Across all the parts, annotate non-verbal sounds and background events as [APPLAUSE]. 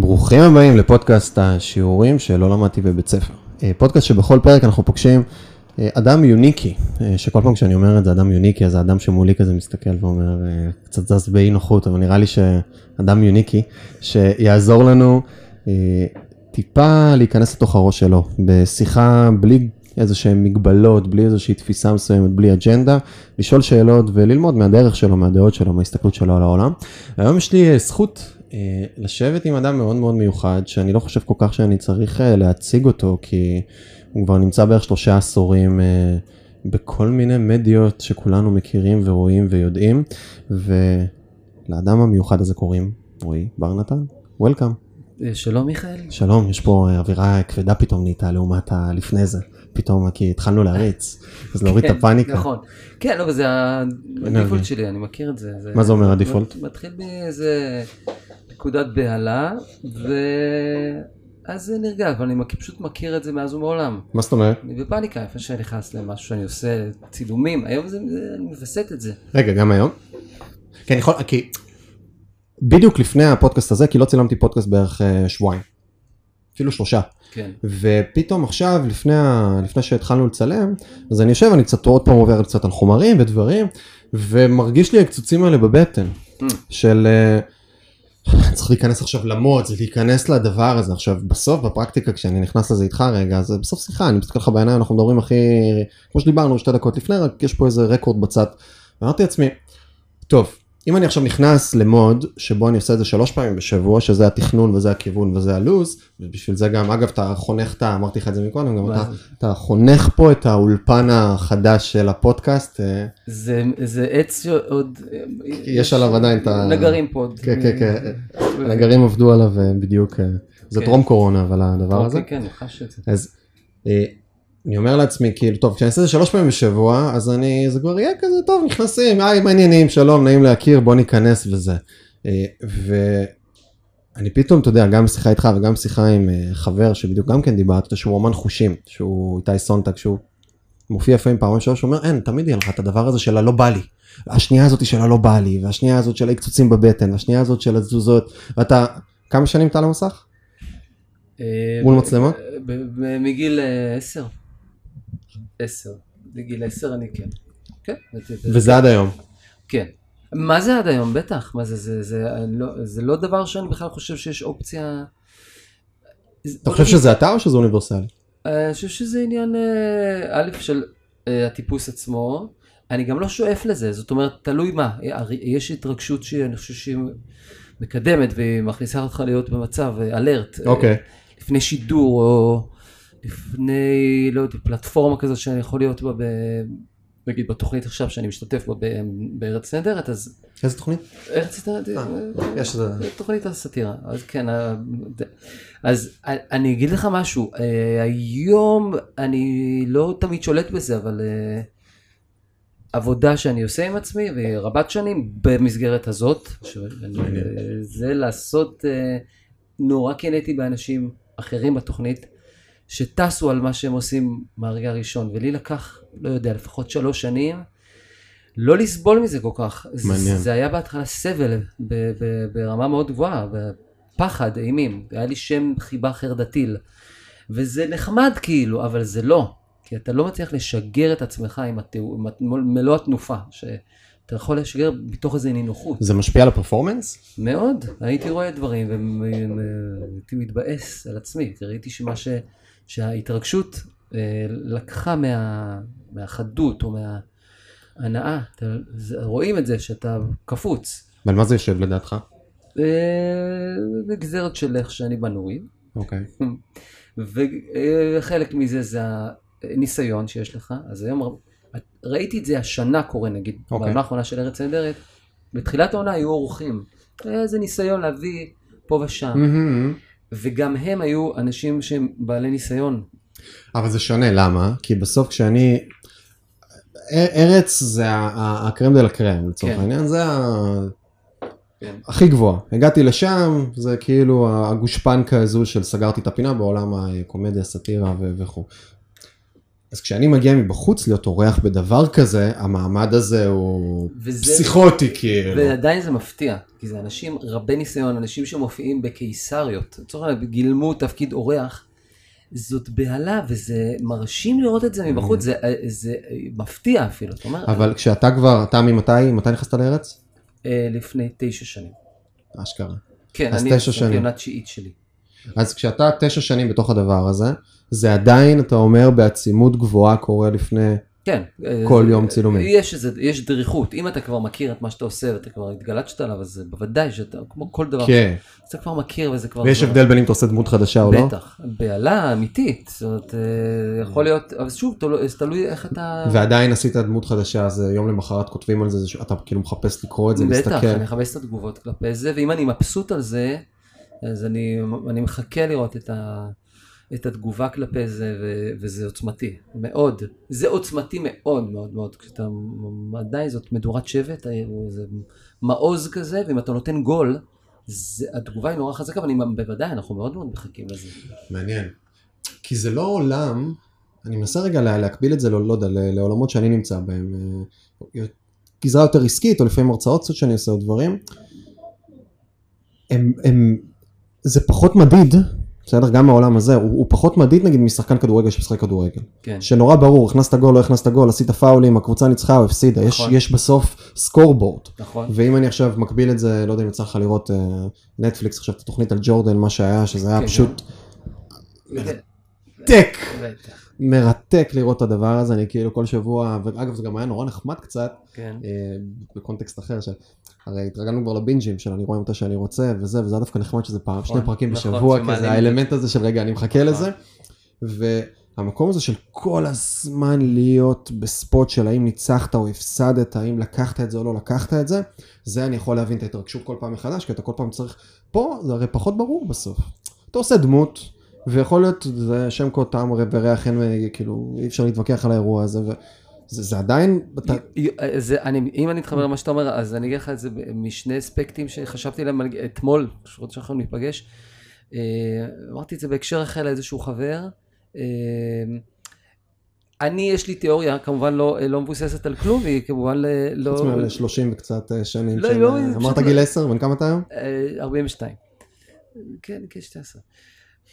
ברוכים הבאים לפודקאסט השיעורים שלא למדתי בבית ספר. אה, פודקאסט שבכל פרק אנחנו פוגשים אה, אדם יוניקי, אה, שכל פעם כשאני אומר את זה אדם יוניקי, אז האדם שמולי כזה מסתכל ואומר, קצת זז באי נוחות, אבל נראה לי שאדם יוניקי, שיעזור לנו טיפה להיכנס לתוך הראש שלו, בשיחה בלי איזה שהן מגבלות, בלי איזושהי תפיסה מסוימת, בלי אג'נדה, לשאול שאלות וללמוד מהדרך שלו, מהדעות שלו, מההסתכלות שלו על העולם. היום יש לי זכות לשבת עם אדם מאוד מאוד מיוחד, שאני לא חושב כל כך שאני צריך אה, להציג אותו, כי הוא כבר נמצא בערך שלושה עשורים אה, בכל מיני מדיות שכולנו מכירים ורואים ויודעים, ולאדם המיוחד הזה קוראים רועי בר נתן. וולקאם. שלום מיכאל. שלום, יש פה אווירה כבדה פתאום נהייתה לעומת הלפני זה. פתאום, כי התחלנו להריץ, אז להוריד את כן, הפאניקה. נכון. כן, לא, זה הדיפולט שלי, אני מכיר את זה. מה זה אומר הדיפולט? מתחיל באיזה נקודת בהלה, ואז זה נרגע, אבל אני פשוט מכיר את זה מאז ומעולם. מה זאת אומרת? אני בפאניקה, איפה שאני נכנס למשהו שאני עושה, צילומים, היום אני מווסת את זה. רגע, גם היום? אני יכול, כי בדיוק לפני הפודקאסט הזה, כי לא צילמתי פודקאסט בערך אה, שבועיים. אפילו שלושה. כן. ופתאום עכשיו, לפני, ה... לפני שהתחלנו לצלם, אז אני יושב, אני קצת עוד פעם עובר קצת על חומרים ודברים, ומרגיש לי הקצוצים האלה בבטן, mm. של... Uh, צריך להיכנס עכשיו למוד, זה להיכנס לדבר הזה. עכשיו, בסוף, בפרקטיקה, כשאני נכנס לזה איתך רגע, זה בסוף שיחה, אני מסתכל לך בעיניים, אנחנו מדברים הכי, כמו שדיברנו שתי דקות לפני, רק יש פה איזה רקורד בצד. ואמרתי לעצמי, טוב, אם אני עכשיו נכנס למוד שבו אני עושה את זה שלוש פעמים בשבוע, שזה התכנון וזה הכיוון וזה הלוז, ובשביל זה גם, אגב, אתה חונך את ה... אמרתי לך את זה מקודם, גם אתה, אתה חונך פה את האולפן החדש של הפודקאסט. אה. זה, זה עץ עוד... יש עליו עדיין את ה... נגרים פה. כן, כן, כן. הנגרים עבדו עליו אה, בדיוק, אה, זה כן. טרום קורונה, אבל הדבר הזה. כן, כן, חש את זה. אני אומר לעצמי, כאילו, טוב, כשאני אעשה את זה שלוש פעמים בשבוע, אז אני, זה כבר יהיה כזה, טוב, נכנסים, היי, מעניינים, שלום, נעים להכיר, בוא ניכנס וזה. אה, ואני פתאום, אתה יודע, גם שיחה איתך וגם שיחה עם אה, חבר שבדיוק גם כן דיברת, שהוא אומן חושים, שהוא איתי סונטק, שהוא מופיע לפעמים פעם שלוש, הוא אומר, אין, תמיד יהיה לך את הדבר הזה של הלא בא לי. השנייה הזאת של הלא בא לי, והשנייה הזאת של הקצוצים בבטן, והשנייה הזאת של התזוזות, ואתה, כמה שנים אתה על המסך? אה, מול מצלמות? מגיל עשר. עשר. בגיל עשר אני כן. כן. וזה עד היום. כן. מה זה עד היום? בטח. מה זה, זה, זה, לא, זה לא דבר שאני בכלל חושב שיש אופציה... אתה חושב שזה אתה או שזה אוניברסלי? אה, אני חושב שזה עניין, אה, א', של אה, הטיפוס עצמו. אני גם לא שואף לזה, זאת אומרת, תלוי מה. יש התרגשות שאני חושב שהיא מקדמת והיא מכניסה אותך להיות במצב אלרט. אוקיי. לפני שידור או... לפני, לא יודע, פלטפורמה כזאת שאני יכול להיות בה, ב, נגיד בתוכנית עכשיו שאני משתתף בה בארץ נהדרת, אז... איזה תוכנית? ארץ נהדרת, אה, יש את זה. תוכנית הסאטירה, אז כן, אז אני אגיד לך משהו, אה, היום אני לא תמיד שולט בזה, אבל אה, עבודה שאני עושה עם עצמי, והיא רבת שנים במסגרת הזאת, זה לעשות, נורא קינאתי באנשים אחרים בתוכנית. שטסו על מה שהם עושים מהרגע הראשון, ולי לקח, לא יודע, לפחות שלוש שנים, לא לסבול מזה כל כך. מעניין. זה היה בהתחלה סבל ב- ב- ברמה מאוד גבוהה, פחד, אימים, היה לי שם חיבה חרדתיל. וזה נחמד כאילו, אבל זה לא. כי אתה לא מצליח לשגר את עצמך עם, התיאור, עם מלוא התנופה. שאתה יכול לשגר מתוך איזה נינוחות. זה משפיע על הפרפורמנס? מאוד. הייתי רואה דברים והייתי מתבאס על עצמי. כי ראיתי שמה ש... שההתרגשות אה, לקחה מה, מהחדות או מההנאה, רואים את זה שאתה קפוץ. ועל מה זה יושב לדעתך? אה, נגזרת של איך שאני בנוי. אוקיי. וחלק מזה זה הניסיון שיש לך, אז היום ראיתי את זה השנה קורה נגיד, okay. אוקיי. בעונה האחרונה של ארץ נהדרת, בתחילת העונה היו אורחים, איזה ניסיון להביא פה ושם. Mm-hmm. וגם הם היו אנשים שהם בעלי ניסיון. אבל זה שונה, למה? כי בסוף כשאני... ארץ זה הקרם דה לקרם, לצורך כן. העניין, זה ה... כן. הכי גבוה. הגעתי לשם, זה כאילו הגושפנקה הזו של סגרתי את הפינה בעולם הקומדיה, סאטירה וכו'. אז כשאני מגיע מבחוץ להיות אורח בדבר כזה, המעמד הזה הוא וזה- פסיכוטי כאילו. ועדיין זה מפתיע, כי זה אנשים רבי ניסיון, אנשים שמופיעים בקיסריות, לצורך העניין גילמו תפקיד אורח, זאת בהלה וזה מרשים לראות את זה מבחוץ, זה, זה מפתיע אפילו, אתה אומר, אבל כשאתה כבר, אתה ממתי, מתי נכנסת לארץ? אה, לפני תשע שנים. אשכרה. כן, אני תשע שנים. תשיעית שלי. אז כשאתה תשע שנים בתוך הדבר הזה, זה עדיין, אתה אומר, בעצימות גבוהה קורה לפני... כן. כל אה, יום צילומים. יש איזה, יש דריכות, אם אתה כבר מכיר את מה שאתה עושה ואתה כבר התגלצת עליו, אז בוודאי שאתה, כמו כל דבר, כן. אז אתה כבר מכיר וזה כבר... ויש כבר- הבדל בין אם אתה עושה דמות חדשה או לא? בטח, בהלה אמיתית, זאת אומרת, אה, יכול להיות, אבל שוב, זה תלוי איך אתה... ועדיין עשית דמות חדשה, אז יום למחרת כותבים על זה, אתה כאילו מחפש לקרוא את זה, בטח, להסתכל. אני מחפש את התגובות כלפי זה, ואם אני מבסוט על זה, אז אני, אני מחכה לראות את, ה, את התגובה כלפי זה, ו, וזה עוצמתי, מאוד. זה עוצמתי מאוד מאוד מאוד, כשאתה עדיין זאת מדורת שבט, זה מעוז כזה, ואם אתה נותן גול, זה, התגובה היא נורא חזקה, ואני בוודאי, אנחנו מאוד מאוד מחכים לזה. מעניין. כי זה לא עולם, אני מנסה רגע לה- להקביל את זה, לא, לא יודע, לעולמות שאני נמצא בהם. אה, גזרה יותר עסקית, או לפעמים הרצאות שאני עושה, או דברים. הם, הם, זה פחות מדיד, בסדר? גם מהעולם הזה, הוא, הוא פחות מדיד נגיד משחקן כדורגל שמשחק כדורגל. כן. שנורא ברור, הכנסת גול, לא הכנסת גול, עשית פאולים, הקבוצה ניצחה או הפסידה, יש, נכון. יש בסוף סקורבורד. נכון. ואם אני עכשיו מקביל את זה, לא יודע אם יצא לך לראות אה, נטפליקס עכשיו את התוכנית על ג'ורדן, מה שהיה, שזה היה כן, פשוט כן. מרתק לראות את הדבר הזה, אני כאילו כל שבוע, ואגב זה גם היה נורא נחמד קצת, כן. אה, בקונטקסט אחר, של, הרי התרגלנו כבר לבינג'ים של אני רואה מתי שאני רוצה וזה, וזה היה דווקא נחמד שזה פעם, נכון, שני פרקים נכון, בשבוע, שמעלים כזה האלמנט הזה של רגע אני מחכה נכון. לזה, והמקום הזה של כל הזמן להיות בספוט של האם ניצחת או הפסדת, האם לקחת את זה או לא לקחת את זה, זה אני יכול להבין את ההתרגשות כל פעם מחדש, כי אתה כל פעם צריך, פה זה הרי פחות ברור בסוף. אתה עושה דמות, ויכול להיות, זה שם קוד טעם וריח, אין, כאילו, אי אפשר להתווכח על האירוע הזה, וזה זה עדיין, אתה, זה, אני, אם אני אתחבר למה שאתה אומר, אז אני אגיד לך את זה משני אספקטים שחשבתי עליהם על- אתמול, כשרוצה שאנחנו ניפגש. אה, אמרתי את זה בהקשר אחר לאיזשהו חבר. אה, אני, יש לי תיאוריה, כמובן לא, לא מבוססת על כלום, והיא כמובן לא... חוץ מאלה 30 וקצת אה, שנים, לא, של, לא, אה, אמרת פשוט גיל לא- 10, בן כמה אתה היום? אה, 42. כן, כן, 12.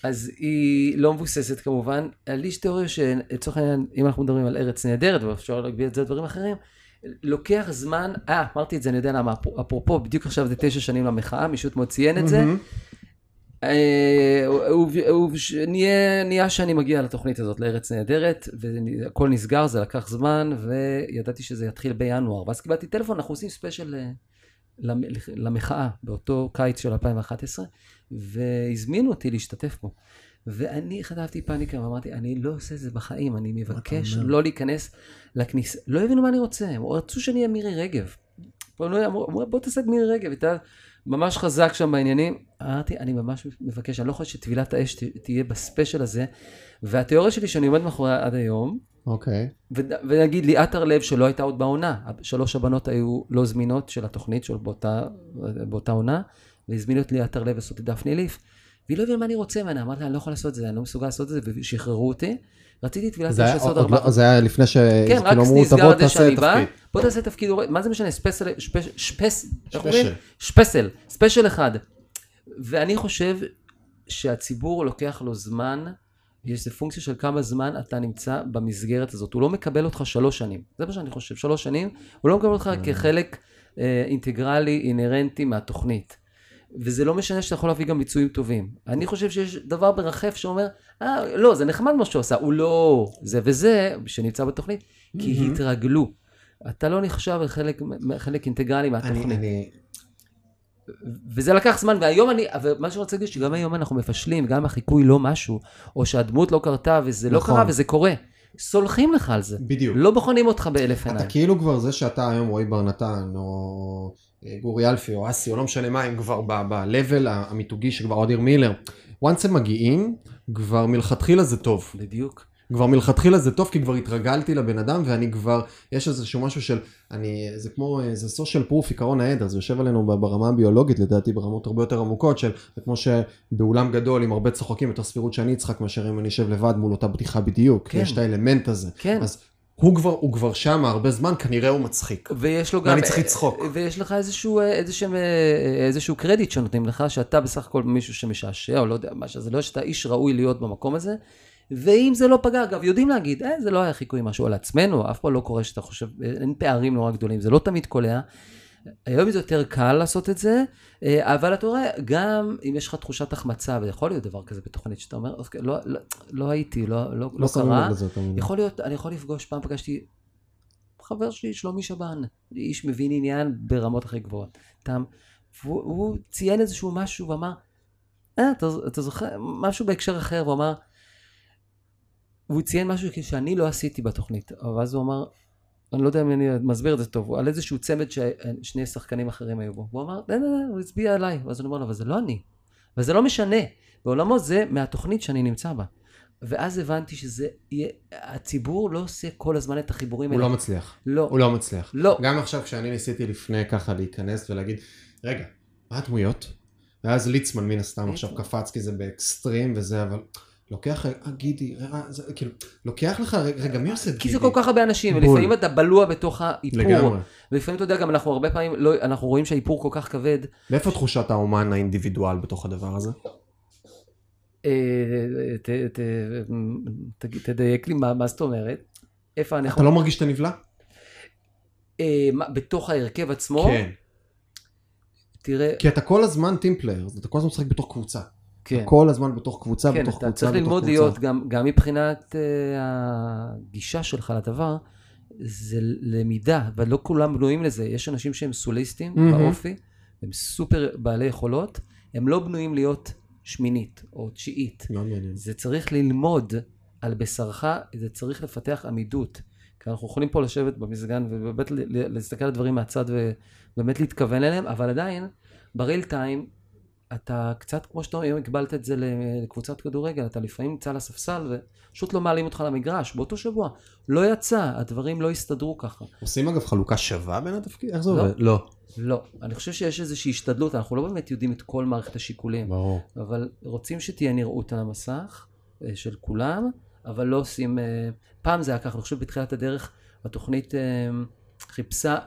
אז היא לא מבוססת כמובן. לי יש תיאוריה שלצורך העניין, אם אנחנו מדברים על ארץ נהדרת, ואפשר להגביל את זה לדברים אחרים, לוקח זמן, אה, אמרתי את זה, אני יודע למה, אפ- אפרופו, בדיוק עכשיו זה תשע שנים למחאה, מישהו אתמול ציין את זה. אה, נהיה- שאני מגיע לתוכנית הזאת לארץ נהדרת והכל נסגר זה לקח זמן וידעתי שזה יתחיל בינואר ואז קיבלתי טלפון אנחנו עושים ספיישל אה, למחאה באותו קיץ של 2011 והזמינו אותי להשתתף בו. ואני חטפתי פאניקה ואמרתי אני לא עושה את זה בחיים אני מבקש? לא להיכנס לכניסה לא הבינו מה אני רוצה הם רצו שאני אהיה מירי רגב. פנו, אמרו, אמרו, בוא תעשה את מירי רגב, ממש חזק שם בעניינים. אמרתי, אני ממש מבקש, אני לא יכול שטבילת האש ת- תהיה בספיישל הזה. והתיאוריה שלי שאני עומד מאחוריה עד היום, אוקיי. וד- ונגיד ליאת הרלב שלא הייתה עוד בעונה, שלוש הבנות היו לא זמינות של התוכנית של באותה, באותה עונה, והזמינו את ליאת הרלב לעשות את דפני ליף. והיא לא הבינה מה אני רוצה ממנה, אמרתי לה, אני לא יכול לעשות את זה, אני לא מסוגל לעשות את זה, ושחררו אותי. רציתי היה לעשות עוד ארבעה. לא- זה היה לפני ש... כן, רק כאילו אמרו, נסגר על זה שאני בא. בוא תעשה תפקיד, מה זה משנה, ספייסל, שפש- שפס, איך ספיישל. אומרים? שפסל, ספיישל אחד. ואני חושב שהציבור לוקח לו זמן, יש איזה פונקציה של כמה זמן אתה נמצא במסגרת הזאת, הוא לא מקבל אותך שלוש שנים, זה מה שאני חושב, שלוש שנים, הוא לא מקבל אותך כחלק אה, אינטגרלי, אינהרנטי מהתוכנית. וזה לא משנה שאתה יכול להביא גם ביצועים טובים. אני חושב שיש דבר ברחף שאומר, אה, לא, זה נחמד מה שהוא עשה, הוא לא זה וזה, שנמצא בתוכנית, כי מהמם. התרגלו. אתה לא נחשב לחלק חלק אינטגרלי אני, מהתוכנית. אני, וזה לקח זמן, והיום אני, אבל מה שאני רוצה להגיד, שגם היום אנחנו מפשלים, גם החיקוי לא משהו, או שהדמות לא קרתה וזה לא נכון. קרה וזה קורה. סולחים לך על זה. בדיוק. לא בוחנים אותך באלף אתה עיניים. כאילו כבר זה שאתה היום רועי בר נתן, או גורי אלפי, או אסי, או לא משנה מה, הם כבר ב-level המיתוגי שכבר אודיר מילר. once הם מגיעים, כבר מלכתחילה זה טוב. בדיוק. כבר מלכתחילה זה טוב, כי כבר התרגלתי לבן אדם, ואני כבר, יש איזשהו משהו של, אני, זה כמו, זה social proof, עיקרון העדר, זה יושב עלינו ברמה הביולוגית, לדעתי, ברמות הרבה יותר עמוקות, של, זה כמו שבאולם גדול עם הרבה צוחקים, יותר סבירות שאני אצחק מאשר אם אני אשב לבד מול אותה בדיחה בדיוק, כן. יש את האלמנט הזה. כן. אז הוא כבר, הוא כבר שם הרבה זמן, כנראה הוא מצחיק. ויש לו גם... ואני צריך לצחוק. ויש לך איזשהו, אה, איזשהו, אה, איזשהו קרדיט שנותנים לך, שאתה בסך הכל מישהו שמשעשע, או לא יודע מה שזה, לא שאתה איש ראוי להיות במקום הזה. ואם זה לא פגע, אגב, יודעים להגיד, אה, זה לא היה חיקוי משהו על עצמנו, אף פעם לא קורה שאתה חושב, אין פערים נורא גדולים, זה לא תמיד קולע. היום זה יותר קל לעשות את זה, אה, אבל אתה רואה, גם אם יש לך תחושת החמצה, ויכול להיות דבר כזה בתוכנית, שאתה אומר, אוקיי, לא, לא, לא הייתי, לא, לא, לא שמים קרה, לזה. יכול להיות, אני יכול לפגוש, פעם פגשתי חבר שלי, שלומי שבן, איש מבין עניין ברמות הכי גבוהות. תם, והוא הוא ציין איזשהו משהו ואמר, אה, אתה, אתה זוכר, משהו בהקשר אחר, והוא אמר, והוא ציין משהו שאני לא עשיתי בתוכנית, אבל אז הוא אמר, אני לא יודע אם אני מסביר את זה טוב, על איזשהו צמד ששני שחקנים אחרים היו בו. הוא אמר, לא, לא, לא, הוא הצביע עליי. ואז אני אומר לו, אבל זה לא אני. וזה לא משנה. בעולמו זה מהתוכנית שאני נמצא בה. ואז הבנתי שזה יהיה, הציבור לא עושה כל הזמן את החיבורים הוא האלה. לא מצליח. לא. הוא לא מצליח. לא. גם עכשיו כשאני ניסיתי לפני ככה להיכנס ולהגיד, רגע, מה הדמויות? ואז ליצמן מן הסתם עכשיו. קפץ כי זה באקסטרים וזה, אבל לוקח, אה גידי, זה, כאילו, לוקח לך, רגע, מי עושה את גידי? כי זה כל כך הרבה אנשים, בול. ולפעמים אתה בלוע בתוך האיפור. לגמרי. ולפעמים אתה יודע, גם אנחנו הרבה פעמים, לא, אנחנו רואים שהאיפור כל כך כבד. ואיפה תחושת האומן האינדיבידואל בתוך הדבר הזה? אה, תדייק לי מה מה זאת אומרת. איפה אנחנו... אתה לא מרגיש שאתה נבלע? אה, בתוך ההרכב עצמו? כן. תראה, כי אתה כל הזמן team player, אתה כל הזמן משחק בתוך קבוצה. כן. כל הזמן בתוך קבוצה, כן, בתוך אתה קבוצה, צריך בתוך ללמוד קבוצה. להיות, גם, גם מבחינת uh, הגישה שלך לדבר, זה למידה, ולא כולם בנויים לזה. יש אנשים שהם סוליסטים מהמם. באופי, הם סופר בעלי יכולות, הם לא בנויים להיות שמינית או תשיעית. מאוד מעניין. זה צריך ללמוד על בשרך, זה צריך לפתח עמידות. כי אנחנו יכולים פה לשבת במסגן ובאמת להסתכל על הדברים מהצד ובאמת להתכוון אליהם, אבל עדיין, בריל טיים, אתה קצת, כמו שאתה היום הגבלת את זה לקבוצת כדורגל, אתה לפעמים נמצא על הספסל ופשוט לא מעלים אותך למגרש, באותו שבוע. לא יצא, הדברים לא הסתדרו ככה. עושים אגב חלוקה שווה בין התפקיד? איך זה לא. עובד? לא. לא. אני חושב שיש איזושהי השתדלות, אנחנו לא באמת יודעים את כל מערכת השיקולים. ברור. אבל רוצים שתהיה נראות על המסך אה, של כולם, אבל לא עושים... אה, פעם זה היה ככה, אני חושב בתחילת הדרך התוכנית אה, חיפשה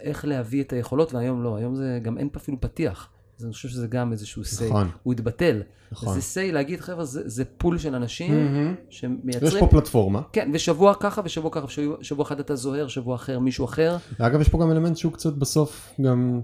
איך להביא את היכולות, והיום לא, היום זה גם אין פה אפילו פתיח. אז אני חושב שזה גם איזשהו say, נכון. הוא התבטל. נכון. זה say להגיד, חבר'ה, זה, זה פול של אנשים מהמם. שמייצרים... יש פה פלטפורמה. כן, ושבוע ככה ושבוע ככה, שבוע, אחד אתה זוהר, שבוע אחר מישהו אחר. ואגב, יש פה גם אלמנט שהוא קצת בסוף גם...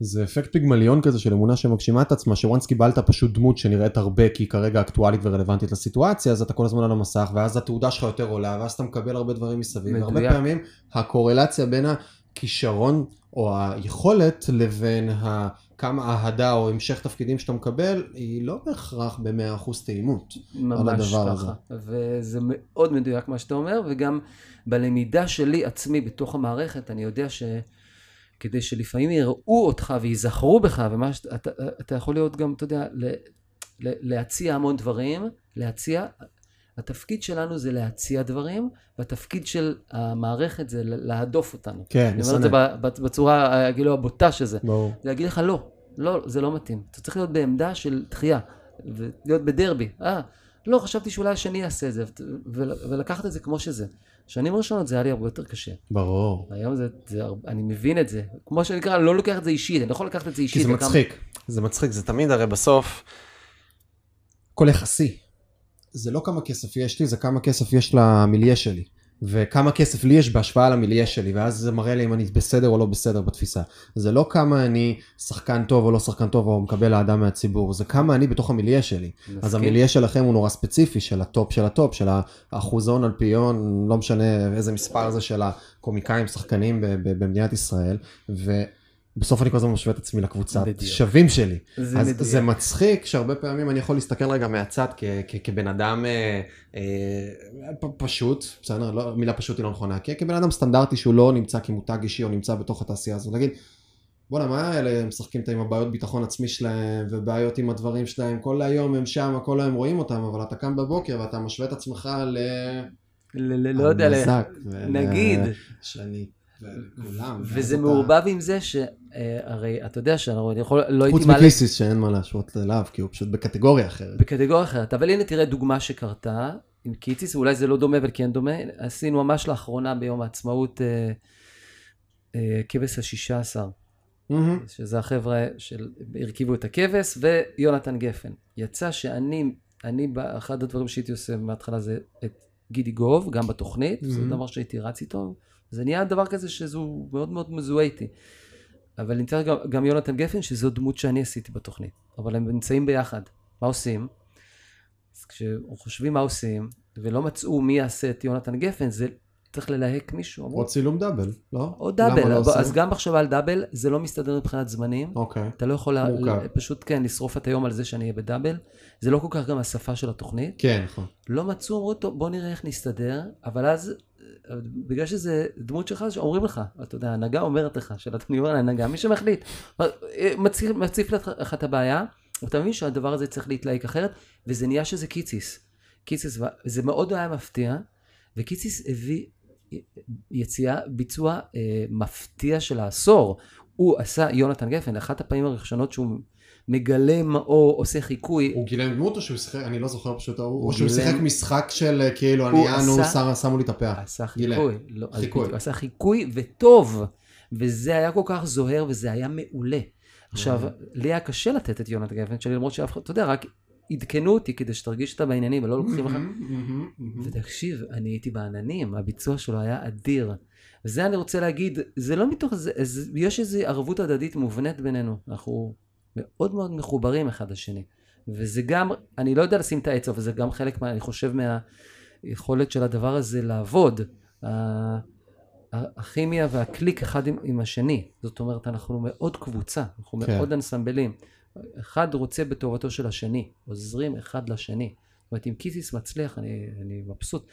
זה אפקט פיגמליון כזה של אמונה שמגשימה את עצמה, שוואנס קיבלת פשוט דמות שנראית הרבה כי היא כרגע אקטואלית ורלוונטית לסיטואציה, אז אתה כל הזמן על המסך, ואז התעודה שלך יותר עולה, ואז אתה מקבל הרבה דברים מסביב. מדויק. והרבה פעמים הקורלציה בין הכישרון או היכולת לבין ה... כמה אהדה או המשך תפקידים שאתה מקבל, היא לא בהכרח ב-100% תאימות. ממש הדבר ככה. וזה מאוד מדויק מה שאתה אומר, וגם בלמידה שלי עצמי בתוך המערכת, אני יודע שכדי שלפעמים יראו אותך וייזכרו בך, ומה שאתה אתה יכול להיות גם, אתה יודע, ל, ל, להציע המון דברים, להציע, התפקיד שלנו זה להציע דברים, והתפקיד של המערכת זה להדוף אותנו. כן, אני אומר את זה בצורה, כאילו, הבוטה שזה. ברור. להגיד לך לא, לא, זה לא מתאים. אתה צריך להיות בעמדה של דחייה, ולהיות בדרבי. אה, לא, חשבתי שאולי השני יעשה את זה, ול- ולקחת את זה כמו שזה. שנים ראשונות זה היה לי הרבה יותר קשה. ברור. היום זה, זה, אני מבין את זה. כמו שנקרא, אני לא לוקח את זה אישית, אני לא יכול לקחת את זה אישית. כי זה וכמה- מצחיק. זה מצחיק, זה תמיד הרי בסוף... הכל יחסי. זה לא כמה כסף יש לי, זה כמה כסף יש למיליה שלי. וכמה כסף לי יש בהשוואה למיליה שלי, ואז זה מראה לי אם אני בסדר או לא בסדר בתפיסה. זה לא כמה אני שחקן טוב או לא שחקן טוב או מקבל אהדה מהציבור, זה כמה אני בתוך המיליה שלי. אז מסכים. המיליה שלכם הוא נורא ספציפי, של הטופ של הטופ, של האחוזון אלפיון, לא משנה איזה מספר זה של הקומיקאים, שחקנים במדינת ישראל, ובסוף אני כל הזמן משווה את עצמי בדיוק. שווים שלי. זה אז מדויק. זה מצחיק שהרבה פעמים אני יכול להסתכל רגע מהצד כ- כ- כבן אדם אה, אה, פ- פשוט, בסדר, לא, מילה פשוט היא לא נכונה, כ- כבן אדם סטנדרטי שהוא לא נמצא כמותג אישי או נמצא בתוך התעשייה הזו, להגיד, בואנה, מה האלה משחקים עם הבעיות ביטחון עצמי שלהם, ובעיות עם הדברים שלהם, כל היום הם שם, כל היום רואים אותם, אבל אתה קם בבוקר ואתה משווה את עצמך ל... ל- ל- לא יודע, נגיד. שני, וכולם. וזה מעורבב עם זה שהרי אתה יודע שאני יכול, לא הייתי חוץ מעלה מקיסיס שאין מה להשוות אליו, כי הוא פשוט בקטגוריה אחרת. בקטגוריה אחרת, אבל הנה תראה דוגמה שקרתה עם קיציס, אולי זה לא דומה אבל כן דומה, עשינו ממש לאחרונה ביום העצמאות אה, אה, כבש השישה עשר. שזה החבר'ה שהרכיבו את הכבש ויונתן גפן. יצא שאני, אני, אחד הדברים שהייתי עושה מההתחלה זה את גידי גוב, גם בתוכנית, זה Mhm. דבר שהייתי רץ איתו, זה נהיה דבר כזה שהוא מאוד מאוד מזוהה איתי. אבל נמצא גם, גם יונתן גפן, שזו דמות שאני עשיתי בתוכנית. אבל הם נמצאים ביחד. מה עושים? אז כשחושבים מה עושים, ולא מצאו מי יעשה את יונתן גפן, זה צריך ללהק מישהו. אמרו, או צילום דאבל, לא? או דאבל. לא אז? גם מחשבה על דאבל, זה לא מסתדר מבחינת זמנים. אוקיי. אתה לא יכול מורכב. פשוט כן לשרוף את היום על זה שאני אהיה בדאבל. זה לא כל כך גם השפה של התוכנית. כן, נכון. לא מצאו, אמרו, טוב, בוא נראה איך נסתדר, אבל אז, אה, בגלל שזה דמות שלך, אז אומרים לך, אתה יודע, ההנהגה אומרת לך, שאני אומר להנהגה, מי שמחליט, אה, מציף, מציף לך את הבעיה, ואתה מבין שהדבר הזה צריך להתלהק אחרת, וזה נהיה שזה קיציס. קיציס, זה מאוד היה מפתיע, וקיציס הביא יציאה, ביצוע אה, מפתיע של העשור. הוא עשה, יונתן גפן, אחת הפעמים הראשונות שהוא מגלה מאור, עושה חיקוי, הוא גילם דמות או שהוא שיחק, אני לא זוכר פשוט, הוא או שהוא שיחק משחק של אה, כאילו, הוא אני שר- שמו לי את הפאה. עשה. חיקוי. לא, חיקוי. בדיוק, עשה חיקוי וטוב. וזה היה כל כך זוהר וזה היה מעולה. עכשיו, לי היה קשה לתת את יונתן גפן שלי, למרות שאף אחד, אתה יודע, רק עדכנו אותי כדי שתרגיש שאתה בעניינים ולא לוקחים לך. ותקשיב, אני הייתי בעננים, הביצוע שלו היה אדיר. וזה אני רוצה להגיד, זה לא מתוך זה, יש איזו ערבות הדדית מובנית בינינו. אנחנו מאוד מאוד מחוברים אחד לשני. וזה גם, אני לא יודע לשים את העץ, אבל זה גם חלק, מה, אני חושב, מהיכולת של הדבר הזה לעבוד. הכימיה והקליק אחד עם, עם השני. זאת אומרת, אנחנו מאוד קבוצה, אנחנו כן. מאוד אנסמבלים. אחד רוצה בטובתו של השני, עוזרים אחד לשני. זאת אומרת, אם קיסיס מצליח, אני, אני מבסוט.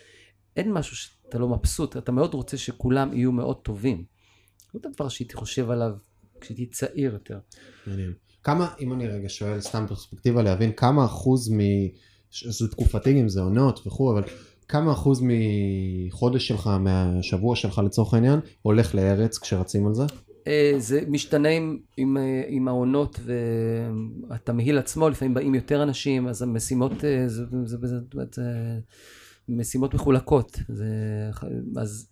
אין משהו שאתה לא מבסוט, אתה מאוד רוצה שכולם יהיו מאוד טובים. זה דבר שהייתי חושב עליו כשהייתי צעיר יותר. מעניין. כמה, אם אני רגע שואל, סתם פרספקטיבה להבין, כמה אחוז מ... זה תקופתי אם זה עונות וכו', אבל כמה אחוז מחודש שלך, מהשבוע שלך לצורך העניין, הולך לארץ כשרצים על זה? אה, זה משתנה עם, עם, אה, עם העונות והתמהיל עצמו, לפעמים באים יותר אנשים, אז המשימות, אה, זה, זה, זה, זה, זה משימות מחולקות. זה, אז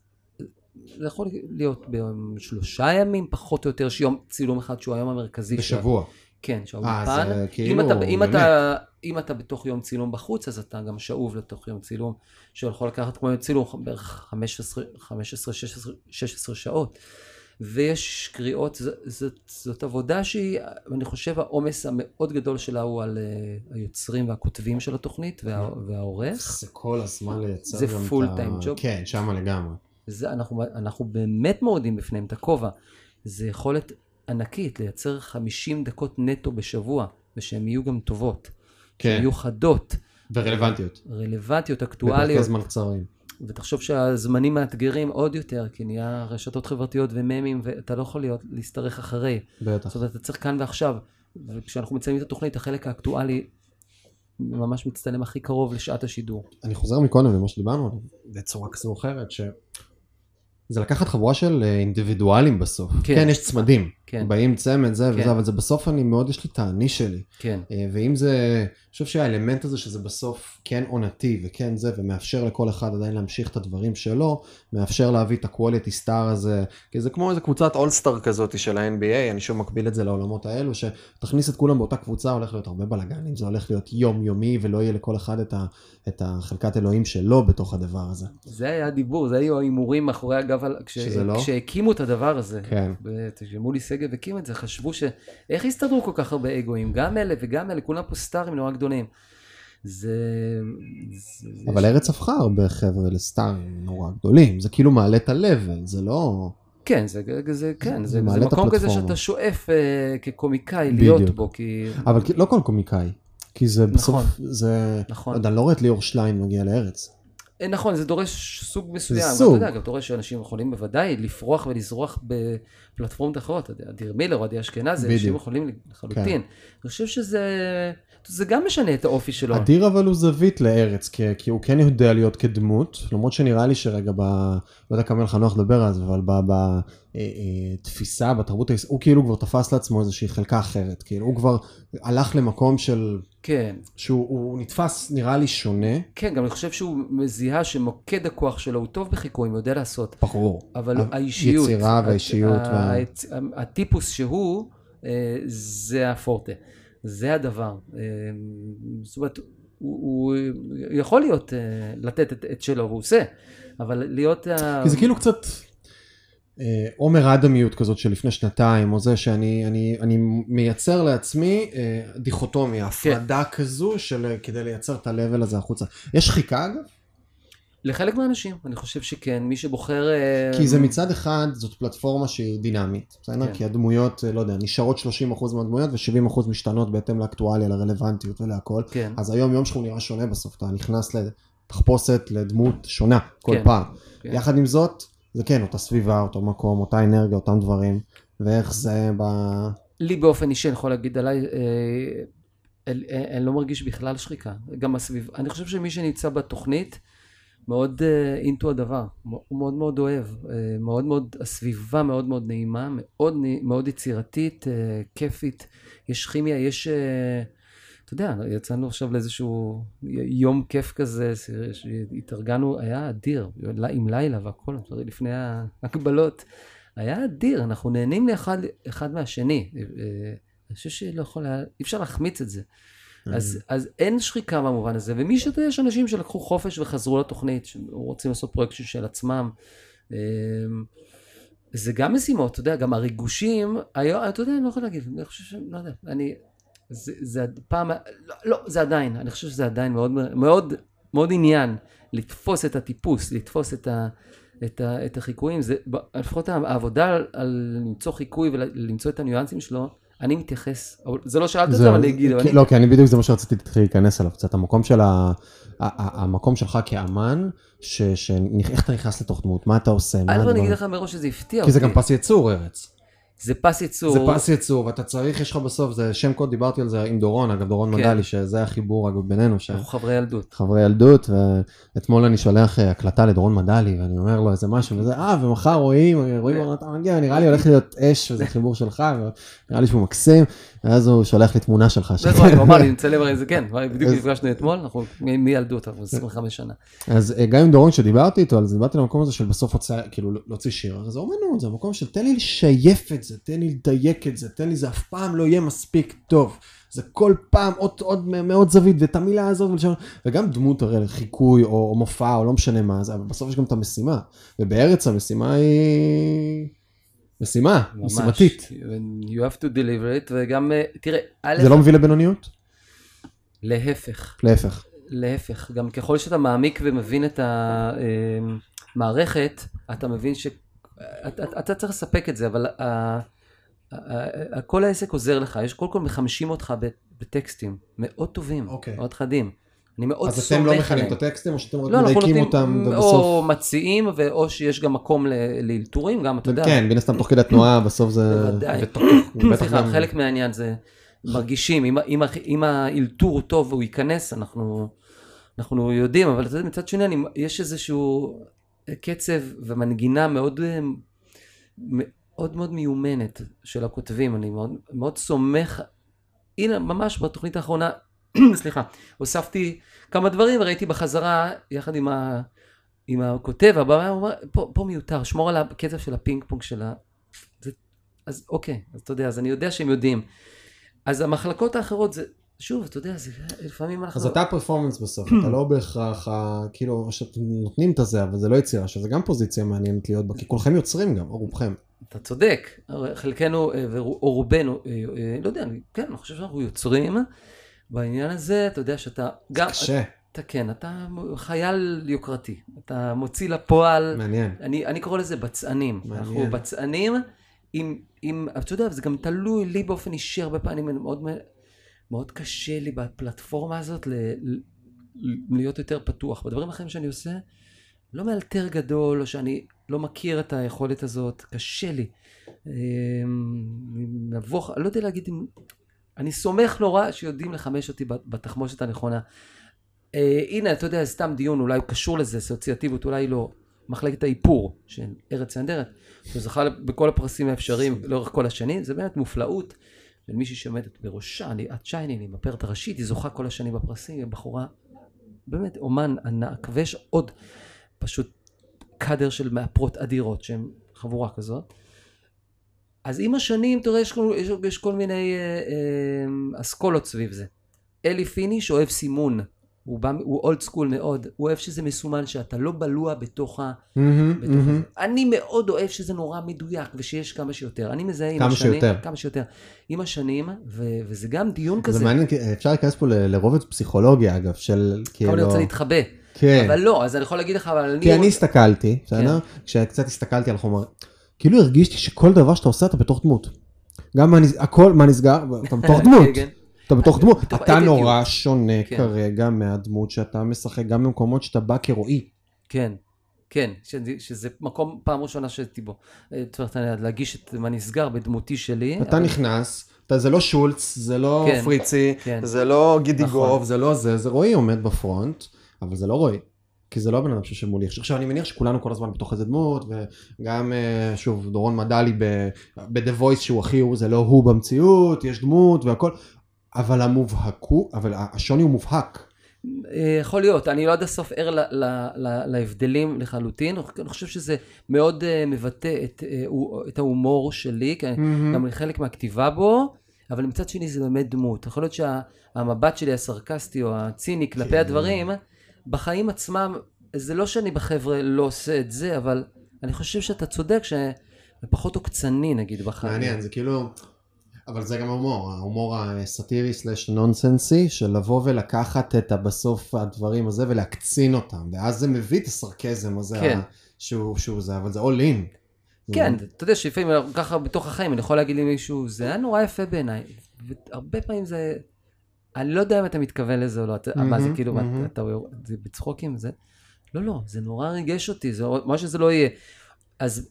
זה יכול להיות ביום שלושה ימים, פחות או יותר, שיום צילום אחד שהוא היום המרכזי. בשבוע. כן, אה, שהאולפן. זה אם כאילו, אתה, אם. אתה, אם אתה בתוך יום צילום בחוץ, אז אתה גם שאוב לתוך יום צילום, שיכול לקחת כמו יום צילום בערך 15, 15 16, 16 שעות. ויש קריאות, זאת, זאת עבודה שהיא, אני חושב העומס המאוד גדול שלה הוא על uh, היוצרים והכותבים של התוכנית וה, והעורך. זה כל הזמן לייצר זה גם את ה... time job. כן, שמה לגמרי. זה, אנחנו, אנחנו באמת מורידים בפניהם את הכובע. זה יכולת ענקית לייצר 50 דקות נטו בשבוע, ושהן יהיו גם טובות. כן, שהן יהיו חדות, ורלוונטיות. רלוונטיות, בפרקי אקטואליות. זמן קצרים. ותחשוב שהזמנים מאתגרים עוד יותר, כי נהיה רשתות חברתיות וממים, ואתה לא יכול להיות, להשתרך אחרי. בטח. זאת אומרת, אתה צריך כאן ועכשיו. וכשאנחנו מציינים את התוכנית, החלק האקטואלי ממש מצטלם הכי קרוב לשעת השידור. אני חוזר מקודם למה שדיברנו בצורה כזו או אחרת, ש... זה לקחת חבורה של אה, אינדיבידואלים בסוף. כן. כן, יש צמדים. כן, באים צמד זה כן. וזה, אבל זה בסוף אני מאוד, יש לי את האני שלי. כן. אה, ואם זה, אני חושב שהאלמנט הזה שזה בסוף כן עונתי וכן זה, ומאפשר לכל אחד עדיין להמשיך את הדברים שלו, מאפשר להביא את ה-quality star הזה, כי זה כמו איזה קבוצת אולסטאר כזאת של ה-NBA, אני שוב מקביל את זה לעולמות האלו, שתכניס את כולם באותה קבוצה, הולך להיות הרבה בלאגנים, זה הולך להיות יומיומי, ולא יהיה לכל אחד את, ה, את החלקת אלוהים שלו בתוך הדבר הזה. זה היה הדיבור, זה היו ההימורים מאחורי הגב, על- כש- שזה לא? כשהקימו את הדבר הזה. כן. כשמולי שגב הקים את זה, חשבו ש... איך הסתדרו כל כך הרבה אגואים? גם אלה וגם אלה, כולם פה סטארים נורא גדולים. זה... זה... אבל ארץ הפכה הרבה חבר'ה לסטארים נורא גדולים, זה כאילו מעלה את ה-level, זה לא... כן, זה, זה, כן, זה זה, זה מקום כזה. שאתה שואף אה, כקומיקאי להיות בדיוק. בו, כי... אבל לא כל קומיקאי, כי זה בסוף, נכון. זה, נכון. אני לא רואה את ליאור שליין מגיע לארץ. אה, נכון, זה דורש סוג מסוים. זה סוג. אתה יודע, גם דורש שאנשים יכולים בוודאי לפרוח ולזרוח בפלטפורמות אחרות. אתה אדיר מילר או עדי אשכנזי, אנשים. יכולים לחלוטין. כן. אני חושב שזה זה גם משנה את האופי שלו. אדיר אבל הוא זווית לארץ, כי, כי הוא כן יודע להיות כדמות, למרות שנראה לי שרגע ב... לא יודע כמה לך נוח לדבר על זה, אבל בתפיסה, בתרבות, היש- הוא כאילו כבר תפס לעצמו איזושהי חלקה אחרת, כאילו הוא כבר הלך למקום של... כן, שהוא הוא נתפס נראה לי שונה, כן, גם אני חושב שהוא מזיהה שמוקד הכוח שלו הוא טוב בחיקויים, הוא יודע לעשות. ברור. אבל האישיות, יצירה והאישיות הטיפוס שהוא, אה, זה הפורטה, זה הדבר. אה, זאת אומרת, הוא, הוא יכול להיות, אה, לתת את, את שלו, והוא עושה, אבל להיות... כי זה כאילו קצת אה, עומר אדמיות כזאת של לפני שנתיים, או זה שאני אני, אני מייצר לעצמי דיכוטומיה, הפרדה כזו של כדי לייצר את ה-level הזה החוצה. יש שחיקה אגב? לחלק מהאנשים, אני חושב שכן, מי שבוחר... אה, כי זה מצד אחד, זאת פלטפורמה שהיא דינמית, בסדר? כן. כי הדמויות, אה, לא יודע, נשארות 30% מהדמויות ו-70% משתנות בהתאם לאקטואליה, לרלוונטיות ולהכל. כן, אז היום יום שלך נראה שונה בסוף, אתה נכנס לתחפושת, לדמות שונה כל כן. פעם. כן. יחד עם זאת, זה כן, אותה סביבה, אותו מקום, אותה אנרגיה, אותם דברים, ואיך זה ב... לי באופן אישי, אני יכול להגיד עליי, אה, אני לא מרגיש בכלל שחיקה. גם הסביב, אני חושב שמי שנמצא בתוכנית, מאוד אינטו הדבר, הוא מאוד מאוד אוהב, אה, מאוד מאוד, הסביבה מאוד מאוד נעימה, מאוד, מאוד יצירתית, אה, כיפית, יש כימיה, יש, אה, אתה יודע, יצאנו עכשיו לאיזשהו יום כיף כזה, שהתארגנו, היה אדיר, עם לילה והכל, לפני ההגבלות. היה אדיר, אנחנו נהנים לאחד אחד מהשני. אה, אני חושב שלא יכול אי אפשר להחמיץ את זה. אז, אז אין שחיקה במובן הזה, ומי שאתה יש אנשים שלקחו חופש וחזרו לתוכנית, שרוצים לעשות פרויקט של עצמם. אה, זה גם משימות, אתה יודע, גם הריגושים, היום, אתה יודע, אני לא יכול להגיד, אני חושב ש... לא יודע, אני... זה, זה פעם, לא, לא, זה עדיין, אני חושב שזה עדיין מאוד, מאוד, מאוד עניין לתפוס את הטיפוס, לתפוס את ה... את, ה, את החיקויים, זה, לפחות העבודה על, על למצוא חיקוי ולמצוא את הניואנסים שלו, אני מתייחס, זה לא שאלת את זה, אבל אני אגיד, לא, כי אני בדיוק זה מה שרציתי להתחיל להיכנס אליו קצת, המקום של ה... המקום שלך כאמן, ש- ש- איך אתה נכנס לתוך דמות, מה אתה עושה, מה אני. אגיד לך מראש שזה הפתיע כי זה אותי. גם פס ייצור ארץ. זה פס ייצור. זה פס ייצור, ואתה צריך, יש לך בסוף, זה שם קוד, דיברתי על זה עם דורון, אגב, דורון כן. מדלי, שזה החיבור, אגב, בינינו, ש... אנחנו חברי ילדות. חברי ילדות, ואתמול אני שולח אה, הקלטה לדורון מדלי, ואני אומר לו איזה משהו, וזה, אה, ומחר רואים, רואים, אתה מגיע, נראה לי הולך להיות אש, וזה חיבור שלך, ונראה לי שהוא מקסים, ואז הוא שולח לי תמונה שלך. זה כבר, [LAUGHS] הוא אמר לי, נצלם הרי זה כן, בדיוק נפגשנו אתמול, אנחנו מילדות, אנחנו 25 שנה. אז אה, גם עם דורון, כשדיברתי איתו על זה, דיברתי למקום הזה של בסוף הוצאה, כאילו, להוציא שיר, זה אומנות, זה המקום של תן לי לשייף את זה, תן לי לדייק את זה, תן לי, זה אף פעם לא יהיה מספיק טוב. זה כל פעם עוד, עוד מאוד זווית, ואת המילה הזאת, ולשנות, וגם דמות הרי חיקוי או, או מופע או לא משנה מה, זה, אבל בסוף יש גם את המשימה, ובארץ המשימה היא משימה, ממש. משימתית. You have to deliver it, וגם, אה, תראה, א', זה לא מביא לבינוניות? להפך, להפך. להפך, גם ככל שאתה מעמיק ומבין את המערכת, אתה מבין ש... אתה, אתה צריך לספק את זה, אבל ה- ה- ה- כל העסק עוזר לך, יש קודם כל מחמשים אותך בטקסטים, מאוד טובים, אוקיי. מאוד חדים. אני מאוד אז סומך אתם עליהם. לא מכנים את הטקסטים, או שאתם רק לא, מדייקים אותם, או ובסוף... מציעים, או שיש גם מקום לאלתורים, גם, אתה יודע. כן, מן הסתם תוך כדי תנועה, בסוף זה... בוודאי. סליחה, חלק מהעניין זה מרגישים, אם, האלתור הוא טוב והוא ייכנס, אנחנו, אנחנו יודעים, אבל אתה יודע, מצד שני, אני, יש איזשהו קצב ומנגינה מאוד, אה, מאוד מאוד מיומנת של הכותבים, אני מאוד, מאוד סומך, הנה, ממש בתוכנית האחרונה, [COUGHS] סליחה, הוספתי כמה דברים וראיתי בחזרה, יחד עם, ה, עם הכותב, הבמה, הוא אומר, פה, פה מיותר, שמור על הקצב של הפינג פונג של ה... זה, אז אוקיי, אז אתה יודע, אז אני יודע שהם יודעים. אז המחלקות האחרות זה, שוב, אתה יודע, זה לפעמים אנחנו... אז אתה פרפורמנס בסוף, אתה לא בהכרח, כאילו, שאתם נותנים את הזה, אבל זה לא יצירה, שזה גם פוזיציה מעניינת להיות בה, כי כולכם יוצרים גם, או רובכם. אתה צודק, חלקנו אה, או רובנו, אה, אה, לא יודע, כן, אני חושב שאנחנו יוצרים. בעניין הזה, אתה יודע שאתה גם, קשה, אתה כן, אתה חייל יוקרתי, אתה מוציא לפועל, מעניין. אני, אני קורא לזה בצענים, מעניין. אנחנו בצענים, עם, עם, אתה יודע, זה גם תלוי לי באופן אישי הרבה פעמים, אני מאוד, מאוד קשה לי בפלטפורמה הזאת ל, להיות יותר פתוח. בדברים אחרים שאני עושה, לא מאלתר גדול, או שאני לא מכיר את היכולת הזאת, קשה לי. אמ, נבוך, אני לא יודע להגיד אם... אני סומך נורא שיודעים לחמש אותי בתחמושת הנכונה. אה, הנה, אתה יודע, סתם דיון, אולי הוא קשור לזה, אסוציאטיביות, אולי לא. מחלקת האיפור של ארץ נהדרת, שהוא זכה בכל הפרסים האפשריים לאורך כל השנים, זה באמת מופלאות של מישהי שעומדת בראשה, ליאת שיינין, הפרט הראשית, היא זוכה כל השנים בפרסים, היא בחורה, באמת אומן ענק, ויש עוד פשוט קאדר של מאפרות אדירות שהן חבורה כזאת. אז עם השנים, אתה רואה, יש, יש, יש כל מיני אה, אה, אסכולות סביב זה. אלי פיניש אוהב סימון. הוא בא, הוא old school מאוד, הוא אוהב שזה מסומן שאתה לא בלוע בתוך ה... Mm-hmm, בתוך mm-hmm. אני מאוד אוהב שזה נורא מדויק ושיש כמה שיותר. אני מזהה עם השנים... כמה שיותר. כמה שיותר. עם השנים, ו, וזה גם דיון כזה. זה מעניין, אפשר להיכנס פה לרובד פסיכולוגיה אגב, של כאילו... כמה אני רוצה להתחבא. כן. אבל לא, אז אני יכול להגיד לך, אבל אני... כי אני הסתכלתי, בסדר? כן. כשקצת הסתכלתי על חומר, כאילו הרגישתי שכל דבר שאתה עושה אתה בתוך דמות. גם מה, הכל, מה נסגר, אתה בתוך [LAUGHS] דמות. אתה בתוך דמות, אתה נורא שונה כן. כרגע מהדמות שאתה משחק, גם במקומות שאתה בא כרועי. כן, כן, שזה מקום פעם ראשונה שהייתי בו. אה, להגיש את מה נסגר בדמותי שלי. אתה נכנס, זה לא שולץ, זה לא כן, פריצי, כן. זה לא גידיגוב, נכון. זה לא זה, זה רועי עומד בפרונט, אבל זה לא רועי. כי זה לא הבן אדם שיושב מולי. עכשיו אני מניח שכולנו כל הזמן בתוך איזה דמות, וגם אה, שוב דורון מדלי ב-The Voice שהוא הכי הוא, זה לא הוא במציאות, יש דמות והכל, אבל המובהקו, אבל השוני הוא מובהק. אה, יכול להיות, אני לא עד הסוף ער להבדלים לחלוטין, אני חושב שזה מאוד אה, מבטא את, אה, את ההומור שלי, mm-hmm. גם חלק מהכתיבה בו, אבל מצד שני זה באמת דמות. יכול להיות שהמבט שלי הסרקסטי או הציני כלפי כן. הדברים, בחיים עצמם, זה לא שאני בחבר'ה לא עושה את זה, אבל אני חושב שאתה צודק שפחות עוקצני נגיד בחיים. מעניין, זה כאילו... אבל זה גם הומור, ההומור הסאטירי סלש נונסנסי, של לבוא ולקחת את בסוף הדברים הזה ולהקצין אותם, ואז זה מביא את הסרקזם הזה, כן. שהוא, שהוא זה, אבל זה all in. כן, זה... אתה יודע שלפעמים ככה בתוך החיים, אני יכול להגיד למישהו, זה היה נורא יפה בעיניי, והרבה פעמים זה, אני לא יודע אם אתה מתכוון לזה או לא, mm-hmm, מה זה כאילו, mm-hmm. אתה, זה בצחוקים, זה, לא, לא, זה נורא ריגש אותי, זה מה שזה לא יהיה. אז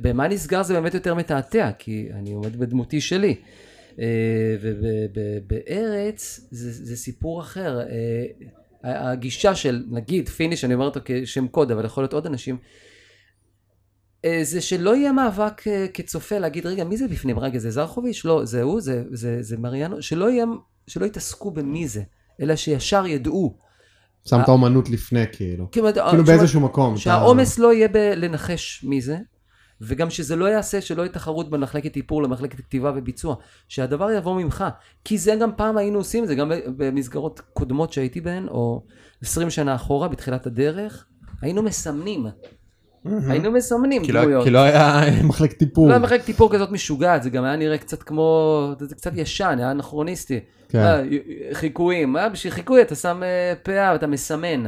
במה נסגר זה באמת יותר מתעתע, כי אני עומד בדמותי שלי. אה, ובארץ זה, זה סיפור אחר. אה, הגישה של, נגיד, פיניש, אני אומר אותו כשם קוד, אבל יכול להיות עוד אנשים, אה, זה שלא יהיה מאבק כצופה להגיד, רגע, מי זה בפנים? רגע, זה זרחוביץ'? לא, זה הוא, זה, זה, זה מריאנו, שלא, יהיה, שלא יתעסקו במי זה, אלא שישר ידעו. שם את האומנות לפני כאילו, כאילו באיזשהו מקום. שהעומס לא יהיה בלנחש מי זה, וגם שזה לא יעשה, שלא יהיה תחרות בין מחלקת איפור למחלקת כתיבה וביצוע, שהדבר יבוא ממך, כי זה גם פעם היינו עושים את זה, גם במסגרות קודמות שהייתי בהן, או 20 שנה אחורה, בתחילת הדרך, היינו מסמנים. היינו מסמנים לא- דמויות. כי לא היה [LAUGHS] מחלקת איפור. לא היה מחלקת איפור כזאת משוגעת, זה גם היה נראה קצת כמו, זה קצת ישן, היה אנכרוניסטי. כן. אה, חיקויים, אה, בשביל חיקוי אתה שם אה, פאה ואתה מסמן.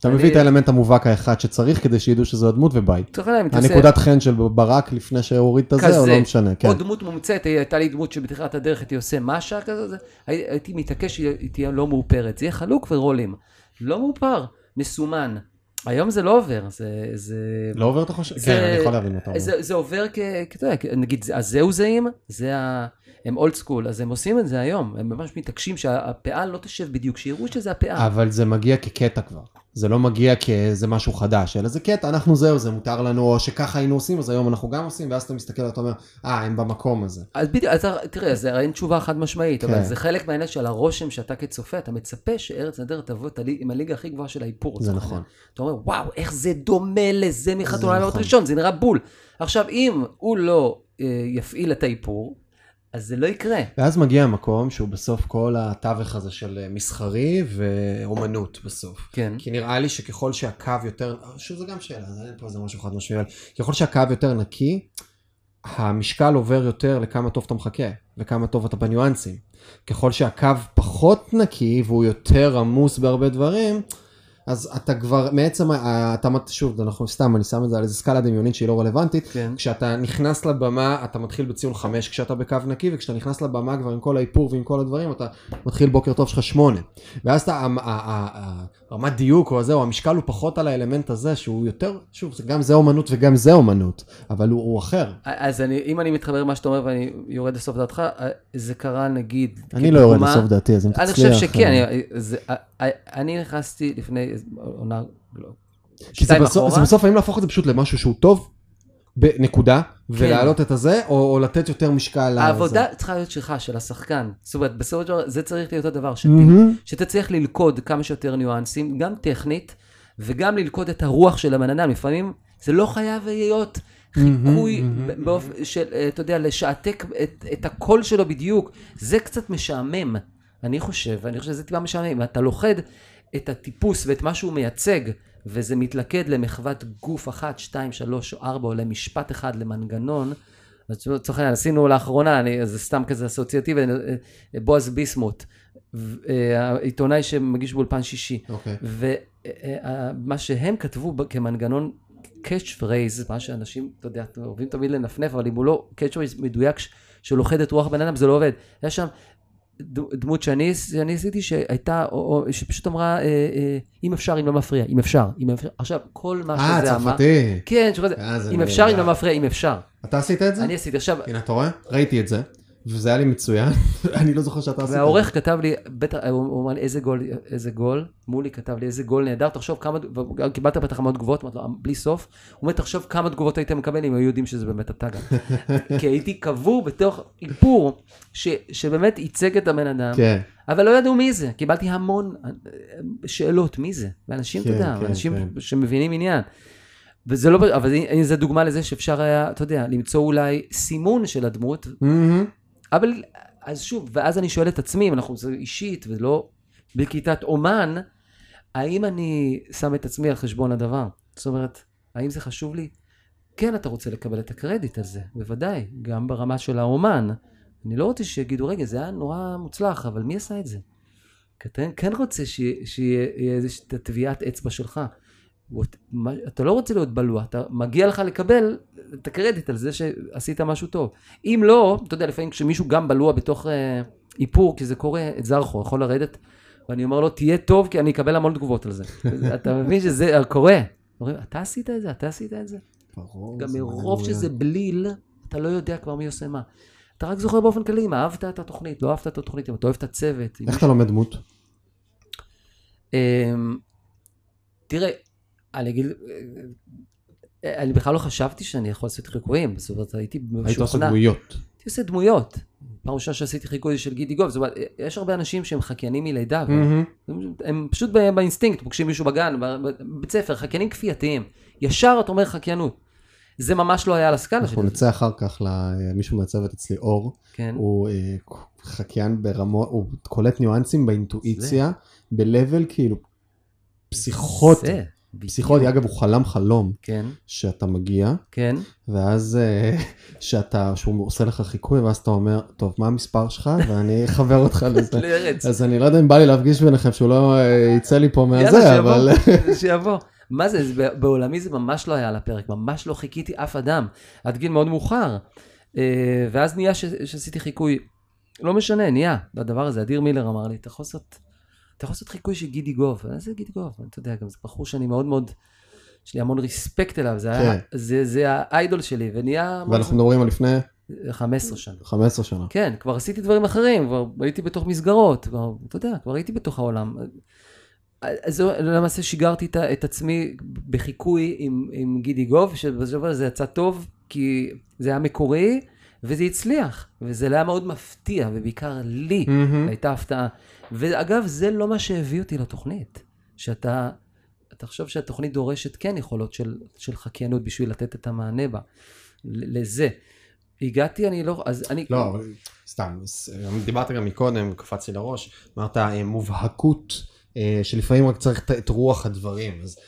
אתה מביא את האלמנט המובהק האחד שצריך כדי שידעו שזו הדמות וביי. הנקודת חן של ברק לפני שהוריד את הזה, או לא משנה. כן. או דמות מומצאת, הייתה לי דמות שבתחילת הדרך הייתי עושה משה כזה, הייתי מתעקש שהיא תהיה לא מאופרת, זה יהיה חלוק ורולים. לא מאופר, מסומן. היום זה לא עובר, זה... זה לא עובר אתה חושב? כן, אני יכול להבין אותה. זה, זה עובר כ... אתה יודע, נגיד, הזהו זהים, זה ה... הם אולד סקול, אז הם עושים את זה היום, הם ממש מתעקשים שהפאה לא תשב בדיוק, שיראו שזה הפאה. אבל זה מגיע כקטע כבר, זה לא מגיע כאיזה משהו חדש, אלא זה קטע, אנחנו זהו, זה מותר לנו, או שככה היינו עושים, אז היום אנחנו גם עושים, ואז אתה מסתכל ואתה אומר, אה, הם במקום הזה. אז בדיוק, אז תראה, זה אין תשובה חד משמעית, כן. אבל זה חלק מהעניין של הרושם שאתה כצופה, אתה מצפה שארץ נדר תבוא עם הליגה הכי גבוהה של האיפור. זה נכון. אתה אומר, וואו, איך זה דומה לזה מחתונה נכון. ראשון, זה נראה בול. עכשיו, אם הוא לא אה, יפעיל את האיפור, אז זה לא יקרה. ואז מגיע המקום שהוא בסוף כל התווך הזה של אה, מסחרי ואומנות בסוף. כן. כי נראה לי שככל שהקו יותר, שוב זה גם שאלה, אין פה איזה משהו חד משמעי, ככל שהקו יותר נקי, המשקל עובר יותר לכמה טוב אתה מחכה, וכמה טוב אתה בניואנסים. ככל שהקו פחות נקי והוא יותר עמוס בהרבה דברים, אז אתה כבר, מעצם, ה- אתה, שוב, אנחנו סתם, אני שם את זה על איזה סקאלה דמיונית שהיא לא רלוונטית. כן. כשאתה נכנס לבמה, אתה מתחיל בציון 5 כשאתה בקו נקי, וכשאתה נכנס לבמה כבר עם כל האיפור ועם כל הדברים, אתה מתחיל בוקר טוב שלך 8. ואז אתה, רמת דיוק או הזה, או המשקל הוא פחות על האלמנט הזה, שהוא יותר, שוב, זה גם זה אומנות וגם זה אומנות, אבל הוא, הוא אחר. אז אני, אם אני מתחבר למה שאתה אומר ואני יורד לסוף דעתך, זה קרה נגיד... אני לא יורד לסוף דעתי, אז אם אני תצליח... חושב שכן, אני, זה, אני נכנסתי לפני עונה, לא, כי זה בסוף. זה בסוף האם להפוך את זה פשוט למשהו שהוא טוב, בנקודה, ולהעלות את הזה, או, או לתת יותר משקל לזה. העבודה צריכה להיות שלך, של השחקן. זאת אומרת, בסופו של דבר זה צריך להיות הדבר, שת- מהמם. שתצליח ללכוד כמה שיותר ניואנסים, גם טכנית, וגם ללכוד את הרוח של הבן אדם. לפעמים זה לא חייב להיות חיקוי מהמם, באופן של, אה, אתה יודע, לשעתק את, את הקול שלו בדיוק. זה קצת משעמם, אני חושב, אני חושב שזה טיפה משעמם. אם אתה לוכד את הטיפוס ואת מה שהוא מייצג, וזה מתלכד למחוות גוף אחת, שתיים, שלוש או ארבע, או למשפט אחד, למנגנון, אז לצורך העניין, עשינו לאחרונה, אני, זה סתם כזה אסוציאטיבי, אה, אה, בועז ביסמוט, אה, העיתונאי שמגיש באולפן שישי, אוקיי. ומה שהם כתבו כמנגנון catch phrase, מה שאנשים, אתה יודע, אוהבים תמיד לנפנף, אבל אם הוא לא catch phrase מדויק שלוכד את רוח בן אדם, זה לא עובד. היה שם דמות שאני שאני עשיתי שהייתה, או, או שפשוט אמרה, אה, אה, אם אפשר, אם לא מפריע, אם אפשר, אם אפשר. עכשיו, כל מה אה, שזה אמר, צרפתי. כן, שכזה, אה, זה אם אפשר, אם. לא מפריע, אם אפשר. אתה עשית את זה? אני עשיתי עכשיו, הנה, אתה רואה? ראיתי את זה, וזה היה לי מצוין. [LAUGHS] אני לא זוכר שאתה עשית זה. והעורך כתב לי, בטח, הוא אמר לי איזה גול, איזה גול, מולי כתב לי איזה גול נהדר, תחשוב כמה, וקיבלת בטח המון תגובות, אמרתי לו, בלי סוף, הוא אומר, תחשוב כמה תגובות היית מקבל אם היו יודעים שזה באמת אתה גם. [LAUGHS] כי הייתי קבור בתוך איפור, ש, שבאמת ייצג את הבן אדם, כן. אבל לא ידעו מי זה, קיבלתי המון אה, שאלות, מי זה? ואנשים, אתה כן, יודע, כן, אנשים. שמבינים עניין. וזה לא, אבל זו דוגמה לזה שאפשר היה, אתה יודע, למצוא אולי סימון של הדמות, מהמם. אבל אז שוב, ואז אני שואל את עצמי, אם אנחנו זה אישית ולא בכיתת אומן, האם אני שם את עצמי על חשבון הדבר? זאת אומרת, האם זה חשוב לי? כן, אתה רוצה לקבל את הקרדיט על זה, בוודאי, גם ברמה של האומן. אני לא רוצה שיגידו, רגע, זה היה נורא מוצלח, אבל מי עשה את זה? כי אתה כן רוצה שיהיה איזושהי טביעת אצבע שלך. אתה לא רוצה להיות בלוע, אתה מגיע לך לקבל את הקרדיט על זה שעשית משהו טוב. אם לא, אתה יודע, לפעמים כשמישהו גם בלוע בתוך אה, איפור, כי זה קורה, את זרחו יכול לרדת, ואני אומר לו, תהיה טוב, כי אני אקבל המון תגובות על זה. [LAUGHS] אתה מבין שזה קורה. אומרים, אתה עשית את זה, אתה עשית את זה. ברור, גם מרוב. שזה בליל, אתה לא יודע כבר מי עושה מה. אתה רק זוכר באופן כללי, אם אהבת את התוכנית, לא אהבת את התוכנית, אם אתה אוהב את הצוות. איך אתה לומד דמות? אמ, תראה, אני אגיד, אה, אני בכלל לא חשבתי שאני יכול לעשות חיקויים, זאת אומרת, הייתי היית עושה משוכנע, דמויות. הייתי עושה דמויות. פעם ראשונה שעשיתי חיקוי של גידי גוב, זאת אומרת, יש הרבה אנשים שהם חקיינים מלידה. והם- הם פשוט באינסטינקט, פוגשים מישהו בגן, בבית ספר, חקיינים כפייתיים. ישר אתה אומר חקיינות. זה ממש לא היה על הסקאלה שלי. נצא אחר כך למישהו מהצוות אצלי, אור. כן. הוא אה, חקיין ברמות, הוא קולט ניואנסים באינטואיציה, ב-level כאילו פסיכוטי. פסיכוטי, אגב, הוא חלם חלום כן, שאתה מגיע, כן. ואז אה, שאתה, שהוא עושה לך חיקוי, ואז אתה אומר, טוב, מה המספר שלך? ואני אחבר אותך [LAUGHS] לזה. לארץ. אז אני לא יודע אם בא לי להפגיש ביניכם, שהוא לא אה, יצא לי פה מהזה, אבל... [LAUGHS] שיבוא. מה זה, בעולמי זה ממש לא היה על הפרק, ממש לא חיכיתי אף אדם, עד גיל מאוד מאוחר. אה, ואז נהיה שעשיתי חיקוי, לא משנה, נהיה, הדבר הזה, אדיר מילר אמר לי, אתה יכול לעשות, אתה יכול לעשות חיקוי של גידי גוב, איזה גידי גוב, אתה יודע, גם זה בחור שאני מאוד מאוד, יש לי המון ריספקט אליו, זה, היה, כן. זה, זה האיידול שלי, ונהיה ואנחנו מדברים על לפני 15 שנה. 15 שנה. כן, כבר עשיתי דברים אחרים, כבר הייתי בתוך מסגרות, כבר, אתה יודע, כבר הייתי בתוך העולם. אז למעשה שיגרתי את, את עצמי בחיקוי עם, עם גידי גוב, שבסופו של זה יצא טוב, כי זה היה מקורי, וזה הצליח, וזה היה מאוד מפתיע, ובעיקר לי מהמם. הייתה הפתעה. ואגב, זה לא מה שהביא אותי לתוכנית, שאתה, תחשוב שהתוכנית דורשת כן יכולות של, של חקיינות בשביל לתת את המענה בה, לזה. הגעתי, אני לא, אז אני... לא, אבל סתם, דיברת גם מקודם, קפץ לי לראש, אמרת אה, מובהקות, אה, שלפעמים רק צריך את- רוח הדברים, אז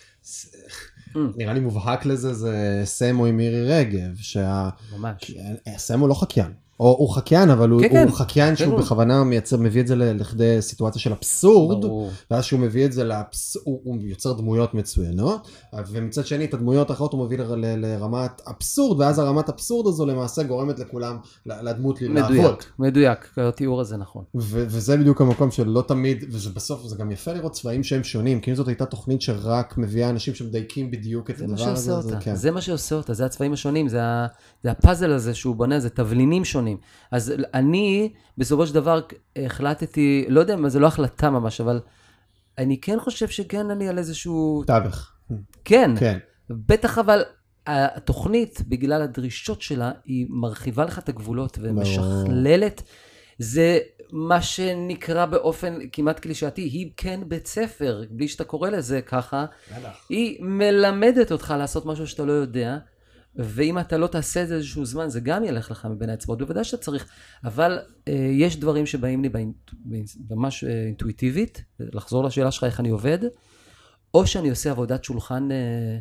Mm. נראה לי מובהק לזה זה סמו עם מירי רגב, שה... ממש. אה, סמו לא חקיין, או הוא חקיין, אבל הוא, כן, כן. הוא חקיין כן, שהוא הוא- בכוונה מייצר, מביא את זה לכדי סיטואציה של אבסורד, ברור. ואז שהוא מביא את זה לאבס... הוא, הוא יוצר דמויות מצוינות, ומצד שני את הדמויות האחרות הוא מביא ל- ל- לרמת אבסורד, ואז הרמת אבסורד הזו למעשה גורמת לכולם, לדמות לעבוד. מדויק, מדויק, התיאור הזה נכון. ו- וזה בדיוק המקום שלא תמיד, וזה בסוף, זה גם יפה לראות צבעים שהם שונים, כי אם זאת הייתה תוכנית שרק מביאה אנשים שמדייקים בדיוק את הדבר הזה, זה כן. זה מה שעושה אותה, זה הצבעים השונים, זה, ה, זה הפאזל הזה שהוא בונה, זה תבלינים שונים. אז אני, בסופו של דבר, החלטתי, לא יודע מה, זה לא החלטה ממש, אבל אני כן חושב שכן אני על איזשהו... תווך. כן, כן. בטח אבל התוכנית, בגלל הדרישות שלה, היא מרחיבה לך את הגבולות ומשכללת. זה מה שנקרא באופן כמעט קלישאתי, היא כן בית ספר, בלי שאתה קורא לזה ככה, היא מלמדת אותך לעשות משהו שאתה לא יודע, ואם אתה לא תעשה את זה איזשהו זמן, זה גם ילך לך מבין האצבעות, בוודאי שאתה צריך, אבל אה, יש דברים שבאים לי באינט... ממש אה, אינטואיטיבית, לחזור לשאלה שלך איך אני עובד, או שאני עושה עבודת שולחן אה,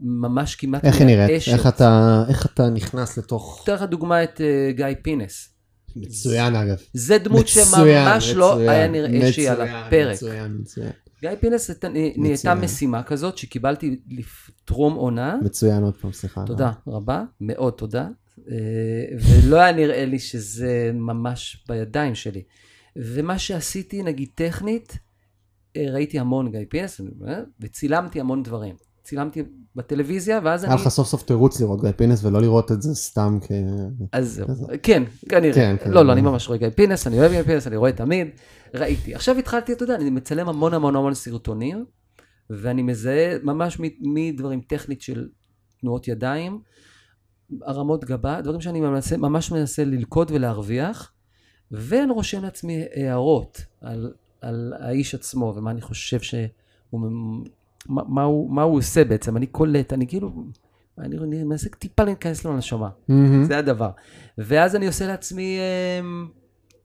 ממש כמעט איך היא נראית? מייאשת. איך אתה, איך אתה נכנס לתוך... אתן לך דוגמה את אה, גיא פינס. מצוין אגב. זה דמות מצוין, שממש לא מצוין, היה נראה שהיא על מצוין, הפרק. מצוין, מצוין. גיא פינס הייתה- נהייתה. משימה כזאת שקיבלתי לטרום עונה. מצוין עוד פעם, סליחה. תודה רבה, מאוד תודה. אה, ולא היה נראה לי שזה ממש בידיים שלי. ומה שעשיתי, נגיד טכנית, אה, ראיתי המון גיא פינס, אה, וצילמתי המון דברים. צילמתי בטלוויזיה, ואז אני... היה לך סוף סוף תירוץ לראות גיא פינס ולא לראות את זה סתם כ... אז כן, כנראה. כן, כן. לא, לא, אני ממש רואה גיא פינס, אני אוהב גיא פינס, אני רואה תמיד. ראיתי. עכשיו התחלתי, אתה יודע, אני מצלם המון המון המון סרטונים, ואני מזהה ממש מדברים טכנית של תנועות ידיים, הרמות גבה, דברים שאני מנסה, ממש מנסה ללכוד ולהרוויח, ואני רושם לעצמי הערות על, על האיש עצמו, ומה אני חושב שהוא... מה, מה, הוא, מה הוא עושה בעצם, אני קולט, אני כאילו... אני, אני מנסה טיפה להיכנס לו לנשמה. מהמם. זה הדבר. ואז אני עושה לעצמי אמ,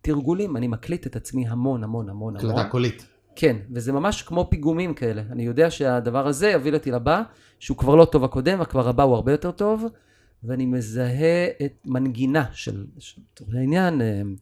תרגולים, אני מקליט את עצמי המון המון המון המון. הקלטה קולית. כן, וזה ממש כמו פיגומים כאלה. אני יודע שהדבר הזה יביא אותי לבא, שהוא כבר לא טוב הקודם, וכבר הבא הוא הרבה יותר טוב, ואני מזהה את מנגינה של, לצורך העניין, אמ,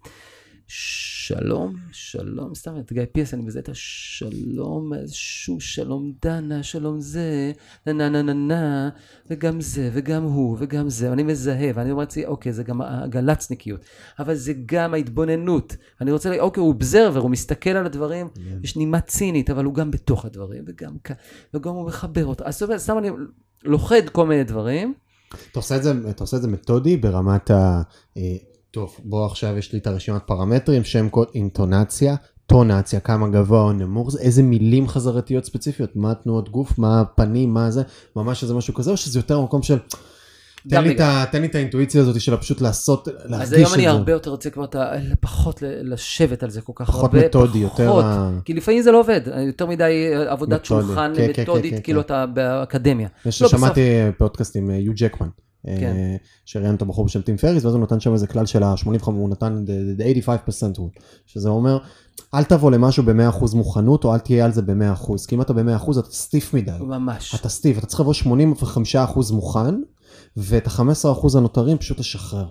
שלום, שלום, סתם את גיא פיאס, אני מזהה את השלום, איזשהו שלום דנה, שלום זה, נה נה נה נה נה, וגם זה, וגם הוא, וגם זה, אני מזהה, ואני אומר לעצמי, אוקיי, זה גם הגלצניקיות, אבל זה גם ההתבוננות. אני רוצה להגיד, אוקיי, הוא אובזרבר, הוא מסתכל על הדברים, יש נימה צינית, אבל הוא גם בתוך הדברים, וגם כאן, וגם הוא מחבר אותו. אז סתם אני לוכד כל מיני דברים. אתה עושה את זה, אתה עושה את זה מתודי ברמת ה... אה, טוב, בוא עכשיו יש לי את הרשימת פרמטרים, שם קוד, אינטונציה, טונציה, כמה גבוה או נמוך, זה, איזה מילים חזרתיות ספציפיות, מה התנועות גוף, מה הפנים, מה זה, ממש איזה משהו כזה, או שזה יותר מקום של... תן לי, את. ה, תן לי את האינטואיציה הזאת של פשוט לעשות, להרגיש אז היום את אני זה. הרבה יותר רוצה כבר את. פחות לשבת על זה כל כך פחות הרבה. מתודי, יותר פחות. ה- כי לפעמים זה לא עובד, יותר מדי עבודת מתודי. שולחן כן, כן, מתודית, כן, כאילו כן. אתה באקדמיה. יש, לא, שמעתי פודקאסט עם אה, יו ג'קמן, אה, כן. שראיין את הבחור בשם טים פריס, ואז הוא נתן שם איזה כלל של ה-85, הוא נתן the 85% rule, שזה אומר, אל תבוא למשהו ב-100% מוכנות, או אל תהיה על זה ב-100%, כי אם אתה ב-100% אתה סטיף מדי. ממש. אתה סטיף, אתה צריך לבוא 85% מוכן, ואת ה-15% הנותרים פשוט לשחרר.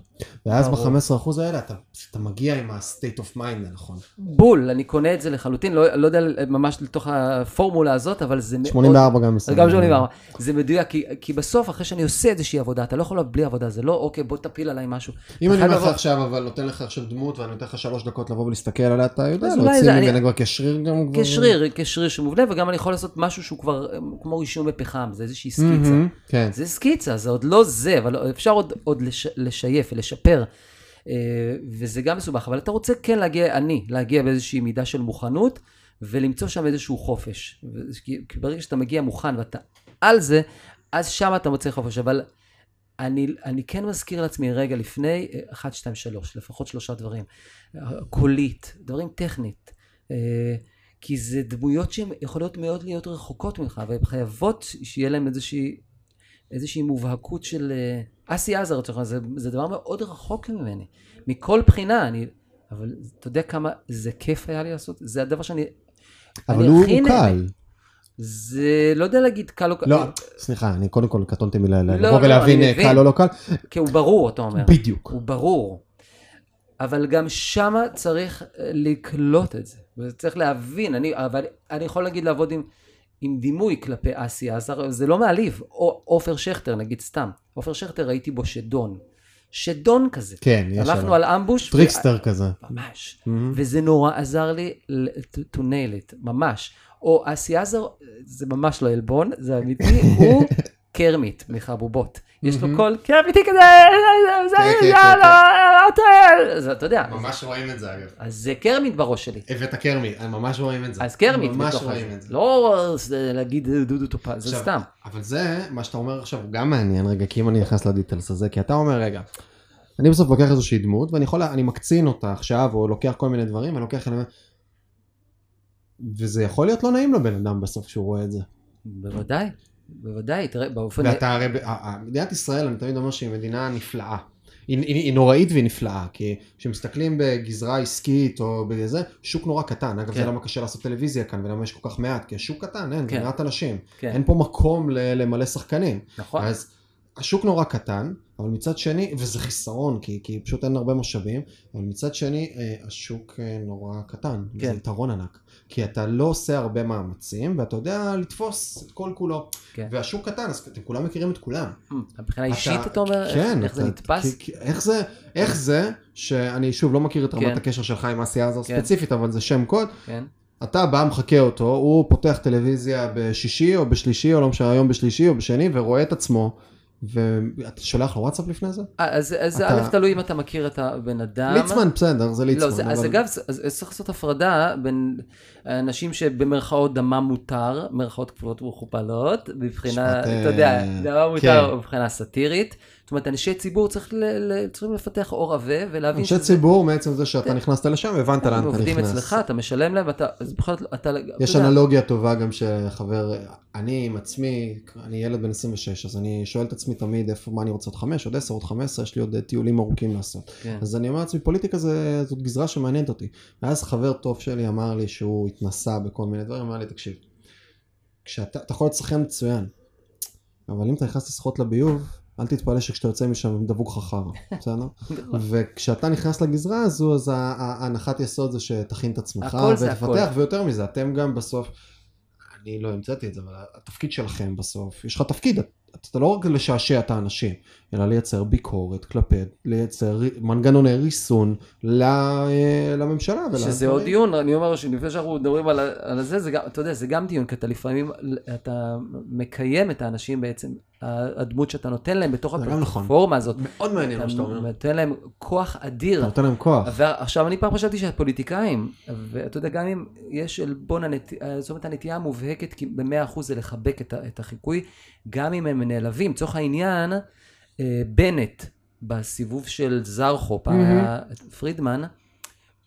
ואז ברור. ב-15% האלה אתה, אתה מגיע עם ה-state of mind הנכון. בול, אני קונה את זה לחלוטין, לא, לא יודע ממש לתוך הפורמולה הזאת, אבל זה מאוד... 84 גם בסדר. גם 84. זה מדויק, כי, כי בסוף, אחרי שאני עושה איזושהי עבודה, אתה לא יכול בלי עבודה, זה לא, אוקיי, בוא תפיל עליי משהו. אם אני אומר לך עכשיו, אבל נותן לך עכשיו דמות, ואני נותן לך שלוש דקות לבוא ולהסתכל עליה, אתה יודע, להוציא ממנה כבר כשריר גם. כשריר, כשריר שמובנה, וגם אני יכול לעשות משהו שהוא כבר אה, כמו רישום בפחם, זה איזושהי סקיצה. כן. זה סקיצה, זה עוד לא זה, אבל אפשר עוד, עוד לש, לשייף ולשפר. אה, וזה גם מסובך, אבל אתה רוצה כן להגיע, אני, להגיע באיזושהי מידה של מוכנות, ולמצוא שם איזשהו חופש. כי ברגע שאתה מגיע מוכן ואתה על זה, אז שם אתה מוצא חופש. אבל אני, אני כן מזכיר לעצמי רגע לפני, אה, 1, 2, 3, לפחות שלושה דברים. קולית, דברים טכנית. אה, כי זה דמויות שהן יכולות מאוד להיות רחוקות ממך, והן חייבות שיהיה להן איזושהי, איזושהי מובהקות של... אה, אסי עזר, לצורך העניין, זה, זה דבר מאוד רחוק ממני. מכל בחינה, אני... אבל אתה יודע כמה זה כיף היה לי לעשות? זה הדבר שאני... אבל הוא הוא. קל. זה לא יודע להגיד קל או קל. לא, סליחה, אני קודם כל קטונתי מלבוא לא, ולהבין אני אה. קל או לא קל. כי הוא ברור, אתה אומר. בדיוק. הוא ברור. אבל גם שמה צריך אה, לקלוט את זה. צריך להבין, אני, אבל אני יכול להגיד לעבוד עם, עם דימוי כלפי אסי עזר, זה לא מעליב. או עופר שכטר, נגיד סתם. עופר שכטר ראיתי בו שדון. שדון כזה. כן, יש הלכנו עליו. על ambush. טריקסטר כזה. ממש. Mhm. וזה נורא עזר לי to nail it, ממש. או אסי עזר, זה ממש לא עלבון, זה אמיתי, הוא [LAUGHS] קרמיט מחבובות. יש לו. קול קרמיטי כזה, זה, כן, כן, יאללה, או טל, זה, אתה יודע. ממש רואים את זה אגב. אז זה קרמיט בראש שלי. הבאת קרמי, ממש רואים את זה. אז קרמיט ממש רואים. את זה. לא זה להגיד דודו טופז, זה סתם. אבל זה, מה שאתה אומר עכשיו, הוא גם מעניין רגע, כי אם אני נכנס לדיטלס הזה, כי אתה אומר, רגע, אני בסוף לוקח איזושהי דמות, ואני יכול, אני מקצין אותה עכשיו, או לוקח כל מיני דברים, אני לוקח וזה יכול להיות לא נעים לבן אדם בסוף כשהוא רואה את זה. בוודאי, בוודאי, תראה, באופן... ואתה הרי, מדינת ישראל, אני תמיד אומר שהיא מדינה נפלאה. היא, היא, היא נוראית והיא נפלאה, כי כשמסתכלים בגזרה עסקית או בזה, שוק נורא קטן. אגב, כן. זה למה קשה לעשות טלוויזיה כאן, ולמה יש כל כך מעט, כי השוק קטן, אין, כן. זה מעט אנשים. כן, אין פה מקום ל- למלא שחקנים. נכון. אז השוק נורא קטן, אבל מצד שני, וזה חיסרון, כי, כי פשוט אין הרבה משאבים, אבל מצד שני, אה, השוק אה, נורא קטן, כן. זה יתרון ענק. כי אתה לא עושה הרבה מאמצים, ואתה יודע לתפוס את כל כולו. כן. והשוק קטן, אז אתם כולם מכירים את כולם. מבחינה אישית אתה אומר, כן, איך זה אתה- נתפס? כי- כי- איך זה, איך זה, שאני שוב לא מכיר את רמת כן. הקשר שלך עם אסי עזר כן. ספציפית, אבל זה שם קוד, כן, אתה בא מחקה אותו, הוא פותח טלוויזיה בשישי או בשלישי, או לא משנה, היום בשלישי או בשני, ורואה את עצמו, ואתה שולח לו וואטסאפ לפני זה? אה, אז אז אתה- א', תלוי אם אתה מכיר את הבן אדם. ליצמן, בסדר, זה ליצמן. לא, זה, אז אבל- אגב, זה- אז צריך לעשות הפרדה בין אנשים שבמרכאות דמם מותר, מרכאות כפולות ומכופלות, מבחינה, משפט, אתה יודע, אה, דמם מותר כן. מבחינה סאטירית. זאת אומרת, אנשי ציבור צריך ל, ל, צריכים לפתח אור עבה ולהבין אנשי ציבור, מעצם זה שאתה נכנסת לשם, הבנת לאן אתה עובדים נכנס. אצלך, אתה משלם להם, אתה, אז בכל זאת, אתה, יש אתה אנלוגיה טובה גם שחבר, אני עם עצמי, אני ילד בן 26, אז אני שואל את עצמי תמיד איפה, מה אני רוצה עוד חמש, עוד עשר, עוד חמש עשרה, יש לי עוד אה, טיולים ארוכים לעשות. כן, אז אני אומר לעצמי, פוליטיקה זה, זאת גזרה שמעניינת אותי. ואז חבר טוב שלי אמר לי שהוא התנסה בכל מיני דברים, אמר לי, תקשיב, כשאתה, אתה יכול להיות שחקן מצוין, אבל אם אתה נכנס לשחות לביוב, אל תתפלא שכשאתה יוצא משם דבוק לך חרא, [LAUGHS] בסדר? נכון. וכשאתה נכנס לגזרה הזו, אז ההנחת יסוד זה שתכין את עצמך ותפתח. ויותר מזה, אתם גם בסוף, אני לא המצאתי את זה, אבל התפקיד שלכם בסוף, יש לך תפקיד, אתה לא רק לשעשע את האנשים, אלא לייצר ביקורת כלפי, לייצר מנגנוני ריסון אה, לממשלה. שזה. עוד דיון, אני אומר שלפני שאנחנו מדברים על, על זה, זה גם, אתה יודע, זה גם דיון, כי אתה לפעמים, אתה מקיים את האנשים בעצם, הדמות שאתה נותן להם בתוך נכון. הפלטפורמה הזאת, מאוד מעניין מה שאתה אתה אומר. נותן להם כוח אדיר. אתה נותן להם כוח. ועכשיו אני פעם חשבתי שהפוליטיקאים, ואתה יודע, גם אם יש עלבון. זאת אומרת הנטייה המובהקת במאה אחוז זה לחבק את החיקוי, גם אם הם נעלבים. לצורך העניין, אה, בנט, בסיבוב של זרחו, פעם היה פרידמן,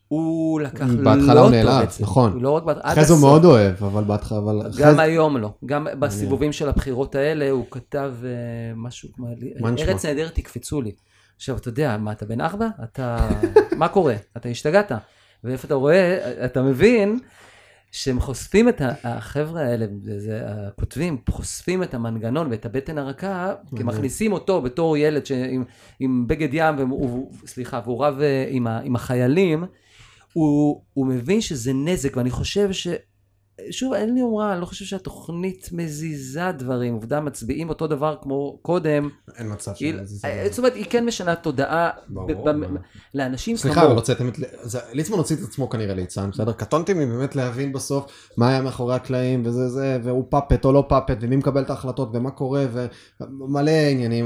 הוא לקח לא בהתחלה הוא טוב נעלב. נכון. הוא לא רק בהתחלה, אחרי זה הוא מאוד אוהב, אבל בהתחלה, אבל... גם זה- היום לא, גם בסיבובים של הבחירות האלה הוא כתב אה, משהו כמו, מה? ארץ נהדרת תקפצו לי. עכשיו אתה יודע, מה אתה בן ארבע? אתה, [LAUGHS] מה קורה? אתה השתגעת. ואיפה אתה רואה, אתה מבין שהם חושפים את החבר'ה האלה, זה, הכותבים, חושפים את המנגנון ואת הבטן הרכה, כי. מכניסים אותו בתור ילד שעם, עם בגד ים, והוא, סליחה, והוא רב אה, עם, ה, עם החיילים, הוא, הוא מבין שזה נזק, ואני חושב ש... שוב, אין לי אומרה, אני לא חושב שהתוכנית מזיזה דברים, עובדה מצביעים אותו דבר כמו קודם, אין מצב היא- שזה- זה- אה, זאת אומרת, היא כן משנה תודעה ברור, ב- ב- מה. לאנשים סליחה. אבל הוצאתם את... ליצמן הוציא את עצמו כנראה ליצן, בסדר? קטונתי מבאמת להבין בסוף מה היה מאחורי הקלעים וזה זה, והוא פאפט או לא פאפט, ומי מקבל את ההחלטות ומה קורה, ומלא עניינים.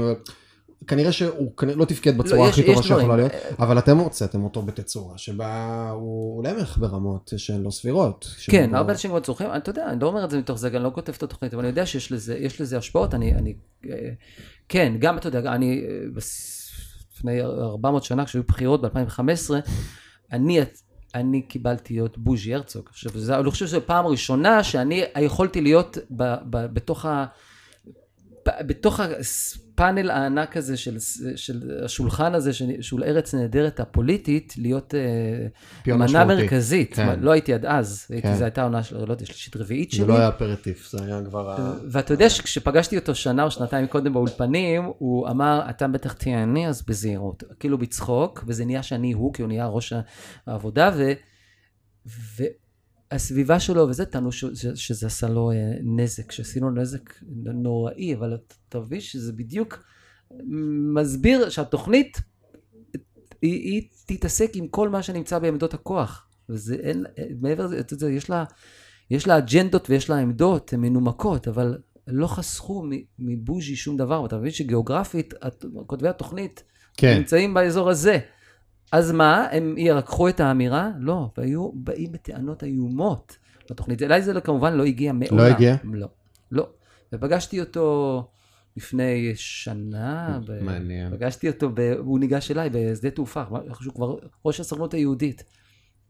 כנראה שהוא כנראה לא תפקד בצורה לא, הכי יש- טובה שיכולה. להיות, אבל אתם הוצאתם אותו בתצורה שבה הוא למך ברמות שהן לא סבירות. כן, לא- הרבה אנשים מאוד צורכים, אתה יודע, אני לא אומר את זה מתוך זה, אני לא כותב את התוכנית, אבל אני יודע שיש לזה, לזה השפעות, אני, אני, אה, כן, גם, אתה יודע, אני, אה, לפני 400 שנה, כשהיו בחירות ב-2015, אני, אני קיבלתי להיות בוז'י הרצוג. עכשיו, זה, אני חושב שזו פעם ראשונה שאני יכולתי להיות ב, ב, בתוך ה... בתוך הפאנל הענק הזה של, של השולחן הזה, של ארץ נהדרת הפוליטית, להיות אה, מנה מרכזית. כן. לא הייתי עד אז, כן. הייתי, זו הייתה העונה של, לא יודע, שלישית רביעית שלי. זה לא היה אפרטיף, זה היה כבר... ואתה יודע שכשפגשתי אותו שנה או שנתיים קודם באולפנים, הוא אמר, אתה בטח תהיה אני, אז בזהירות. כאילו בצחוק, וזה נהיה שאני הוא, כי הוא נהיה ראש העבודה, ו... ו... הסביבה שלו וזה, טענו שזה עשה לו אה, נזק, שעשינו נזק נוראי, אבל אתה מבין שזה בדיוק מסביר שהתוכנית, היא, היא תתעסק עם כל מה שנמצא בעמדות הכוח. וזה אין, מעבר לזה, יש לה, יש לה אג'נדות ויש לה עמדות, הן מנומקות, אבל לא חסכו מבוז'י שום דבר, ואתה מבין שגיאוגרפית, כותבי התוכנית כן. נמצאים באזור הזה. אז מה, הם ירקחו את האמירה? לא, והיו באים בטענות איומות לתוכנית. אליי זה לא, כמובן לא הגיע מעולם. לא הגיע? לא, לא. ופגשתי אותו לפני שנה. מעניין. פגשתי אותו, ב... הוא ניגש אליי בשדה תעופה, שהוא כבר ראש הסוכנות היהודית.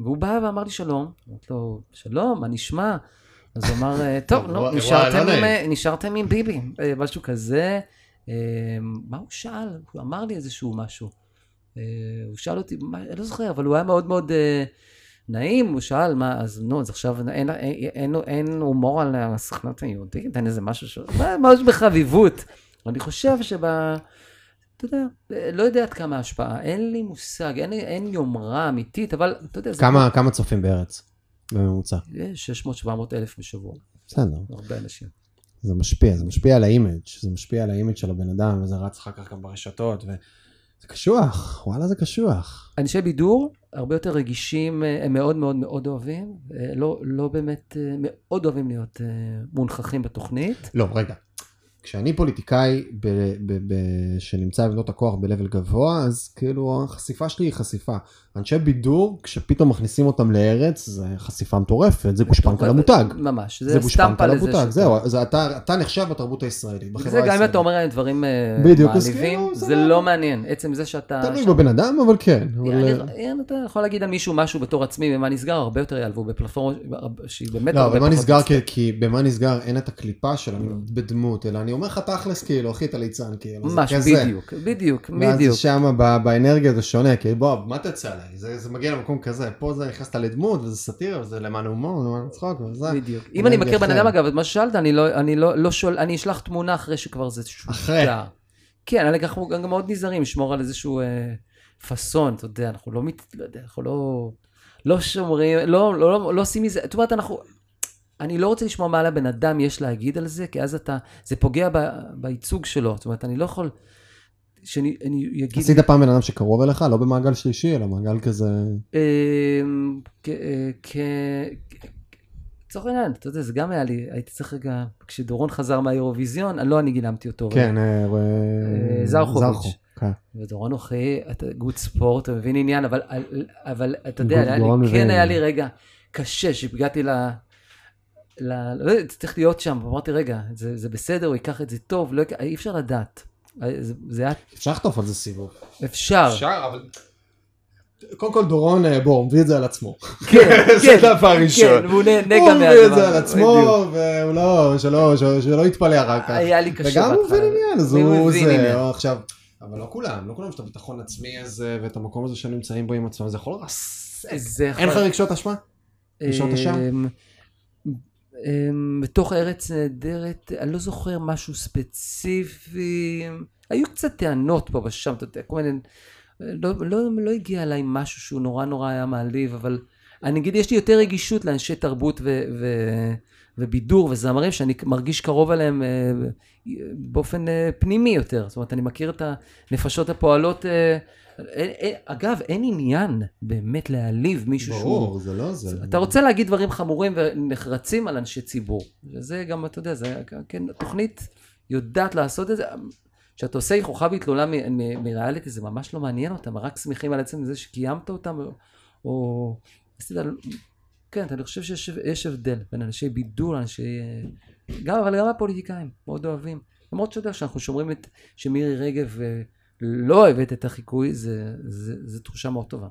והוא בא ואמר לי שלום, אמרתי לו, שלום, מה נשמע? אז הוא אמר, אה, טוב, [LAUGHS] נו, לא, נשארתם עם ביבי, אה, משהו כזה. אה, מה הוא שאל? הוא אמר לי איזשהו משהו. אה, הוא שאל אותי, מה, אני לא זוכר, אבל הוא היה מאוד מאוד אה, נעים, הוא שאל, מה, אז נו, אז עכשיו אין, אין, אין, אין הומור על הסוכנות היהודית, אין איזה משהו ש... ממש בחביבות. אני חושב שב... אתה יודע, לא יודע עד כמה השפעה, אין לי מושג, אין, אין יומרה אמיתית, אבל אתה יודע... כמה, זה... כמה צופים בארץ בממוצע? 600-700 אלף בשבוע. בסדר. הרבה אנשים. זה משפיע, זה משפיע על ה image, זה משפיע על ה image של הבן אדם, וזה רץ אחר כך גם ברשתות, ו... זה קשוח, וואלה זה קשוח. אנשי בידור הרבה יותר רגישים, אה, הם מאוד מאוד מאוד אוהבים, אה, לא, לא באמת, אה, מאוד אוהבים להיות מונחכים בתוכנית. לא, רגע. כשאני פוליטיקאי ב, ב, ב, שנמצא בבנות הכוח ב-level גבוה, אז כאילו החשיפה שלי היא חשיפה. אנשי בידור, כשפתאום מכניסים אותם לארץ, זה חשיפה מטורפת, זה גושפנקה למותג. ממש, זה, זה גושפנקה למותג, זהו, זה אתה, אתה נחשב בתרבות הישראלית, בחברה הישראלית. זה גם אם אתה אומר להם דברים אה, בדיוק, מעליבים, כאילו, זה, זה לא מעניין, עצם זה שאתה... תלוי בבן אדם, אבל כן. אבל... אתה יכול להגיד על מישהו משהו בתור עצמי, במה נסגר, הרבה יותר יעלבו בפלטפורמה שהיא באמת לא, הרבה פחות... לא, במה נסגר, כי במה נסגר אין את הקליפה של בדמות, אלא אני אומר לך תכלס, כאילו, אחי, אתה ליצן, כאילו, ממש, בדיוק, בדיוק, בדיוק. ואז שם באנרגיה זה שונה, כי בוא, מה תצא עליי? זה מגיע למקום כזה, פה זה נכנסת לדמות, וזה סאטירה, וזה למען הומור, למען צחוק, וזה. בדיוק. אם אני מכיר בן אדם, אגב, את מה ששאלת, אני לא, אני לא, לא שואל, אני אשלח תמונה אחרי שכבר זה שודר. אחרי. כן, אנחנו גם מאוד נזהרים, לשמור על איזשהו אה, פאסון, אתה יודע, אנחנו לא מת... לא יודע, אנחנו לא... לא שומרים, לא, לא, לא, לא עושים מזה, זאת אומרת, אנחנו... אני לא רוצה לשמוע מה לבן אדם יש להגיד על זה, כי אז אתה, זה פוגע ב, בייצוג שלו, זאת אומרת, אני לא יכול... שאני אגיד... עשית פעם בן אדם שקרוב אליך? לא במעגל שלישי, אלא מעגל כזה... אמ, כ... לצורך העניין, אתה יודע, זה גם היה לי, הייתי צריך רגע, כשדורון חזר מהאירוויזיון, לא אני גילמתי אותו. כן, אה, אה, זרחוביץ'. כן. ודורון אוכי, אתה גוד ספורט, אתה מבין עניין, אבל אתה יודע, כן היה לי רגע קשה, שהגעתי ל... לא, צריך להיות שם, אמרתי, רגע, זה בסדר, הוא ייקח את זה טוב, לא אי אפשר לדעת. זה היה... אפשר לחטוף על זה סיבוב. אפשר. אפשר, אבל... קודם כל דורון, אה, בוא, הוא מביא את זה על עצמו. כן, [LAUGHS] זה כן, דבר ראשון. כן, והוא נהנה גם מהדבר. הוא מביא את זה על עצמו, והוא לא, שלא, שלא יתפלא אחר כך. היה לי קשה וגם הוא מבין עניין, אז הוא זה, עכשיו, אבל לא כולם, לא כולם יש את הביטחון עצמי הזה, ואת המקום הזה שנמצאים בו עם עצמם, זה יכול לרסק. אין לך רגשות אשמה? רגשות אשם? אמ, בתוך ארץ נהדרת, אני לא זוכר משהו ספציפי, היו קצת טענות פה ושם, אתה יודע, כל מיני, לא, לא, לא הגיע אליי משהו שהוא נורא נורא היה מעליב, אבל אני אגיד, יש לי יותר רגישות לאנשי תרבות ו, ו, ובידור וזמרים, שאני מרגיש קרוב אליהם אה, באופן אה, פנימי יותר, זאת אומרת, אני מכיר את הנפשות הפועלות אה, אגב, אין עניין באמת להעליב מישהו ברור, שהוא... ברור, זה לא זה. אתה רוצה להגיד דברים חמורים ונחרצים על אנשי ציבור. וזה גם, אתה יודע, זה כן, התוכנית יודעת לעשות את זה. כשאתה עושה כוכב התלולה מריאליטי, זה ממש לא מעניין אותם, רק שמחים על עצם זה שקיימת אותם, או... כן, אני חושב שיש הבדל בין אנשי בידול, אנשי... גם, אבל גם הפוליטיקאים, מאוד אוהבים. למרות שאתה יודע שאנחנו שומרים את... שמירי רגב... לא אוהבת את החיקוי, זה, זה, זה תחושה מאוד טובה.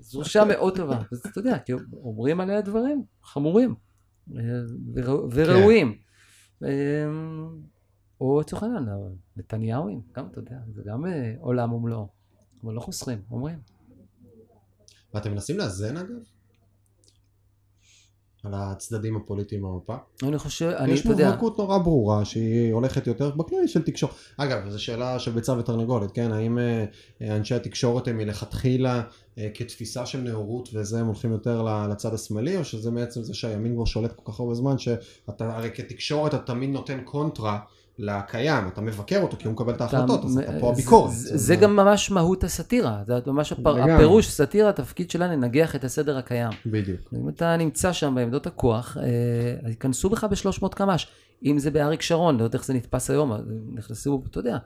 זו תחושה מאוד טובה. אז אתה יודע, כי אומרים עליה דברים חמורים וראויים. כן. או לצורך העניין, נתניהוים, גם, אתה יודע, זה גם אה, עולם ומלואו. אבל לא חוסכים, אומרים. ואתם מנסים לאזן אגב? על הצדדים הפוליטיים במפה? אני חושב, אני, יש אתה יודע, מובהקות נורא ברורה שהיא הולכת יותר בכלי של תקשורת. אגב, זו שאלה של ביצה ותרנגולת, כן? האם אה, אנשי התקשורת הם מלכתחילה אה, כתפיסה של נאורות וזה הם הולכים יותר לצד השמאלי, או שזה בעצם זה שהימין כבר שולט כל כך הרבה זמן, שאתה הרי כתקשורת אתה תמיד נותן קונטרה לקיים, אתה מבקר אותו כי הוא מקבל את ההחלטות, אז אתה פה הביקורת. זה, גם ממש מהות הסאטירה, זה ממש. הפירוש סאטירה, התפקיד שלה לנגח את הסדר הקיים. בדיוק. אם אתה נמצא שם בעמדות הכוח, אה, ייכנסו בך ב-300 קמ"ש. אם זה באריק שרון, לא יודע איך זה נתפס היום, אז נכנסו, אתה יודע,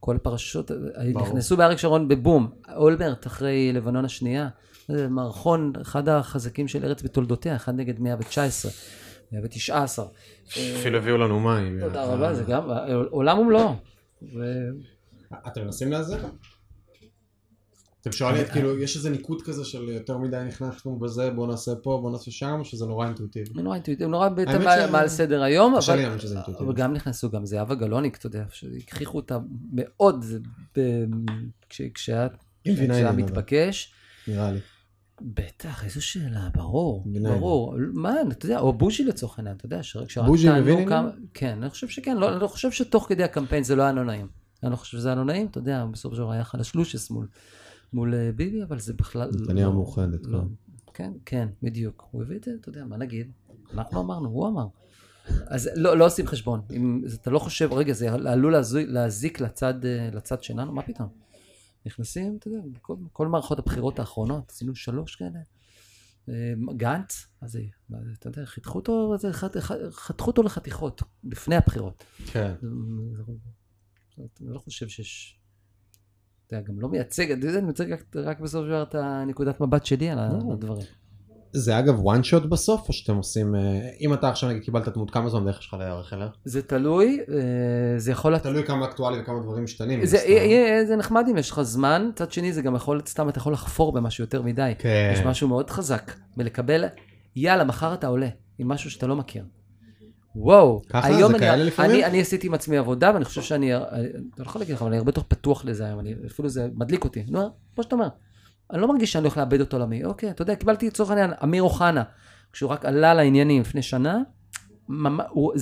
כל הפרשות, אה. נכנסו באריק שרון בבום. אולמרט אחרי לבנון השנייה, מערכון, אחד החזקים של ארץ בתולדותיה, אחד נגד 119, 119. אפילו הביאו לנו מים. תודה רבה, זה גם עולם ומלואו. אתם מנסים לאזן? אתם שואלים, כאילו, יש איזה ניקוד כזה של יותר מדי נכנסנו בזה, בוא נעשה פה, בוא נעשה שם, או שזה נורא אינטואיטיבי? נורא אינטואיטיבי, נורא בעצם מעל סדר היום, אבל. אבל גם נכנסו גם זהבה גלאוניק, אתה יודע, שהכריחו אותה מאוד, כשהיה. מתבקש. נראה לי. בטח, איזו שאלה, ברור, ברור. מה, אתה יודע, או בוז'י לצורך העניין, אתה יודע, שרק שרק בוז'י מבין? כן, אני חושב שכן, לא- אני לא חושב שתוך כדי הקמפיין זה לא היה לא נעים. אני לא חושב שזה היה לא נעים, אתה יודע, בסוף של דבר היה חלשלושס מול מול אה, ביבי, אבל זה בכלל... נתניהו לא- מאוחדת, לא. כן. כן, כן, בדיוק. הוא הביא את זה, אתה יודע, מה נגיד? אנחנו אמרנו, הוא אמר. אז לא, לא עושים חשבון. אם אתה לא חושב, רגע, זה עלול להזיק, להזיק לצד, אה, לצד שלנו, מה פתאום? נכנסים, אתה יודע, כל, כל מערכות הבחירות האחרונות, עשינו שלוש כאלה. אה, גנץ, אז אתה יודע, חתכו אותו, חתכו אותו לחתיכות, לפני הבחירות. כן. אני לא חושב שיש... אתה יודע, גם לא מייצג, אני מייצג רק, רק בסוף של דבר את הנקודת מבט שלי על לא. הדברים. זה אגב one shot בסוף, או שאתם עושים, אה, אם אתה עכשיו נגיד קיבלת דמות, כמה זמן בערך יש לך להיערך אליה? זה תלוי, אה, זה יכול... לת- תלוי כמה אקטואלי וכמה דברים משתנים. זה. יהיה- זה נחמד אם יש לך זמן, מצד שני זה גם יכול, סתם אתה יכול לחפור במשהו יותר מדי. כן. יש משהו מאוד חזק בלקבל, יאללה, מחר אתה עולה עם משהו שאתה לא מכיר. וואו, ככה? היום זה אני, כאלה לפעמים? אני, אני עשיתי עם עצמי עבודה ואני חושב שאני, אני לא יכול להגיד לך, אבל אני הרבה יותר פתוח לזה היום, אני, אפילו זה מדליק אותי. נו, כמו שאתה אומר, אני לא מרגיש שאני הולך לאבד אותו לעמי, אוקיי, אתה יודע, קיבלתי לצורך העניין, אמיר אוחנה, כשהוא רק עלה לעניינים לפני שנה, ממ... הוא.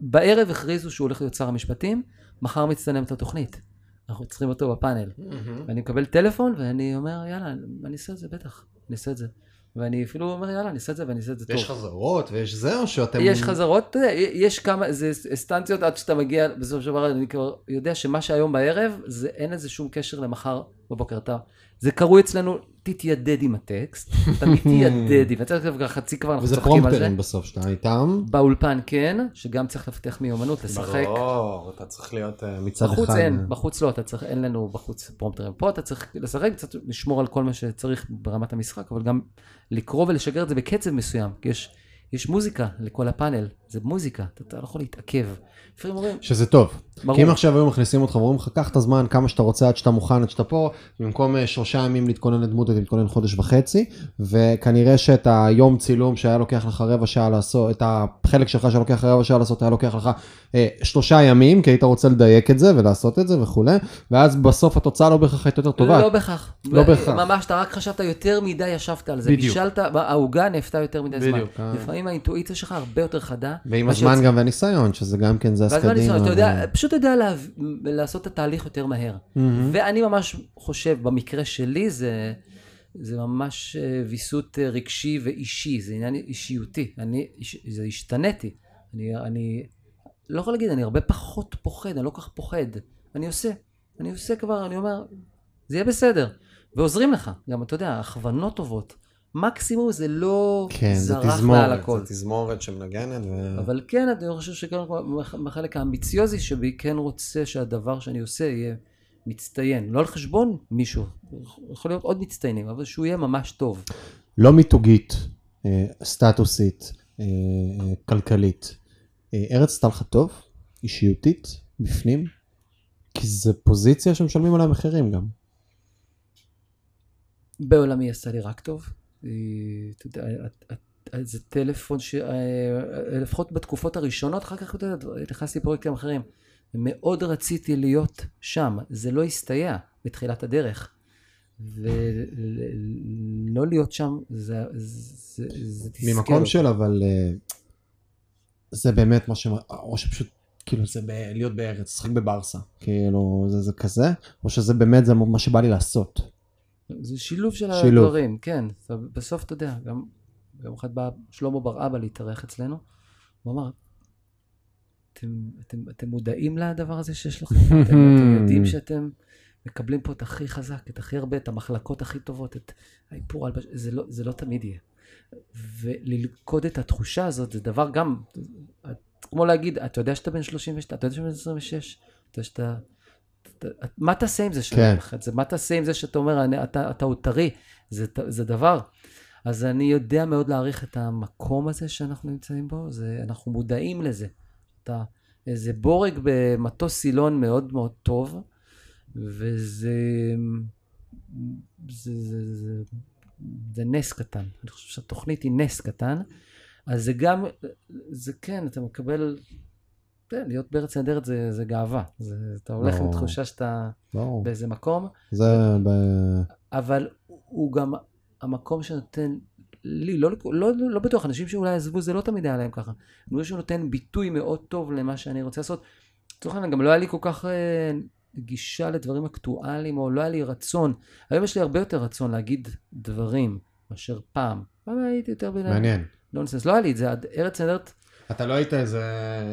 בערב הכריזו שהוא הולך להיות שר המשפטים, מחר מצטלמת התוכנית. אנחנו צריכים אותו בפאנל. מהמם. ואני מקבל טלפון ואני אומר יאללה אני אעשה את זה בטח אני אעשה את זה ואני אפילו אומר יאללה אני אעשה את זה ואני אעשה את זה טוב. ויש חזרות ויש זה, או שאתם... יש חזרות, אתה יודע, יש כמה, זה אינסטנציות עד שאתה מגיע, בסופו של דבר אני כבר יודע שמה שהיום בערב, זה אין לזה שום קשר למחר בבוקר. אתה, זה קרוי אצלנו, תתיידד עם הטקסט, אתה מתיידד עם, יצא כבר חצי כבר, אנחנו וזה צוחקים על זה. פרומפטרים בסוף שאתה איתם. באולפן כן, שגם צריך לפתח מיומנות, לשחק. ברור, אתה צריך להיות אה, מצד אחד. בחוץ אין, בחוץ לא, אתה צריך, אין לנו בחוץ פרומפטרים. פה אתה צריך לשחק, קצת לשמור על כל מה שצריך ברמת המשחק, אבל גם לקרוא ולשגר את זה בקצב מסוים, כי יש, יש מוזיקה לכל הפאנל, זה מוזיקה, אתה, אתה לא יכול להתעכב. לפעמים אומרים, שזה טוב. ברור. כי אם עכשיו היו מכניסים אותך ואומרים לך, קח את הזמן כמה שאתה רוצה עד שאתה מוכן, עד שאתה פה, במקום אה, שלושה ימים להתכונן לדמות, אתה מתכונן חודש וחצי, וכנראה שאת היום צילום שהיה לוקח לך רבע שעה לעשות, את החלק שלך שלוקח רבע שעה לעשות, היה לוקח לך אה, שלושה ימים, כי היית רוצה לדייק את זה ולעשות את זה וכולי, ואז בסוף התוצאה לא בהכרח הייתה יותר טובה. לא בהכרח. לא בהכרח. ממש, אתה רק חשבת יותר מדי ישבת על זה. בדיוק. בישלת, העוגה נאפתה יותר מדי זמן. בדיוק, אה. לפעמים האינטואיציה שלך הרבה יותר חדה. ועם הזמן גם והניסיון, שזה גם כן זז קדימה. אתה יודע, פשוט יודע לה, לעשות את התהליך יותר מהר. ואני ממש חושב, במקרה שלי זה, זה ממש אה, ויסות אה, רגשי ואישי, זה עניין אישיותי. אני, זה השתניתי. אני, אני לא יכול להגיד, אני הרבה פחות פוחד, אני לא כל כך פוחד. אני עושה. אני עושה כבר, אני אומר, זה יהיה בסדר. ועוזרים לך, גם אתה יודע, הכוונות טובות. מקסימום זה לא כן, זה זרח מעל תזמורת, הכל. זה תזמורת שמנגנת. ו... אבל כן, אני חושב שכן, בחלק האמביציוזי שבי כן רוצה שהדבר שאני עושה יהיה מצטיין. לא על חשבון מישהו, יכול להיות עוד מצטיינים, אבל שהוא יהיה ממש טוב. לא מיתוגית, אה, סטטוסית, אה, אה, כלכלית. ארץ עשתה לך טוב, אישיותית, בפנים, כי זו פוזיציה שמשלמים עליה מחירים גם. בעולמי עשה לי רק טוב. אה, אתה יודע, זה טלפון ש... אה, לפחות בתקופות הראשונות, אחר כך, נכנסתי לפרויקטים אחרים. מאוד רציתי להיות שם, זה לא הסתייע בתחילת הדרך. ולא להיות שם, זה, זה, זה תסכל. ממקום. של אבל אה, זה באמת מה ש... או שפשוט כאילו זה ב... להיות בארץ, לשחק בברסה, כאילו זה, זה כזה, או שזה באמת זה מה שבא לי לעשות. זה שילוב של שילוב. הדברים, כן. בסוף אתה יודע, גם יום אחד בא שלמה בר אבא להתארח אצלנו, הוא אמר, אתם, אתם, אתם מודעים לדבר הזה שיש לכם? אתם, אתם [LAUGHS] יודעים שאתם מקבלים פה את הכי חזק, את הכי הרבה, את המחלקות הכי טובות, את האיפור הלבש, זה לא, זה לא תמיד יהיה. וללכוד את התחושה הזאת זה דבר גם, כמו להגיד, אתה יודע שאתה בן 32, אתה יודע שאתה בן 26, אתה יודע שאתה... מה תעשה עם זה שאני כן. אומר לך את זה? מה תעשה עם זה שאתה אומר, אני, אתה, אתה עוד טרי? זה, זה דבר. אז אני יודע מאוד להעריך את המקום הזה שאנחנו נמצאים בו, זה, אנחנו מודעים לזה. אתה איזה בורג במטוס סילון מאוד מאוד טוב, וזה זה, זה, זה, זה נס קטן. אני חושב שהתוכנית היא נס קטן. אז זה גם, זה כן, אתה מקבל, כן, להיות בארץ נהדרת זה, זה גאווה. זה, אתה הולך עם. תחושה שאתה ברור. באיזה מקום, זה ב... אבל הוא גם המקום שנותן לי, לא, לא, לא בטוח, אנשים שאולי עזבו זה לא תמיד היה להם ככה. אני חושב שהוא נותן ביטוי מאוד טוב למה שאני רוצה לעשות. לצורך העניין, גם לא היה לי כל כך אה, גישה לדברים אקטואליים, או לא היה לי רצון. היום יש לי הרבה יותר רצון להגיד דברים מאשר פעם. פעם הייתי יותר בין... מעניין. נונסנס, לא היה לי את זה, ארץ נהדרת, אתה לא היית איזה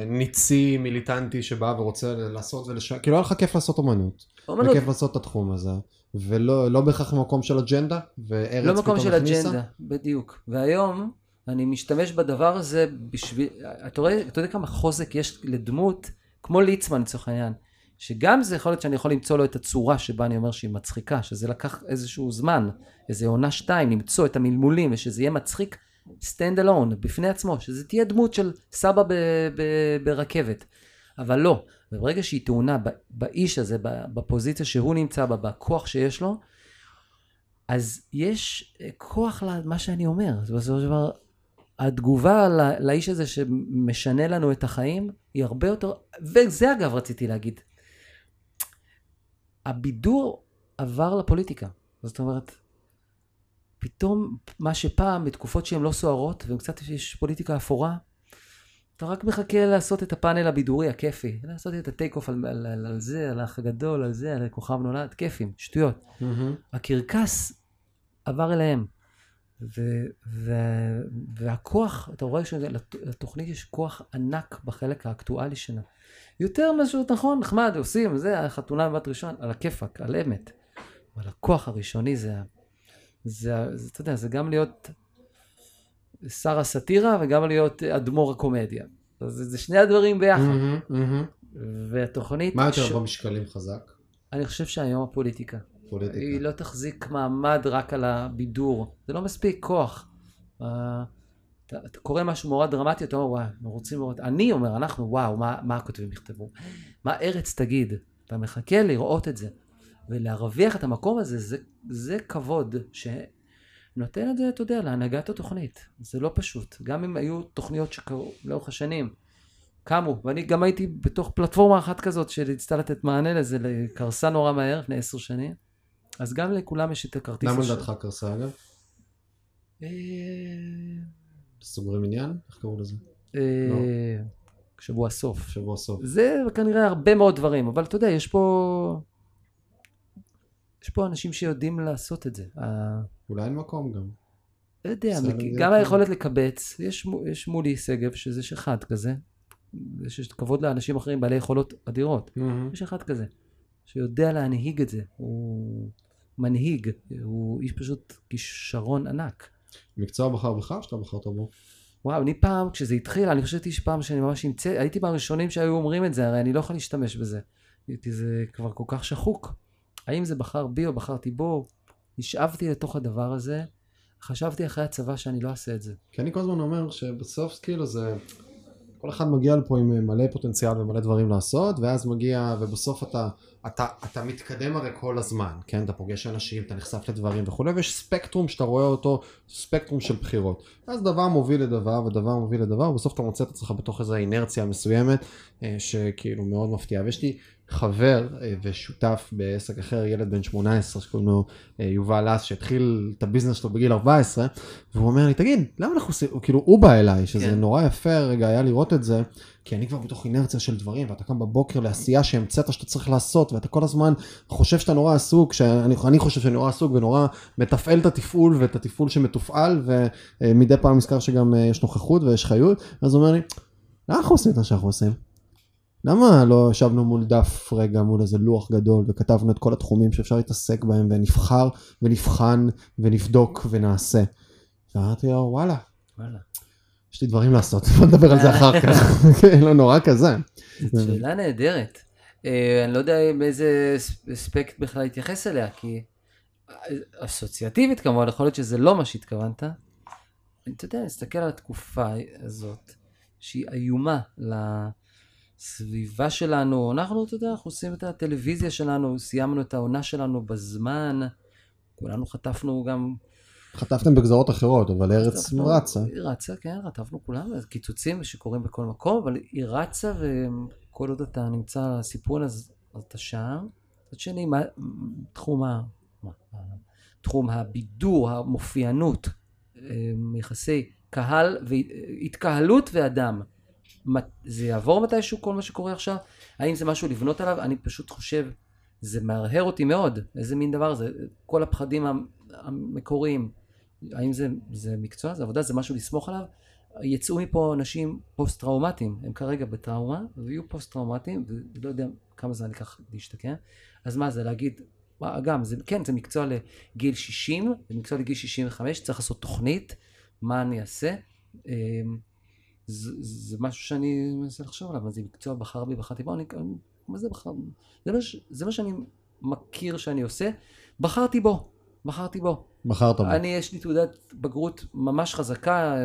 ניצי מיליטנטי שבא ורוצה לעשות ולש... כאילו היה לך כיף לעשות אומנות. אומנות, וכיף לעשות את התחום הזה. ולא לא בהכרח מקום של אג'נדה, וארץ לא מקום של הכניסה. אג'נדה, בדיוק. והיום אני משתמש בדבר הזה בשביל, אתה רואה, אתה יודע כמה חוזק יש לדמות, כמו ליצמן לצורך העניין, שגם זה יכול להיות שאני יכול למצוא לו את הצורה שבה אני אומר שהיא מצחיקה, שזה לקח איזשהו זמן, איזה עונה שתיים, למצוא את המלמולים, ושזה יהיה מצחיק stand alone, בפני עצמו, שזה תהיה דמות של סבא ב- ב- ברכבת. אבל לא, וברגע שהיא טעונה באיש הזה, בפוזיציה שהוא נמצא בה, בכוח שיש לו, אז יש אה, כוח למה שאני אומר. בסופו של דבר, התגובה ל- לאיש הזה שמשנה לנו את החיים, היא הרבה יותר, וזה אגב רציתי להגיד, הבידור עבר לפוליטיקה. זאת אומרת, פתאום מה שפעם, בתקופות שהן לא סוערות, וקצת יש פוליטיקה אפורה, אתה רק מחכה לעשות את הפאנל הבידורי הכיפי, לעשות את הטייק אוף על, על, על, על זה, על האח הגדול, על זה, על כוכב נולד, כיפים, שטויות. מהמם. הקרקס עבר אליהם. ו, ו, והכוח, אתה רואה שלתוכנית יש כוח ענק בחלק האקטואלי שלה. יותר משהו, נכון, נחמד, עושים, זה, החתונה בבת ראשון, על הכיפאק, על אמת. אבל הכוח הראשוני זה, זה, זה, אתה יודע, זה גם להיות שר הסאטירה וגם להיות אדמו"ר הקומדיה. אז זה, זה שני הדברים ביחד. מהמם, מהמם. והתוכנית, מה יותר ש- במשקלים חזק? אני חושב שהיום הפוליטיקה. פוליטיקה. היא לא תחזיק מעמד רק על הבידור, זה לא מספיק כוח. אה, אתה, אתה קורא משהו מאוד דרמטי, אתה אומר וואי, אנחנו רוצים לראות, אני אומר, אנחנו, וואו, מה, מה הכותבים יכתבו? מה ארץ תגיד? אתה מחכה לראות את זה. ולהרוויח את המקום הזה, זה, זה כבוד שנותן את זה, אתה יודע, להנהגת התוכנית. זה לא פשוט. גם אם היו תוכניות שקרו לאורך השנים, קמו, ואני גם הייתי בתוך פלטפורמה אחת כזאת שרצתה לתת מענה לזה, קרסה נורא מהר לפני עשר שנים. אז גם לכולם יש את הכרטיס. למה לדעתך קרסה אגב? אה, סוגרים עניין? איך קראו לזה? אה, לא. שבוע סוף. שבוע סוף. זה כנראה הרבה מאוד דברים, אבל אתה יודע, יש פה... יש פה אנשים שיודעים לעשות את זה. אולי אין מקום גם. לא יודע, גם כן. היכולת לקבץ, יש, יש מולי שגב שזה יש אחד כזה, יש כבוד לאנשים אחרים בעלי יכולות אדירות, מהמם. יש אחד כזה, שיודע להנהיג את זה, הוא מנהיג, הוא איש פשוט כישרון ענק. מקצוע בחר בך או שאתה בחרת בו? וואו, אני פעם, כשזה התחיל, אני חשבתי שפעם שאני ממש אמצא, הייתי מהראשונים שהיו אומרים את זה, הרי אני לא יכול להשתמש בזה. כי זה כבר כל כך שחוק. האם זה בחר בי או בחרתי בו? נשאבתי לתוך הדבר הזה, חשבתי אחרי הצבא שאני לא אעשה את זה. כי אני כל הזמן אומר שבסוף כאילו זה... כל אחד מגיע לפה עם מלא פוטנציאל ומלא דברים לעשות, ואז מגיע, ובסוף אתה, אתה, אתה מתקדם הרי כל הזמן, כן? אתה פוגש אנשים, אתה נחשף לדברים וכולי, ויש ספקטרום שאתה רואה אותו, ספקטרום של בחירות. אז דבר מוביל לדבר, ודבר מוביל לדבר, ובסוף אתה מוצא את עצמך בתוך איזו אינרציה מסוימת, אה, שכאילו מאוד מפתיעה. ויש לי חבר אה, ושותף בעסק אחר, ילד בן 18 שקוראים לו אה, יובל אס, שהתחיל את הביזנס שלו בגיל 14, והוא אומר לי, תגיד, למה אנחנו עושים, כאילו, הוא בא אליי, שזה כן. נורא יפה רגע היה לראות את זה, כי אני כבר בתוך אינרציה של דברים, ואתה קם בבוקר לעשייה שהמצאת שאתה צריך לעשות, ואתה כל הזמן חושב שאתה נורא עסוק, שאני אני חושב שאני נורא עסוק ונורא מתפעל את התפעול ואת התפעול שמתופעל, ומדי פעם נזכר שגם אה, יש נוכחות ויש חיות, אז הוא אומר לי, למה אנחנו עושים את מה שאנחנו עושים? למה לא ישבנו מול דף רגע, מול איזה לוח גדול, וכתבנו את כל התחומים שאפשר להתעסק בהם, ונבחר, ונבחן, ונבדוק, ונעשה. ואמרתי לו, וואלה, וואלה. יש לי דברים לעשות, בוא נדבר על זה אחר כך. [LAUGHS] כן, לא נורא כזה. שאלה נהדרת. אה, אני לא יודע באיזה אס- אספקט בכלל להתייחס אליה, כי אה, אסוציאטיבית כמובן, יכול להיות שזה לא מה שהתכוונת. אתה יודע, נסתכל על התקופה הזאת, שהיא איומה לסביבה שלנו. אנחנו, אתה יודע, אנחנו עושים את הטלוויזיה שלנו, סיימנו את העונה שלנו בזמן, כולנו חטפנו גם חטפתם בגזרות אחרות, אבל ארץ חטפנו- רצה. היא רצה, כן, חטפנו כולם, קיצוצים שקורים בכל מקום, אבל היא רצה וכל עוד אתה נמצא על הסיפון אז, אז אתה שם. מצד שני, מה, תחום, ה, מה, תחום הבידור, המופיינות, אמ, יחסי קהל והתקהלות ואדם. זה יעבור מתישהו כל מה שקורה עכשיו? האם זה משהו לבנות עליו? אני פשוט חושב, זה מהרהר אותי מאוד. איזה מין דבר זה? כל הפחדים המ- המקוריים. האם זה, זה מקצוע, זה עבודה, זה משהו לסמוך עליו? יצאו מפה אנשים פוסט טראומטיים, הם כרגע בטראומה, ויהיו פוסט טראומטיים, ולא יודע כמה זמן ייקח להשתקם. אז מה זה להגיד, גם, זה, כן, זה מקצוע לגיל 60, זה מקצוע לגיל 65, צריך לעשות תוכנית, מה אני אעשה. אמ, זה, זה משהו שאני מנסה לחשוב עליו, זה מקצוע בחר בי, בחרתי בו, אני, מה זה בחר? זה מה, זה מה שאני מכיר שאני עושה, בחרתי בו, בחרתי בו. בחרת בו. אני, יש לי תעודת בגרות ממש חזקה,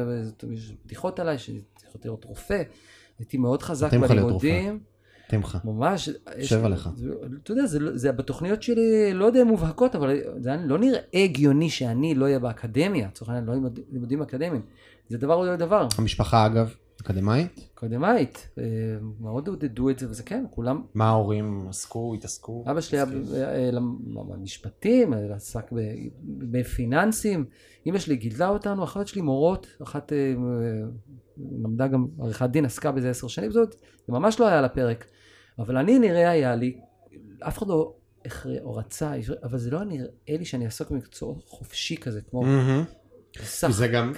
יש בדיחות עליי, שיכולתי להיות רופא, הייתי מאוד חזק. בלימודים, מתאים לך. ממש. שב לי- עליך. אתה יודע, זה, לא- זה בתוכניות שלי, לא יודע אם מובהקות, אבל זה לא נראה הגיוני שאני לא אהיה באקדמיה, לצורך העניין, לא לימוד- לימודים אקדמיים. זה דבר הוא דבר, המשפחה אגב, אקדמאית? אקדמאית, אה, מאוד עודדו את זה, וזה כן, כולם מה ההורים עסקו, התעסקו? אבא שלי היה במשפטים, עסק בפיננסים, אמא שלי גידלה אותנו, אחת שלי מורות, אחת אה, למדה גם עריכת דין, עסקה בזה עשר שנים, זאת, זה ממש לא היה על הפרק. אבל אני נראה היה לי, אף אחד לא הכריע או רצה, אבל זה לא נראה לי שאני אעסוק במקצוע חופשי כזה, כמו מהמם. זה גם,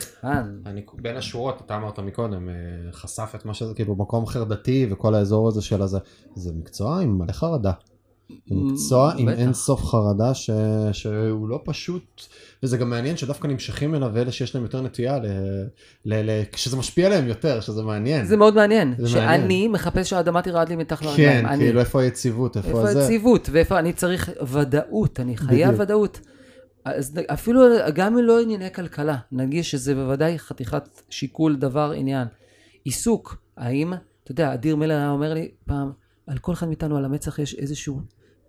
אני בין השורות, אתה אמרת מקודם, אה, חשף את מה שזה, כאילו מקום חרדתי וכל האזור הזה של הזה, זה מקצוע עם מלא חרדה. זה מקצוע עם בטח. אין סוף חרדה ש... שהוא לא פשוט, וזה גם מעניין שדווקא נמשכים אליו אלה שיש להם יותר נטייה, ל... ל... ל... כשזה משפיע עליהם יותר, שזה מעניין. זה מאוד מעניין, זה שאני מעניין. מחפש שהאדמה תרעד לי מתחת כן, לרגליים. אני- כאילו איפה היציבות, איפה, איפה זה. היציבות, ואיפה אני צריך ודאות, אני חייב בדיוק. ודאות. אז אפילו, גם אם לא ענייני כלכלה, נגיד שזה בוודאי חתיכת שיקול דבר עניין. עיסוק, האם, אתה יודע, אדיר מילר היה אומר לי פעם, על כל אחד מאיתנו על המצח יש איזשהו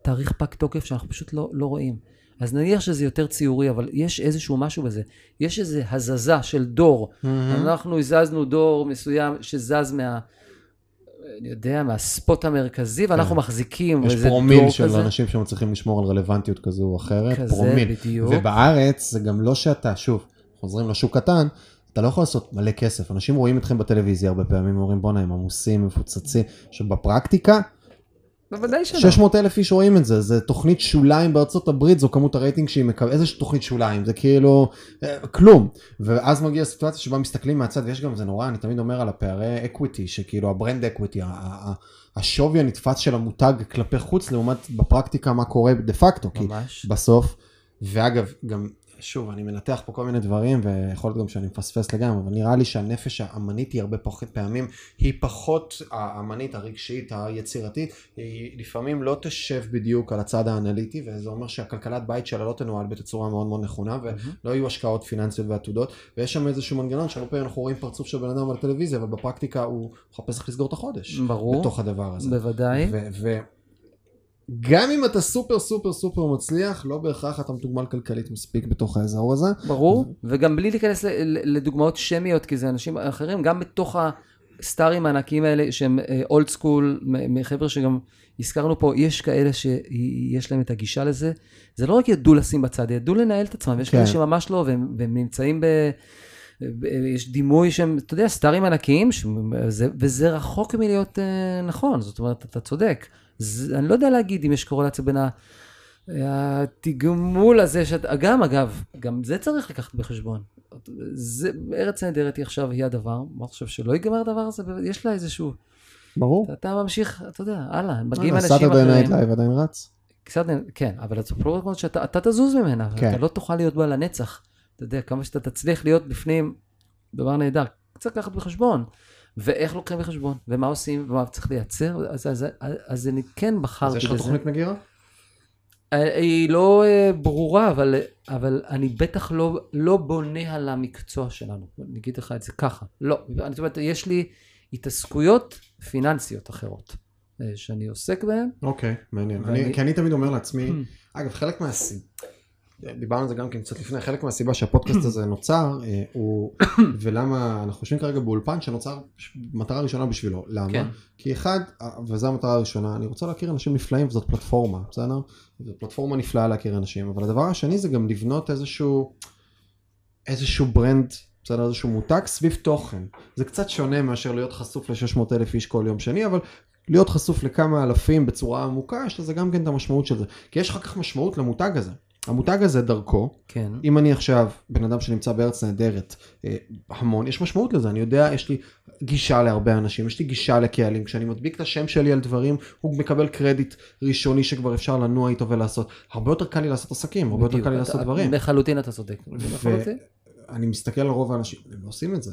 תאריך פג תוקף שאנחנו פשוט לא, לא רואים. אז נניח שזה יותר ציורי, אבל יש איזשהו משהו בזה. יש איזו הזזה של דור. מהמם. אנחנו הזזנו דור מסוים שזז מה... אני יודע, מהספוט המרכזי, ואנחנו כן. מחזיקים יש איזה פרומיל דור של כזה. אנשים שמצליחים לשמור על רלוונטיות כזו או אחרת, כזה, פרומיל. בדיוק. ובארץ זה גם לא שאתה, שוב, חוזרים לשוק קטן, אתה לא יכול לעשות מלא כסף. אנשים רואים אתכם בטלוויזיה הרבה פעמים, אומרים בואנה הם עמוסים, מפוצצים. שבפרקטיקה, בוודאי שלא. 600 אלף איש רואים את זה, זה תוכנית שוליים בארצות הברית, זו כמות הרייטינג שהיא מקבלת, איזה תוכנית שוליים, זה כאילו אה, כלום. ואז מגיעה סיטואציה שבה מסתכלים מהצד, ויש גם, זה נורא, אני תמיד אומר על הפערי equity, שכאילו ה brand equity, השווי הנתפס של המותג כלפי חוץ, לעומת בפרקטיקה מה קורה דה פקטו, כי. בסוף, ואגב, גם שוב, אני מנתח פה כל מיני דברים, ויכול להיות גם שאני מפספס לגמרי, אבל נראה לי שהנפש האמנית היא הרבה פחות פעמים, היא פחות האמנית, הרגשית, היצירתית, היא לפעמים לא תשב בדיוק על הצד האנליטי, וזה אומר שהכלכלת בית שלה לא תנוהל בתצורה מאוד מאוד נכונה, ולא יהיו השקעות פיננסיות ועתודות, ויש שם איזשהו מנגנון שהרבה פעמים אנחנו רואים פרצוף של בן אדם על טלוויזיה, אבל בפרקטיקה הוא מחפש איך לסגור את החודש. ברור. בתוך הדבר הזה. בוודאי. ו- ו- גם אם אתה סופר סופר סופר מצליח, לא בהכרח אתה מתוגמל כלכלית מספיק בתוך האזור הזה. ברור, וגם בלי להיכנס לדוגמאות שמיות, כי זה אנשים אחרים, גם בתוך הסטארים הענקיים האלה, שהם old school, מחבר'ה שגם הזכרנו פה, יש כאלה שיש להם את הגישה לזה. זה לא רק ידעו לשים בצד, ידעו לנהל את עצמם, יש כן. כאלה שממש לא, והם, והם נמצאים ב... ב- יש דימוי שהם, אתה יודע, סטארים ענקיים, שזה, וזה רחוק מלהיות אה, נכון, זאת אומרת, אתה צודק. זה, אני לא יודע להגיד אם יש קורלציה בין התגמול הזה, שאתה, גם אגב, גם זה צריך לקחת בחשבון. זה, ארץ נהדרת היא עכשיו, היא הדבר, מה חושב שלא ייגמר הדבר הזה? יש לה איזשהו, ברור. אתה, אתה ממשיך, אתה יודע, הלאה, מגיעים אה, אנשים סאטרדיי נייט אחרים. לייב עדיין רץ. קצת, כן, אבל זה פרוגרמות שאתה אתה תזוז ממנה, כן. אתה לא תוכל להיות בה לנצח. אתה יודע, כמה שאתה תצליח להיות בפנים, דבר נהדר. צריך לקחת בחשבון. ואיך לוקחים בחשבון, ומה עושים, ומה צריך לייצר, אז, אז, אז, אז אני כן אז בחרתי יש לך בזה. תוכנית מגירה? אה, היא לא אה, ברורה, אבל, אבל אני בטח לא, לא בונה על המקצוע שלנו. אני אגיד לך את זה ככה. לא. אני אומרת, יש לי התעסקויות פיננסיות אחרות, אה, שאני עוסק בהן. אוקיי, מעניין. ואני- אני- כי אני תמיד אומר לעצמי, [CLEARS THROAT] אגב, חלק מהסיבה, דיברנו על זה גם כן קצת לפני, חלק מהסיבה שהפודקאסט הזה נוצר, אה, הוא, [COUGHS] ולמה אנחנו יושבים כרגע באולפן שנוצר מטרה ראשונה בשבילו. למה? כן. כי אחד, וזו המטרה הראשונה, אני רוצה להכיר אנשים נפלאים וזאת פלטפורמה, בסדר? זו פלטפורמה נפלאה להכיר אנשים, אבל הדבר השני זה גם לבנות איזשהו, איזשהו ברנד, בסדר? איזשהו מותג סביב תוכן. זה קצת שונה מאשר להיות חשוף ל-600 אלף איש כל יום שני, אבל להיות חשוף לכמה אלפים בצורה עמוקה, יש לזה גם כן את המשמעות של זה. כי יש אחר כך משמעות למותג הזה. המותג הזה דרכו, כן. אם אני עכשיו בן אדם שנמצא בארץ נהדרת אה, המון, יש משמעות לזה, אני יודע, יש לי גישה להרבה אנשים, יש לי גישה לקהלים, כשאני מדביק את השם שלי על דברים, הוא מקבל קרדיט ראשוני שכבר אפשר לנוע איתו ולעשות. הרבה יותר קל לי לעשות עסקים, הרבה יותר. קל לי אתה- לעשות דברים. לחלוטין אתה צודק. לחלוטין. אני מסתכל על רוב האנשים, הם לא עושים את זה.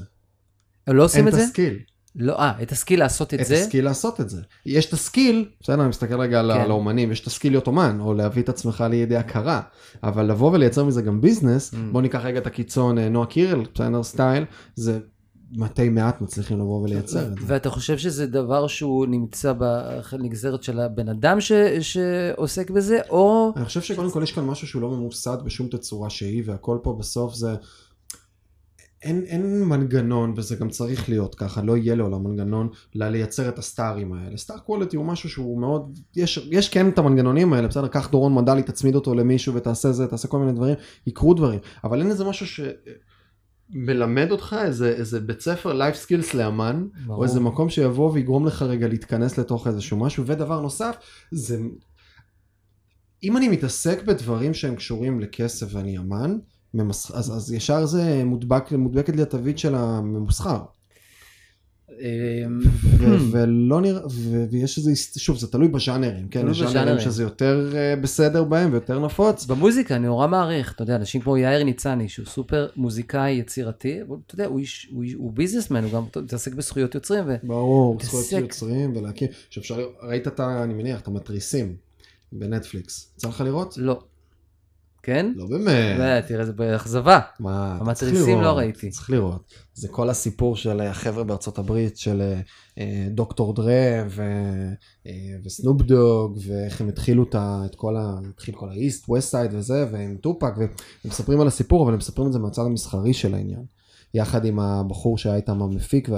הם לא עושים אין את את זה? הסקיל. לא, אה, את הסקיל לעשות את את זה? הסקיל לעשות את זה. יש את הסקיל, בסדר, אני מסתכל רגע כן. על האומנים, יש את הסקיל להיות אומן, או להביא את עצמך לידי הכרה, אבל לבוא ולייצר מזה גם business, Mm. בוא ניקח רגע את הקיצון אה, נועה קירל, בסדר סטייל, זה מתי מעט מצליחים לבוא ולייצר את זה. ואתה חושב שזה דבר שהוא נמצא בנגזרת של הבן אדם ש- שעוסק בזה, או... אני חושב שקודם כל יש כאן משהו שהוא לא ממוסד בשום תצורה שהיא, והכל פה בסוף זה... אין, אין מנגנון, וזה גם צריך להיות ככה, לא יהיה לעולם מנגנון לייצר את הסטארים האלה. star quality הוא משהו שהוא מאוד, יש, יש כן את המנגנונים האלה, בסדר, קח דורון מדלי, תצמיד אותו למישהו ותעשה זה, תעשה כל מיני דברים, יקרו דברים, אבל אין איזה משהו שמלמד אותך איזה, איזה בית ספר life skills לאמן, ברור. או איזה מקום שיבוא ויגרום לך רגע להתכנס לתוך איזשהו משהו, ודבר נוסף, זה... אם אני מתעסק בדברים שהם קשורים לכסף ואני אמן, ממס... אז, אז ישר זה מודבק, מודבקת לי התווית של הממוסחר. אמ, ו- [CLEARS THROAT] ולא נראה, ו- ויש איזה, שוב, זה תלוי בז'אנרים, כן? תלוי יש ז'אנרים. שזה יותר אה, בסדר בהם ויותר נפוץ. במוזיקה אני נורא מעריך, אתה יודע, אנשים כמו יאיר ניצני, שהוא סופר מוזיקאי יצירתי, אתה יודע, הוא איש, הוא, הוא ביזנסמן, הוא גם מתעסק בזכויות יוצרים, ו... ברור, מתעסק. זכויות יוצרים ולהכיר, שאפשר, ראית את. אני מניח, את המתריסים בנטפליקס. יצא לך לראות? לא. כן? לא באמת. לא, תראה, זה באכזבה. מה, המתריסים לא ראיתי. צריך לראות. זה כל הסיפור של החבר'ה בארצות הברית, של אה, אה, דוקטור דרה ו- אה, וסנופ דוג, ואיך הם התחילו את ה- את כל ה... התחיל כל ה east, west side וזה, ועם טופאק, והם מספרים על הסיפור, אבל הם מספרים את זה מהצד המסחרי של העניין. יחד עם הבחור שהיה איתם המפיק,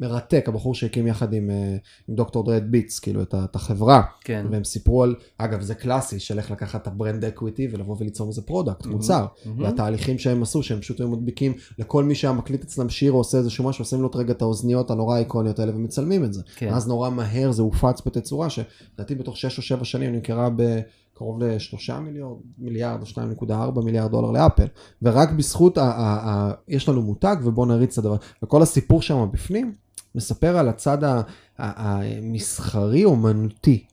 מרתק, הבחור שהקים יחד עם, אה, עם דוקטור דרה, את ביטס, כאילו את החברה. כן. והם סיפרו על, אגב זה קלאסי של איך לקחת את ה brand equity ולבוא וליצור מזה product, מוצר. מהמם. והתהליכים שהם עשו, שהם פשוט היו מדביקים לכל מי שהיה מקליט אצלם שיר או עושה איזשהו משהו, עושים לו רגע את האוזניות הנורא איקוניות האלה ומצלמים את זה. כן. ואז נורא מהר זה הופץ בתצורה שלדעתי בתוך 6 או 7 שנים נמכרה בקרוב ל-3 מיליארד, מיליארד או 2.4 מיליארד דולר לאפל. ורק בזכות, ה- ה- ה- יש לנו מותג ובואו נריץ את הדבר. וכל הסיפור שם בפנים מספר על הצד ה- ה- המסחרי אומנותי.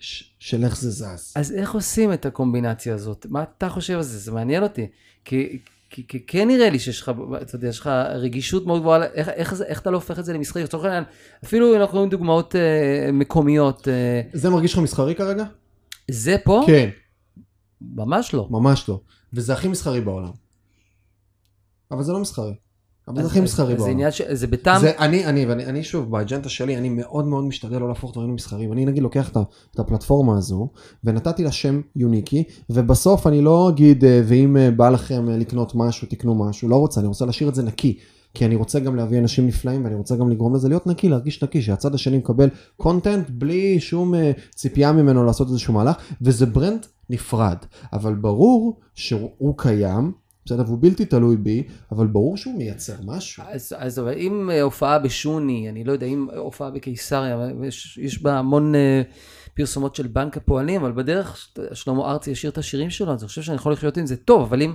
ש- של איך זה זז. אז איך עושים את הקומבינציה הזאת? מה אתה חושב על זה? זה מעניין אותי. כי, כי, כי כן נראה לי שיש לך, אתה יודע, יש לך רגישות מאוד גבוהה, איך, איך, איך אתה לא הופך את זה למסחרי? לצורך העניין, אפילו אנחנו רואים דוגמאות אה, מקומיות, אה, זה מרגיש לך מסחרי כרגע? זה פה? כן, ממש לא. ממש לא. וזה הכי מסחרי בעולם. אבל זה לא מסחרי. אז- מסחרי אז זה בעולם. עניין ש... זה בטעם... זה, אני, אני, ואני, אני שוב, באג'נדה שלי, אני מאוד מאוד משתדל לא להפוך דברים למסחריים. אני נגיד לוקח את, את הפלטפורמה הזו, ונתתי לה שם יוניקי, ובסוף אני לא אגיד, אה, ואם אה, בא לכם אה, לקנות משהו, תקנו משהו, לא רוצה, אני רוצה להשאיר את זה נקי. כי אני רוצה גם להביא אנשים נפלאים, ואני רוצה גם לגרום לזה להיות נקי, להרגיש נקי, שהצד השני מקבל קונטנט בלי שום ציפייה ממנו לעשות איזשהו מהלך, וזה ברנד נפרד. אבל ברור שהוא קיים, בסדר, והוא בלתי תלוי בי, אבל ברור שהוא מייצר משהו. אז, אז אבל אם אה, הופעה בשוני, אני לא יודע, אם הופעה בקיסריה, יש, יש בה המון אה, פרסומות של בנק הפועלים, אבל בדרך שלמה ארצי ישיר את השירים שלו, אז אני חושב שאני יכול לחיות עם זה טוב, אבל אם...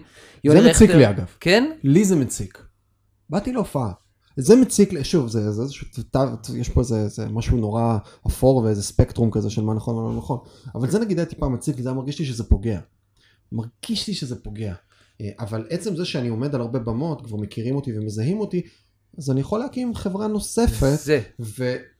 זה מציק לי אגב. כן? לי זה מציק. באתי להופעה. זה מציק לי, שוב, זה, זה איזשהו, יש פה איזה, איזה משהו נורא אפור ואיזה ספקטרום כזה של מה נכון ומה לא נכון. אבל זה נגיד היה טיפה מציק לי, זה היה מרגיש לי שזה פוגע. מרגיש לי שזה פוגע. אה, אבל עצם זה שאני עומד על הרבה במות, כבר מכירים אותי ומזהים אותי, אז אני יכול להקים חברה נוספת, זה.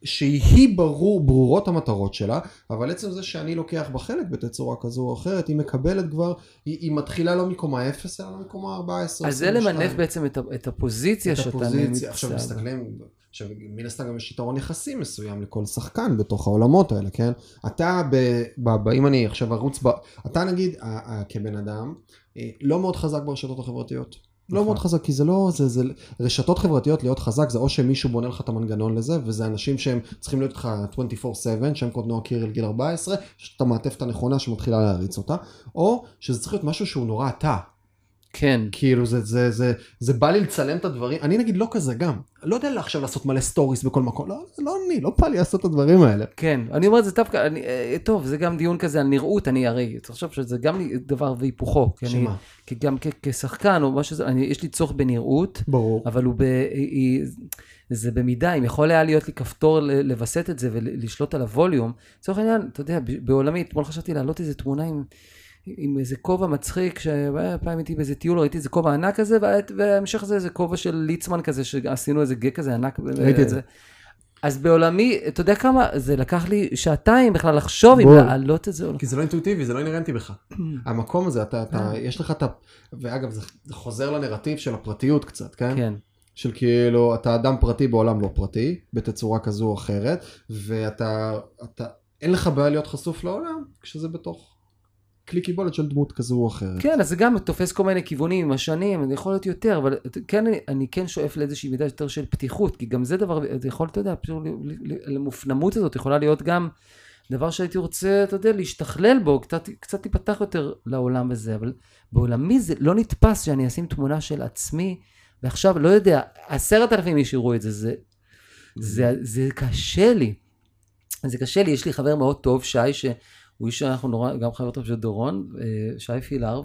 ושהיא ברור, ברורות המטרות שלה, אבל עצם זה שאני לוקח בה חלק בתצורה כזו או אחרת, היא מקבלת כבר, היא, היא מתחילה לא מקומה 0, אלא מקומה 14. אז זה למנף בעצם את, את הפוזיציה את שאתה הפוזיציה. עכשיו נמצא בה. מסתכלים, עכשיו מן הסתם גם יש יתרון יחסי מסוים לכל שחקן בתוך העולמות האלה, כן? אתה, ב, ב, ב, אם אני עכשיו ארוץ, ב, אתה נגיד ה, ה, כבן אדם, לא מאוד חזק ברשתות החברתיות. לא נכון. מאוד חזק, כי זה לא, זה, זה, רשתות חברתיות להיות חזק, זה או שמישהו בונה לך את המנגנון לזה, וזה אנשים שהם צריכים להיות לך 24/7, שהם קודם נועה קירל גיל 14, יש את המעטפת הנכונה שמתחילה להריץ אותה, או שזה צריך להיות משהו שהוא נורא אתה, כן. כאילו זה, זה, זה, זה בא לי לצלם את הדברים, אני נגיד לא כזה גם, לא יודע עכשיו לעשות מלא סטוריס בכל מקום, לא, לא אני, לא בא לי לעשות את הדברים האלה. כן, אני אומר את זה דווקא, אני, אה, טוב, זה גם דיון כזה על נראות, אני הרי, תחשוב שזה גם דבר והיפוכו, שמה? כי גם כ- כשחקן או שזה, אני, יש לי צורך בנראות, ברור. אבל הוא ב... היא, זה במידה, אם יכול היה להיות לי כפתור לווסת את זה ולשלוט על הווליום, לצורך העניין, אתה יודע, בעולמי, אתמול חשבתי להעלות איזה תמונה עם, עם איזה כובע מצחיק, שפעם הייתי באיזה טיול, ראיתי איזה כובע ענק כזה, וה- וההמשך זה איזה כובע של ליצמן כזה, שעשינו איזה גג כזה ענק. ראיתי את זה. אז בעולמי, אתה יודע כמה, זה לקח לי שעתיים בכלל לחשוב אם. להעלות את זה או לא. כי זה לא אינטואיטיבי, זה לא אינהרנטי בך. המקום הזה, אתה, אתה, אה. יש לך את ה... ואגב, זה, זה חוזר לנרטיב של הפרטיות קצת, כן? כן. של כאילו, אתה אדם פרטי בעולם לא פרטי, בתצורה כזו או אחרת, ואתה, אתה, אין לך בעיה להיות חשוף לעולם, כשזה בתוך כלי קיבולת של דמות כזו או אחרת. כן, אז זה גם תופס כל מיני כיוונים עם השנים, זה יכול להיות יותר, אבל כן, אני, כן שואף לאיזושהי מידה יותר של פתיחות, כי גם זה דבר, זה יכול, אתה יודע, פשוט למופנמות הזאת יכולה להיות גם דבר שהייתי רוצה, אתה יודע, להשתכלל בו, קצת, קצת להיפתח יותר לעולם הזה, אבל בעולמי זה לא נתפס שאני אשים תמונה של עצמי, ועכשיו, לא יודע, עשרת אלפים איש יראו את זה, זה, זה, זה קשה לי. זה קשה לי, יש לי חבר מאוד טוב, שי, שהוא איש שאנחנו נורא, גם חבר טוב של דורון, אה, שי פילר,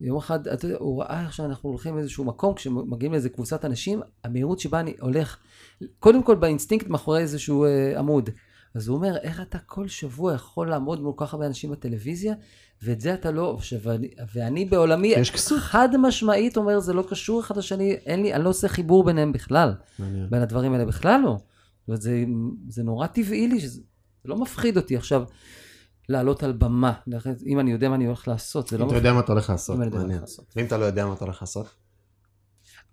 ויום אחד, אתה יודע, הוא ראה איך שאנחנו הולכים לאיזשהו מקום, כשמגיעים לאיזה קבוצת אנשים, המהירות שבה אני הולך, קודם כל באינסטינקט מאחורי איזשהו אה, עמוד. אז הוא אומר, איך אתה כל שבוע יכול לעמוד מול כל כך הרבה אנשים בטלוויזיה, ואת זה אתה לא, ואני, ואני בעולמי. חד משמעית אומר, זה לא קשור אחד לשני, אין לי, אני לא עושה חיבור ביניהם בכלל. מעניין. בין הדברים האלה בכלל לא. זאת אומרת, זה, זה נורא טבעי לי, שזה זה לא מפחיד אותי עכשיו לעלות על במה. אם אני יודע מה אני הולך לעשות, זה לא אם אתה. יודע מה אתה הולך לעשות, מעניין. ואם אתה לא יודע מה אתה הולך לעשות?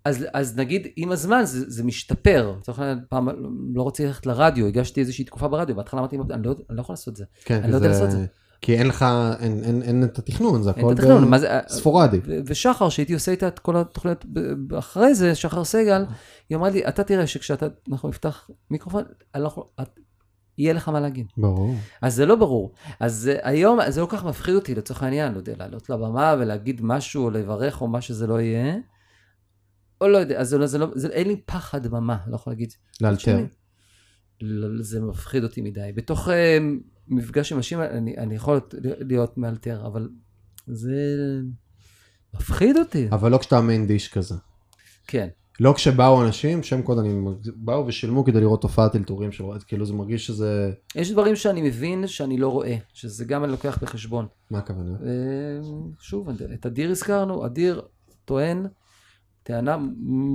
אז, אז נגיד, עם הזמן זה, זה משתפר. לצורך העניין, פעם לא רוצה ללכת לרדיו, הגשתי איזושהי תקופה ברדיו, בהתחלה אמרתי, אני לא, אני לא יכול לעשות את זה. כן, אני לא יודע זה- לעשות את זה. כי אין לך, אין- אין אין את התכנון, זה הכל התכנון, ב- זה... ספורדי. ו- ושחר, שהייתי עושה איתה את כל התוכניות אחרי זה, שחר סגל, היא אמרה לי, אתה תראה שכשאתה, אנחנו נפתח מיקרופון, אנחנו, את, יהיה לך מה להגיד. ברור. אז זה לא ברור. אז היום זה לא כך מפחיד אותי לצורך העניין, לא יודע, לעלות לבמה ולהגיד משהו או לברך או מה שזה לא יהיה. או לא יודע, אז זה לא, זה לא, זה, אין לי פחד במה, לא יכול להגיד. לאלתר. שני, לא, זה מפחיד אותי מדי. בתוך אה, מפגש עם אנשים, אני, אני יכול להיות, להיות מאלתר, אבל זה מפחיד אותי. אבל לא כשאתה מיין דיש כזה. כן. לא כשבאו אנשים, שם קוד אני, באו ושילמו כדי לראות תופעת אלתורים של רועד, כאילו זה מרגיש שזה, יש דברים שאני מבין שאני לא רואה, שזה גם אני לוקח בחשבון. מה הכוונה? אה, שוב, את אדיר הזכרנו, אדיר טוען טענה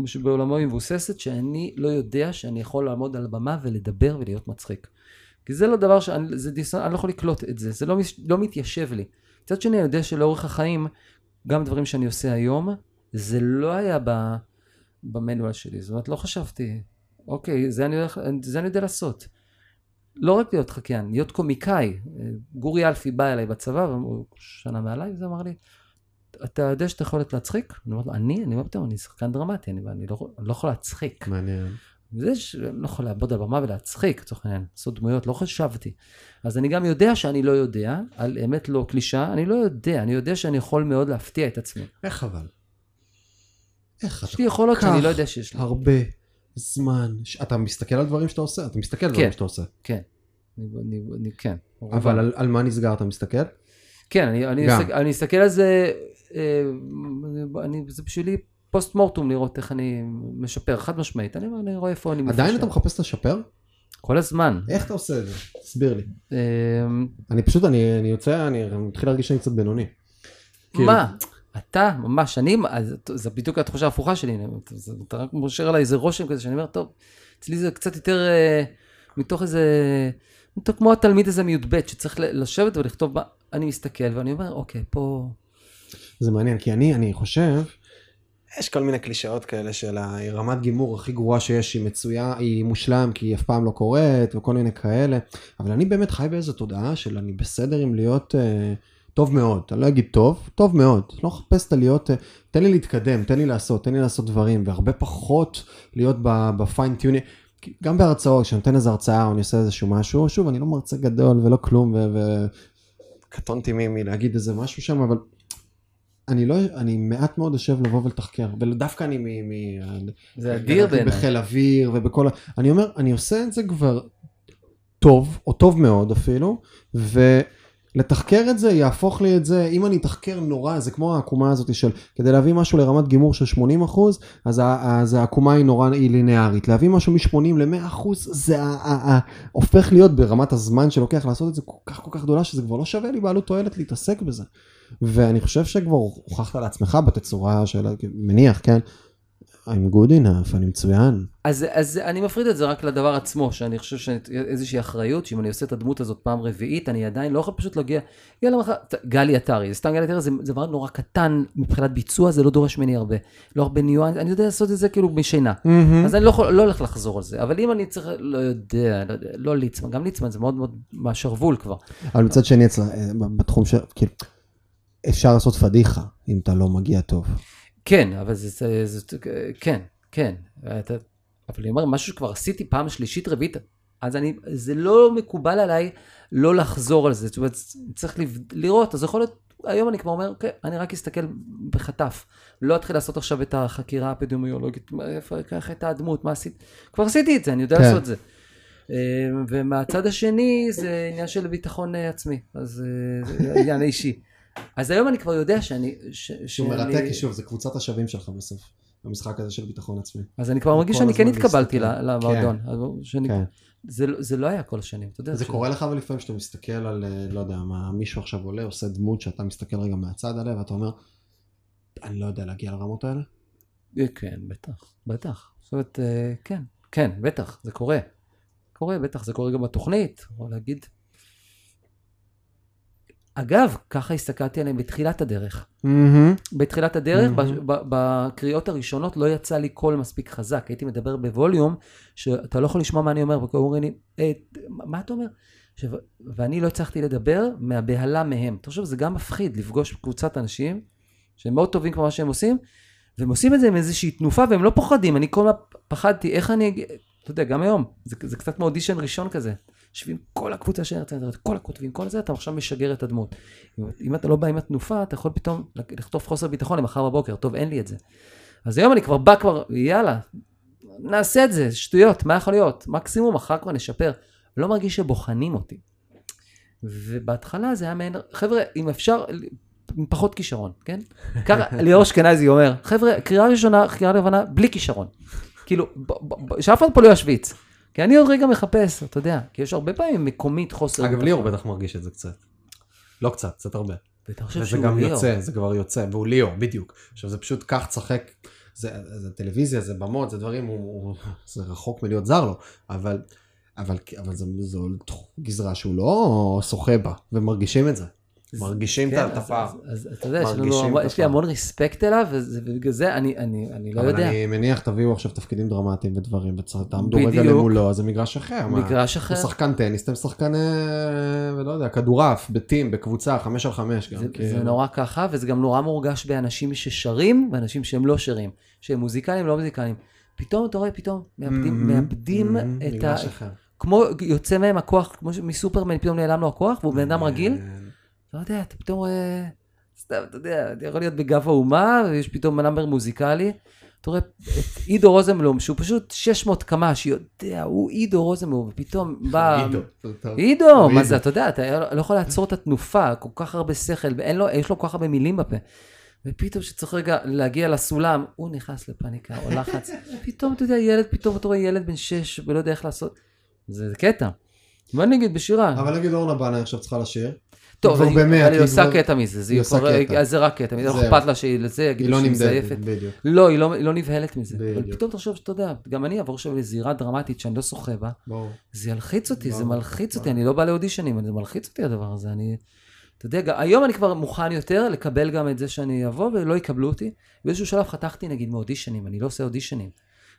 שבעולמו היא מבוססת, שאני לא יודע שאני יכול לעמוד על הבמה ולדבר ולהיות מצחיק. כי זה לא דבר שאני, זה דיס... אני לא יכול לקלוט את זה, זה לא, לא מתיישב לי. מצד שני, אני יודע שלאורך החיים, גם דברים שאני עושה היום, זה לא היה ב... במנואל שלי, זאת אומרת, לא חשבתי, אוקיי, זה אני, הולך, זה אני יודע לעשות. לא רק להיות חקיין, להיות קומיקאי. גורי אלפי בא אליי בצבא, הוא שנה מעליי, וזה אמר לי, אתה יודע שאתה יכול להיות להצחיק? אני אומר לו, אני? אני אומר פתאום, אני שחקן דרמטי, אני, אני, לא, אני לא יכול להצחיק. מעניין. זה שאני לא יכול לעבוד על במה ולהצחיק, לצורך העניין, לעשות דמויות, לא חשבתי. אז אני גם יודע שאני לא יודע, על אמת לא קלישה, אני לא יודע, אני יודע שאני יכול מאוד להפתיע את עצמי. איך אבל? איך יש לי יכולות כך שאני לא יודע שיש לי. הרבה זמן, ש- אתה מסתכל על דברים שאתה עושה, אתה מסתכל על כן. דברים שאתה עושה, כן. אני, אני, אני, כן. אבל על, על מה נסגר אתה מסתכל? כן, אני, אני. אסתכל, אני אסתכל על זה, אה, אני, זה בשבילי פוסט מורטום לראות איך אני משפר, חד משמעית. אני, אני רואה איפה אני עדיין מפשט. אתה מחפש לשפר? כל הזמן. איך אתה עושה את זה? תסביר לי. אה, אני פשוט, אני, אני יוצא, אני מתחיל להרגיש שאני קצת בינוני. כאילו- מה? אתה, ממש, אני, אז זה בדיוק התחושה ההפוכה שלי, זה- אתה רק מושך עליי איזה רושם כזה, שאני אומר, טוב, אצלי זה קצת יותר אה, מתוך איזה, מתוך כמו התלמיד הזה מי"ב, שצריך לשבת ולכתוב, מה- אני מסתכל ואני אומר, אוקיי, פה, זה מעניין, כי אני, אני חושב, יש כל מיני קלישאות כאלה של רמת גימור הכי גרועה שיש, היא מצויה, היא מושלם כי היא אף פעם לא קורית, וכל מיני כאלה, אבל אני באמת חי באיזו תודעה של אני בסדר עם להיות אה, טוב מאוד, אני לא אגיד טוב, טוב מאוד, לא מחפש את הלהיות, אה, תן לי להתקדם, תן לי לעשות, תן לי לעשות דברים, והרבה פחות להיות ב fine tuning. גם בהרצאות, כשאני נותן איזה הרצאה או אני עושה איזשהו משהו, שוב, אני לא מרצה גדול ולא כלום, וקטונתי מ- מלהגיד איזה משהו שם, אבל אני לא, אני מעט מאוד יושב לבוא ולתחקר, ודווקא אני מ... מ זה אדיר בעיניי. בחיל אוויר ובכל ה... אני אומר, אני עושה את זה כבר טוב, או טוב מאוד אפילו, ולתחקר את זה יהפוך לי את זה, אם אני אתחקר נורא, זה כמו העקומה הזאת של, כדי להביא משהו לרמת גימור של 80 אחוז, אז, אז העקומה היא נורא, היא לינארית. להביא משהו מ-80 ל-100 אחוז, זה הופך להיות ברמת הזמן שלוקח לעשות את זה כל כך כל כך גדולה, שזה כבר לא שווה לי בעלות תועלת להתעסק בזה. ואני חושב שכבר הוכחת לעצמך בתצורה של, מניח, כן? I'm good enough, אני מצוין. אז, אז אני מפריד את זה רק לדבר עצמו, שאני חושב שאיזושהי אחריות, שאם אני עושה את הדמות הזאת פעם רביעית, אני עדיין לא יכול פשוט להגיע, יאללה מחר, גלי עטרי, סתם גלי עטרי זה, זה דבר נורא קטן מבחינת ביצוע, זה לא דורש ממני הרבה, לא הרבה ניואנס, אני יודע לעשות את זה כאילו בשינה. אז אני לא, יכול, לא הולך לחזור על זה, אבל אם אני צריך, לא יודע, לא, לא ליצמן, גם ליצמן זה מאוד מאוד מהשרוול כבר. אבל מצד שני, אצלה, אה, בתחום של, כאילו, אפשר לעשות פדיחה אם אתה לא מגיע טוב. כן, אבל זה, זה, זה, כן, כן. אתה, אבל אני אומר, משהו שכבר עשיתי פעם שלישית, רביעית, אז אני, זה לא מקובל עליי לא לחזור על זה. זאת אומרת, צריך לראות, אז יכול להיות, היום אני כבר אומר, אוקיי, אני רק אסתכל בחטף. לא אתחיל לעשות עכשיו את החקירה האפידמיולוגית, איפה, איך הייתה הדמות, מה עשית? כבר עשיתי את זה, אני יודע כן. לעשות את זה. אה, ומהצד השני זה עניין של ביטחון אה, עצמי, אז אה, זה עניין אישי. אז היום אני כבר יודע שאני... ש- שהוא שאני- מרתק, שוב, זה קבוצת השווים שלך בסוף, במשחק הזה של ביטחון עצמי. אז אני כבר מרגיש שאני כן התקבלתי למועדון. אז שאני- כן. זה לא- זה לא היה כל השנים, אתה יודע. זה ש- קורה לך אבל לפעמים שאתה מסתכל על, אה, לא יודע מה, מישהו עכשיו עולה, עושה דמות שאתה מסתכל רגע מהצד עליה, ואתה אומר, אני לא יודע להגיע לרמות האלה? אה, כן, בטח, בטח. זאת אומרת, אה, כן, כן, בטח, זה קורה. קורה, בטח, זה קורה גם בתוכנית, או להגיד. אגב, ככה הסתכלתי עליהם בתחילת הדרך. בתחילת הדרך, ב- בקריאות הראשונות לא יצא לי קול מספיק חזק. הייתי מדבר בווליום, שאתה לא יכול לשמוע מה אני אומר, וכולם אומרים לי, "אה, מה אתה אומר? עכשיו, ואני לא הצלחתי לדבר מהבהלה מהם. אתה חושב, זה גם מפחיד לפגוש קבוצת אנשים שהם מאוד טובים כמו מה שהם עושים, והם עושים את זה עם איזושהי תנופה והם לא פוחדים. אני כל הזמן פחדתי, איך אני אתה יודע, גם היום, זה, זה קצת כמו אודישן ראשון כזה. יושבים כל הקבוצה של האינטרנט, כל הכותבים, כל זה, אתה עכשיו משגר את הדמות. אם, אם אתה לא בא עם התנופה, אתה יכול פתאום לכתוב חוסר ביטחון למחר בבוקר, טוב, אין לי את זה. אז היום אני כבר בא כבר, יאללה, נעשה את זה, שטויות, מה יכול להיות? מקסימום מחר כבר נשפר. לא מרגיש שבוחנים אותי. ובהתחלה זה היה מעין, חבר'ה, אם אפשר, עם פחות כישרון, כן? [LAUGHS] ככה ליאור אשכנזי אומר, חבר'ה, קריאה ראשונה, קריאה לבנה, בלי כישרון. כאילו, שאף אחד פה לא ישוויץ. כי אני עוד רגע מחפש, אתה יודע, כי יש הרבה פעמים מקומית חוסר. אגב, ליאור בטח מרגיש את זה קצת. לא קצת, קצת הרבה. ואתה חושב וזה שהוא גם ליאור. יוצא, זה כבר יוצא, והוא ליאור, בדיוק. עכשיו זה פשוט כך צחק, זה, זה טלוויזיה, זה במות, זה דברים, הוא, הוא, [LAUGHS] זה רחוק מלהיות זר לו, אבל, אבל, אבל זה, זו גזרה שהוא לא שוחה בה, ומרגישים את זה. מרגישים כן, את אז- הפער. אז- אתה יודע, יש לי. המון ריספקט אליו, ובגלל זה אני- אני אני לא אבל יודע. אני מניח תביאו עכשיו תפקידים דרמטיים ודברים, ותעמדו רגע. למולו, אז זה מגרש אחר. מגרש אחר. הוא שחקן טניס, אתם שחקני, ולא יודע, כדורעף, בטים, בקבוצה, חמש על חמש גם. זה, כאילו. נורא ככה, וזה גם נורא מורגש באנשים ששרים ואנשים שהם לא שרים, שהם מוזיקליים, לא מוזיקליים. פתאום אתה רואה, פתאום מאבדים, מאבדים מהמם, את ה... כמו יוצא מהם הכוח, כמו מסופרמן, פתאום נעלם לו הכוח, והוא בן אדם רגיל. לא יודע, אתה פתאום רואה, סתם, אתה יודע, אתה יכול להיות בגב האומה, ויש פתאום נאמבר מוזיקלי. אתה רואה את עידו רוזנבלום, שהוא פשוט 600 קמ"ש, יודע, הוא עידו רוזנבלום, ופתאום בא... [LAUGHS] עידו. עידו, מה. זה, אתה יודע, אתה לא יכול לעצור את התנופה, כל כך הרבה שכל, ואין לו, יש לו כל כך הרבה מילים בפה. ופתאום כשצריך רגע להגיע לסולם, הוא נכנס לפאניקה או לחץ. [LAUGHS] פתאום, אתה יודע, ילד, פתאום אתה רואה ילד בן שש ולא יודע איך לעשות. זה קטע. מה אני אגיד בשירה? אבל נגיד אורנה בנה עכשיו צריכה לשיר. טוב, אני, אבל היא כי עושה כבר- קטע מזה, זה כבר- קטע. אז זה רק קטע, לא. אכפת לה שהיא לזה, היא יגידו לא שהיא מזייפת. בדיוק. לא, היא לא, היא לא נבהלת מזה. בדיוק. פתאום תחשוב שאתה יודע, גם אני אעבור עכשיו לזירה דרמטית שאני לא שוחה בה, ברור. זה ילחיץ אותי, זה ברור, מלחיץ אותי, ברור. אני לא בא לאודישנים, זה מלחיץ אותי הדבר הזה, אני... אתה יודע, גם- היום אני כבר מוכן יותר לקבל גם את זה שאני אבוא ולא יקבלו אותי. באיזשהו שלב חתכתי נגיד מאודישנים, אני לא עושה אודישנים.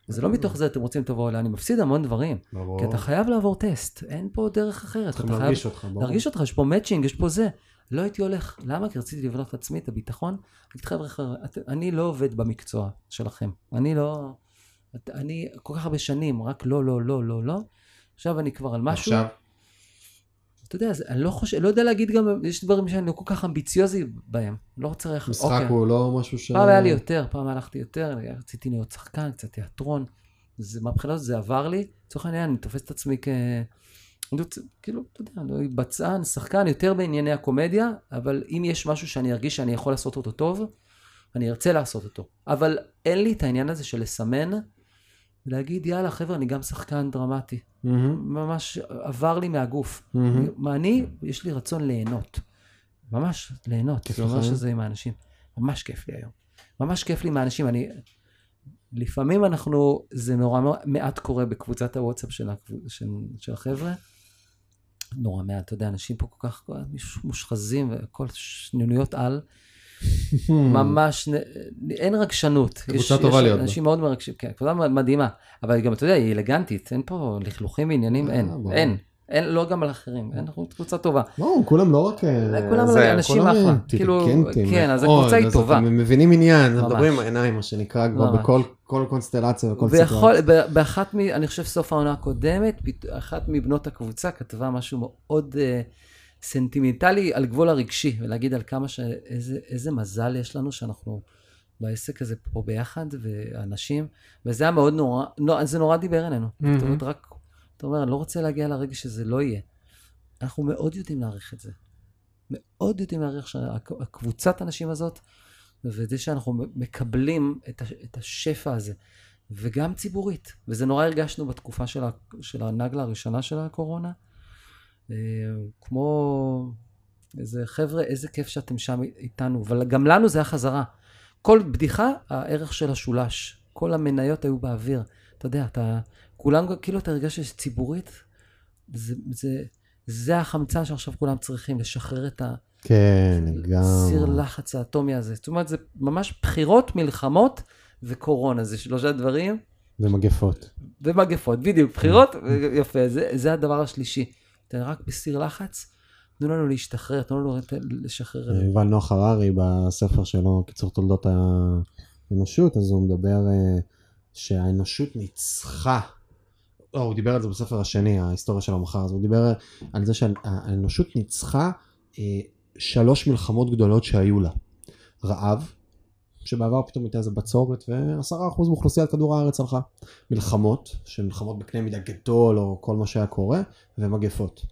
וזה לא מתוך זה אתם רוצים תבואו אליי, אני מפסיד המון דברים. ברור. כי אתה חייב לעבור טסט, אין פה דרך אחרת. צריכים אתה חייב להרגיש אותך, ברור. להרגיש אותך, יש פה מאצ'ינג, יש פה זה. לא הייתי הולך, למה? כי רציתי לבנות את עצמי, את הביטחון. אמרתי, חבר'ה, אני לא עובד במקצוע שלכם. אני לא... אני כל כך הרבה שנים, רק לא, לא, לא, לא, לא. עכשיו אני כבר על משהו. עכשיו, אתה יודע, אני לא חושב, לא יודע להגיד גם, יש דברים שאני לא כל כך אמביציוזי בהם. לא רוצה... איך- משחק אוקיי. הוא לא משהו ש... פעם היה לי יותר, פעם הלכתי יותר, רציתי להיות שחקן, קצת תיאטרון. זה, מהבחינה הזאת זה עבר לי. לצורך העניין, אני תופס את עצמי כ... כאילו, אתה יודע, לא בצען, שחקן, יותר בענייני הקומדיה, אבל אם יש משהו שאני ארגיש שאני יכול לעשות אותו טוב, אני ארצה לעשות אותו. אבל אין לי את העניין הזה של לסמן, ולהגיד, יאללה, חבר'ה, אני גם שחקן דרמטי. מהמם, ממש עבר לי מהגוף. מהמם. מה אני, יש לי רצון ליהנות. ממש ליהנות. כיף לך? שזה עם האנשים. ממש כיף לי היום. ממש כיף לי עם האנשים. אני... לפעמים אנחנו, זה נורא מעט קורה בקבוצת הוואטסאפ של, הקב- של, של החבר'ה. נורא מעט, אתה יודע, אנשים פה כל כך מושחזים וכל שנוניות על. ממש, נ- אין רגשנות. קבוצה טובה להיות בה. אנשים מאוד מרגשים, כן, קבוצה מדהימה. אבל גם, אתה יודע, היא אלגנטית, אין פה לכלוכים ועניינים, אה, אין. אין. אין, לא גם על אחרים, אנחנו קבוצה טובה. לא, כולם לא רק... אה, כולם זה, אנשים אחלה. כאילו, כן, אז מאוד, הקבוצה היא טובה. אתם מבינים עניין, ממש. מדברים עם העיניים, מה שנקרא, כבר ממש. בכל כל קונסטלציה וכל סיטואציה. באחת מ... אני חושב סוף העונה הקודמת, אחת מבנות הקבוצה כתבה משהו מאוד סנטימנטלי על גבול הרגשי, ולהגיד על כמה ש... איזה, איזה מזל יש לנו שאנחנו בעסק הזה פה ביחד, ואנשים, וזה היה מאוד נורא, לא, זה נורא דיבר אלינו. מהמם. זאת אומרת, רק, אתה אומר, אני לא רוצה להגיע לרגע שזה לא יהיה. אנחנו מאוד יודעים להעריך את זה. מאוד יודעים להעריך שהקבוצת האנשים הזאת, וזה שאנחנו מקבלים את, השפע הזה, וגם ציבורית, וזה נורא הרגשנו בתקופה של, ה, של הנגלה הראשונה של הקורונה, כמו איזה חבר'ה, איזה כיף שאתם שם איתנו, אבל גם לנו זה החזרה. כל בדיחה, הערך של השולש, כל המניות היו באוויר, אתה יודע, אתה, כולם, כאילו אתה הרגש שציבורית, זה, זה, זה החמצן שעכשיו כולם צריכים, לשחרר את ה... כן, סיר לגמרי. לחץ האטומי הזה. זאת אומרת, זה ממש בחירות, מלחמות וקורונה, זה שלושה דברים, ומגפות. ומגפות, בדיוק, בחירות, יפה, זה, זה הדבר השלישי. אתה רק בסיר לחץ, תנו לנו להשתחרר, תנו לנו לשחרר. יובל נוח הררי בספר שלו, קיצור תולדות האנושות, אז הוא מדבר אה, שהאנושות ניצחה. לא, הוא דיבר על זה בספר השני, ההיסטוריה של המחר, אז הוא דיבר על זה שהאנושות ניצחה אה, שלוש מלחמות גדולות שהיו לה. רעב, שבעבר פתאום הייתה איזה בצורת, ועשרה אחוז מאוכלוסיית כדור הארץ הלכה. מלחמות, שמלחמות בקנה מידה גדול, או כל מה שהיה קורה, ומגפות.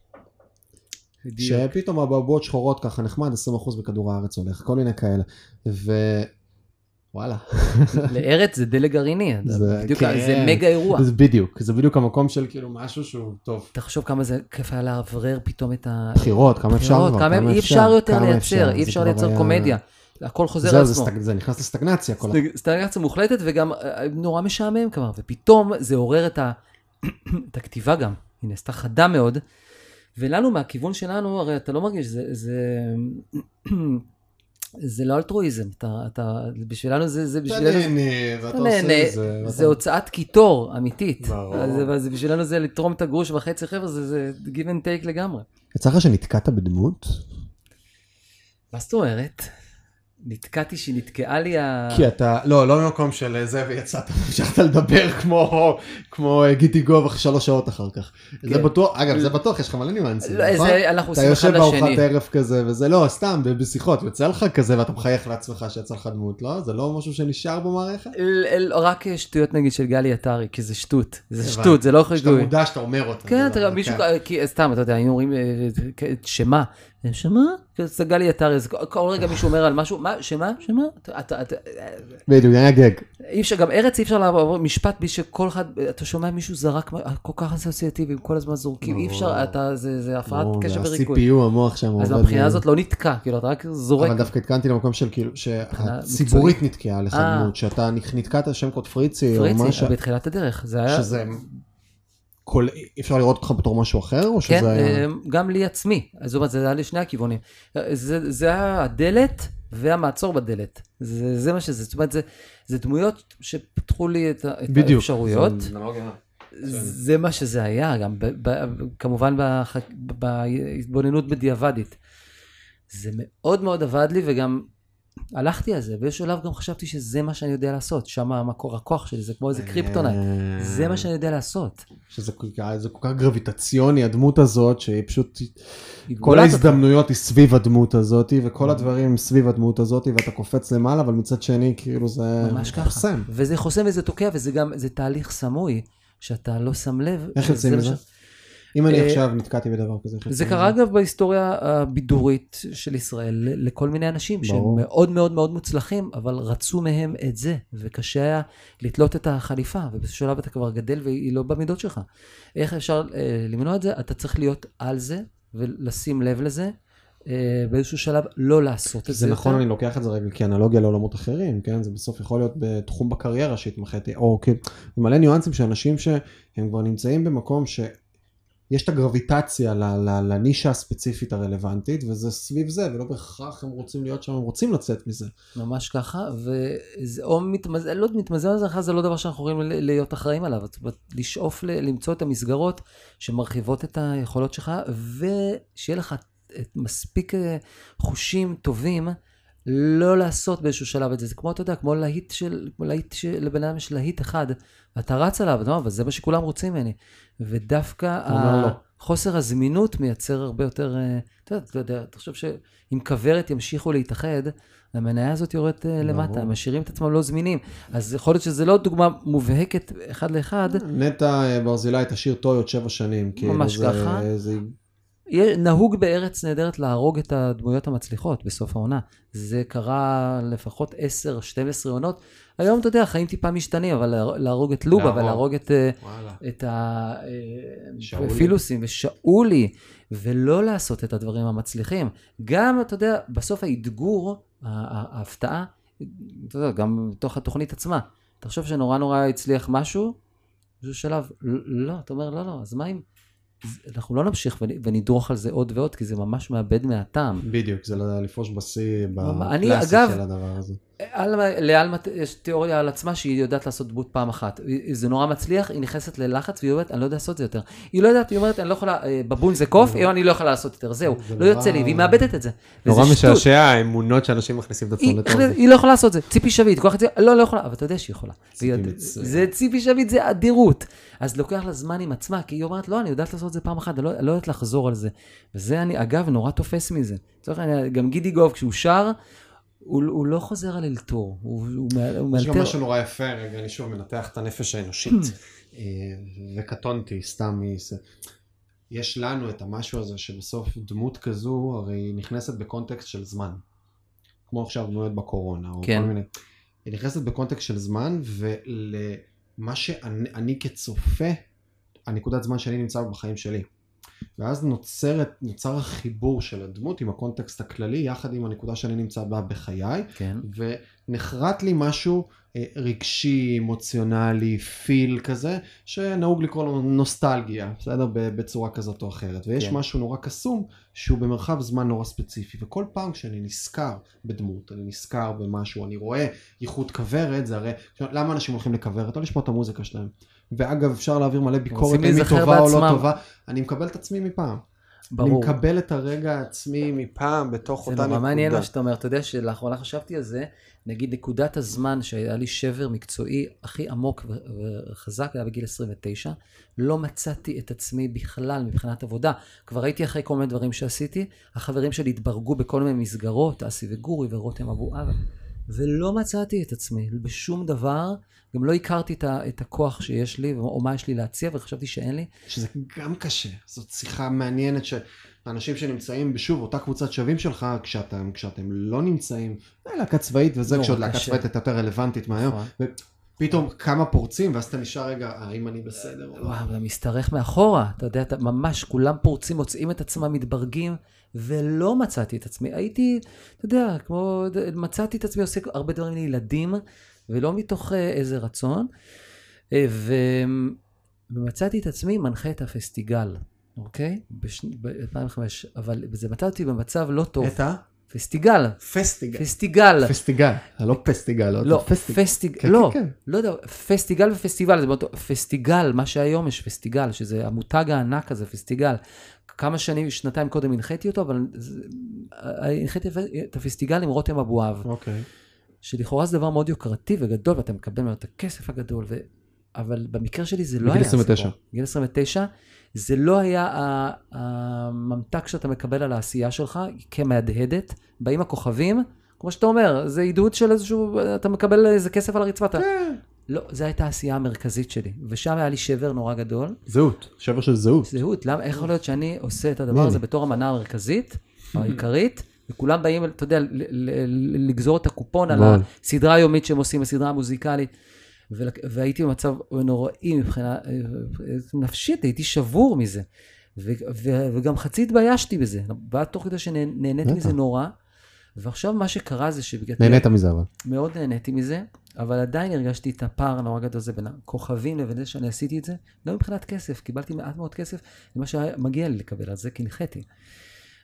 בדיוק. שפתאום הבעבועות שחורות ככה נחמד, 20% בכדור הארץ הולך, כל מיני כאלה. ווואלה, [LAUGHS] לארץ זה דלק גרעיני, זה- בדיוק, כן. זה מגה אירוע. זה בדיוק, זה בדיוק המקום של כאילו משהו שהוא טוב. תחשוב כמה זה כיף היה לאוורר פתאום את ה... בחירות, כמה אפשר בחירות, כבר, כמה אי אפשר יותר כמה לייצר, אפשר, אי אפשר לייצר היה- קומדיה. הכל חוזר זהו, על זה עצמו. סטג- זה נכנס לסטגנציה כל ה... סטג- סטגנציה מוחלטת וגם אה, נורא משעמם כבר, ופתאום זה עורר את, ה... [CLEARS THROAT] את הכתיבה גם, היא נעשתה חדה מאוד, ולנו מהכיוון שלנו, הרי אתה לא מרגיש, זה, זה, [CLEARS THROAT] זה לא אלטרואיזם, אתה, אתה, בשבילנו זה, זה אתה בשבילנו, נהנה, ואתה אתה עושה את זה. זה הוצאת קיטור אמיתית, ברור. אז בשבילנו זה לתרום את הגרוש וחצי חבר'ה, זה, זה give and take לגמרי. יצא לך שנתקעת בדמות? מה זאת אומרת? נתקעתי שנתקעה לי ה... כי אתה, לא, לא ממקום של זה ויצאת, [LAUGHS] המשכת לדבר כמו, כמו אה, גיטי גוב שלוש שעות אחר כך. זה כן. בטוח, אגב, זה בטוח, יש לך מלא ניואנסים, לא, נכון? זה אנחנו אתה עושים אחד יושב לשני. בארוחת ערב כזה, וזה לא, סתם, בשיחות, יוצא לך כזה ואתה מחייך לעצמך שיצא לך דמות, לא? זה לא משהו שנשאר במערכת? רק שטויות נגיד של גלי עטרי, כי זה שטות, זה. שטות, זה לא שאתה חיגוי. מודע שאתה אומר אותה. כן, זה אתה לא- מישהו, סתם, אתה יודע, היינו אומרים, אה, אה, שמה? שמה? זה גלי עטרי, אז כל רגע מישהו אומר על משהו, מה, שמה? שמה? אתה- אתה- אתה- בדיוק, היה גג. אי אפשר, גם ארץ אי אפשר לעבור משפט בלי שכל אחד, אתה שומע מישהו זרק, כל כך אסוציאטיביים, כל הזמן זורקים, אי אפשר. אתה, זה זה הפרעת קשב זה וריכוז. ה-CPU, המוח שם אז עובד. מהבחינה ב- הזאת לא נתקע, כאילו, אתה רק זורק. אבל דווקא התקנתי למקום של כאילו, מבחינה שהציבורית נתקעה לך אה. שאתה נתקעת שם קוד פריצי, או פריצי, משהו, בתחילת הדרך, זה היה... שזה... כל... אפשר לראות אותך בתור משהו אחר, או כן, שזה היה... אה, גם לי עצמי, זאת אומרת, זה היה לשני הכיוונים. זה, זה היה הדלת והמעצור בדלת. זה, זה מה שזה, זאת אומרת, זה, זה דמויות שפתחו לי את, את בדיוק. האפשרויות. זה אנלוגיה. זה מה שזה היה, גם ב, ב, כמובן בהתבוננות בדיעבדית. זה מאוד מאוד עבד לי וגם הלכתי על זה, באיזשהו שלב גם חשבתי שזה מה שאני יודע לעשות, שם המקור הכוח שלי, זה כמו איזה קריפטונייט, אה. זה מה שאני יודע לעשות. שזה כל כך- גרביטציוני, הדמות הזאת, שהיא פשוט... כל. ההזדמנויות היא סביב הדמות הזאת, וכל הדברים סביב הדמות הזאת, ואתה קופץ למעלה, אבל מצד שני, כאילו זה ממש ככה. חוסם. וזה חוסם וזה תוקע, וזה גם, זה תהליך סמוי, שאתה לא שם לב. איך יוצאים מזה? ש- אם אני אה, עכשיו נתקעתי בדבר כזה, זה קרה? אגב בהיסטוריה הבידורית של ישראל לכל מיני אנשים שהם. מאוד מאוד מאוד מוצלחים, אבל רצו מהם את זה, וקשה היה לתלות את החליפה, ובאיזשהו שלב אתה כבר גדל והיא לא במידות שלך. איך אפשר אה, למנוע את זה? אתה צריך להיות על זה, ולשים לב לזה, אה, באיזשהו שלב לא לעשות את זה. זה נכון, יותר. אני לוקח את זה רגע כאנלוגיה לעולמות אחרים, כן? זה בסוף יכול להיות בתחום בקריירה שהתמחיתי, או כאילו, זה מלא ניואנסים של אנשים שהם כבר נמצאים במקום שיש את הגרביטציה לנישה הספציפית הרלוונטית, וזה סביב זה, ולא בהכרח הם רוצים להיות שם, הם רוצים לצאת מזה. ממש ככה, וזה או מתמזל, לא מתמזל על זה, לא דבר שאנחנו יכולים להיות אחראים עליו, זאת אומרת, לשאוף ל- למצוא את המסגרות שמרחיבות את היכולות שלך, ושיהיה לך מספיק אה, חושים טובים. לא לעשות באיזשהו שלב את זה, זה כמו, אתה יודע, כמו להיט של, כמו להיט שלבן אדם יש להיט אחד, ואתה רץ עליו, אתה אומר, אבל זה מה שכולם רוצים ממני. ודווקא לא. חוסר הזמינות מייצר הרבה יותר, אה, אתה יודע, אתה יודע, תחשוב שאם כוורת ימשיכו להתאחד, המניה הזאת יורדת אה, למטה. הם משאירים את עצמם לא זמינים. אז יכול להיות שזה לא דוגמה מובהקת אחד לאחד, נטע אה, ברזילי תשאיר טויות שבע שנים. כאילו, ממש ככה. זה... נהוג בארץ נהדרת להרוג את הדמויות המצליחות בסוף העונה. זה קרה לפחות 10-12 עונות. היום, אתה יודע, החיים טיפה משתנים, אבל לה- להרוג את לובה, להרוג. ולהרוג את... אה. את. הפילוסים ושאולי, ולא לעשות את הדברים המצליחים. גם, אתה יודע, בסוף האתגור, ההפתעה, אתה יודע, גם בתוך התוכנית עצמה. תחשוב שנורא נורא הצליח משהו, באיזשהו שלב, לא, אתה אומר, לא, לא, אז מה אם... אנחנו לא נמשיך ונ- ונדרוך על זה עוד ועוד, כי זה ממש מאבד מהטעם. בדיוק, זה לפרוש בשיא בקלאסי של הדבר הזה. לעלמה יש תיאוריה על עצמה שהיא יודעת לעשות דמות פעם אחת. זה נורא מצליח, היא נכנסת ללחץ והיא אומרת, אני לא יודע לעשות את זה יותר. היא לא יודעת, היא אומרת, אני לא יכולה, אה, בבון זה קוף, היא אומרת, אני לא יכולה לעשות יותר, זהו, זה לא יוצא לי, והיא מאבדת את זה. נורא. משעשע האמונות שאנשים מכניסים את עצמם זה. היא לא יכולה לעשות את זה, ציפי שביט, כל אחד, לא, לא יכולה, אבל אתה יודע שהיא יכולה. זה ציפי שביט, זה אדירות. אז לוקח לה זמן עם עצמה, כי היא אומרת, לא, אני יודעת לעשות את זה פעם אחת, אני לא, אני לא יודעת לחזור על זה. וזה אני, אגב, נורא תופס מזה. לצורך העניין, גם גידי גוב, כשהוא שר, הוא, הוא לא חוזר על אלתור, הוא, הוא, הוא יש גם מאלתר. משהו נורא יפה, רגע, אני שוב מנתח את הנפש האנושית, אה, וקטונתי סתם מזה. יש לנו את המשהו הזה שבסוף דמות כזו הרי נכנסת בקונטקסט של זמן. כמו עכשיו דמויות בקורונה, או כן. כל מיני. היא נכנסת בקונטקסט של זמן, ולמה שאני אני כצופה, הנקודת זמן שאני נמצא בחיים שלי. ואז נוצרת, נוצר החיבור של הדמות עם הקונטקסט הכללי, יחד עם הנקודה שאני נמצא בה בחיי, כן. ונחרט לי משהו אה, רגשי, אמוציונלי, פיל כזה, שנהוג לקרוא לו נוסטלגיה, בסדר? בצורה כזאת או אחרת. ויש כן. משהו נורא קסום, שהוא במרחב זמן נורא ספציפי. וכל פעם כשאני נזכר בדמות, אני נזכר במשהו, אני רואה ייחוד כוורת, זה הרי... למה אנשים הולכים לכוורת? לא לשמוע את המוזיקה שלהם. ואגב, אפשר להעביר מלא ביקורת, אם היא טובה או לא בעצמם. טובה. אני מקבל את עצמי מפעם. אני ברור. מקבל את הרגע העצמי מפעם בתוך זה אותה נורא נקודה. מעניין מה שאתה אומר, אתה יודע שלאחרונה חשבתי על זה, נגיד נקודת הזמן שהיה לי שבר מקצועי הכי עמוק וחזק היה בגיל 29, לא מצאתי את עצמי בכלל מבחינת עבודה. כבר הייתי אחרי כל מיני דברים שעשיתי, החברים שלי התברגו בכל מיני מסגרות, אסי וגורי ורותם אבואב, ולא מצאתי את עצמי בשום דבר, גם לא הכרתי את, ה- את הכוח שיש לי, או מה יש לי להציע, וחשבתי שאין לי. שזה גם קשה. זאת שיחה מעניינת שאנשים שנמצאים בשוב אותה קבוצת שווים שלך, כשאתם, כשאתם לא נמצאים, אה, להקה צבאית וזה, נורא כשעוד להקה. צבאית הייתה יותר רלוונטית מהיום, נכון. ופתאום כמה פורצים, ואז אתה נשאר רגע, האם אני בסדר? או לא?" וואו, אתה משתרך מאחורה, אתה יודע, אתה ממש, כולם פורצים, מוצאים את עצמם, מתברגים, ולא מצאתי את עצמי. הייתי, אתה יודע, כמו, מצאתי את עצמי עושה הרבה דברים לילדים, ולא מתוך אה, איזה רצון, אה, ו... ומצאתי את עצמי מנחה את הפסטיגל, אוקיי? ב-2005, אבל זה מצא אותי במצב לא טוב. את ה? פסטיגל, פסטיגל. פסטיגל. פסטיגל, לא פסטיגל, לא, פסטיגל. פסטיגל, כן, לא, כן, כן. לא יודע, פסטיגל ופסטיבל, זה באותו, פסטיגל, מה שהיום יש פסטיגל, שזה המותג הענק הזה, פסטיגל. כמה שנים, שנתיים קודם הנחיתי אותו, אבל זה- הנחיתי את הפסטיגל עם רותם אבואב, אוקיי. שלכאורה זה דבר מאוד יוקרתי וגדול, ואתה מקבל ממנו את הכסף הגדול, ו... אבל במקרה שלי זה לא בגיל היה 29. הסיפור. גיל 29, זה לא היה הממתק שאתה מקבל על העשייה שלך כמהדהדת, באים הכוכבים, כמו שאתה אומר, זה עידוד של איזשהו, אתה מקבל איזה כסף על הרצפה, אתה... לא, זו הייתה העשייה המרכזית שלי, ושם היה לי שבר נורא גדול. זהות, שבר של זהות. זהות, למה, איך יכול להיות שאני עושה את הדבר הזה? בתור המנה המרכזית, העיקרית, וכולם באים, אתה יודע, לגזור את הקופון על נכון. הסדרה היומית שהם עושים, הסדרה המוזיקלית. והייתי במצב נוראי מבחינה אה, נפשית, הייתי שבור מזה. וגם חצי התביישתי בזה, ואז תוך כדי שנהניתי. מזה נורא. ועכשיו מה שקרה זה שבגלל... נהנית מזה אבל. מאוד נהניתי מזה, אבל עדיין הרגשתי את הפער הנורא גדול הזה בין הכוכבים לבין זה שאני עשיתי את זה, גם מבחינת כסף, קיבלתי מעט מאוד כסף למה שמגיע לי לקבל, על זה כי הנחיתי.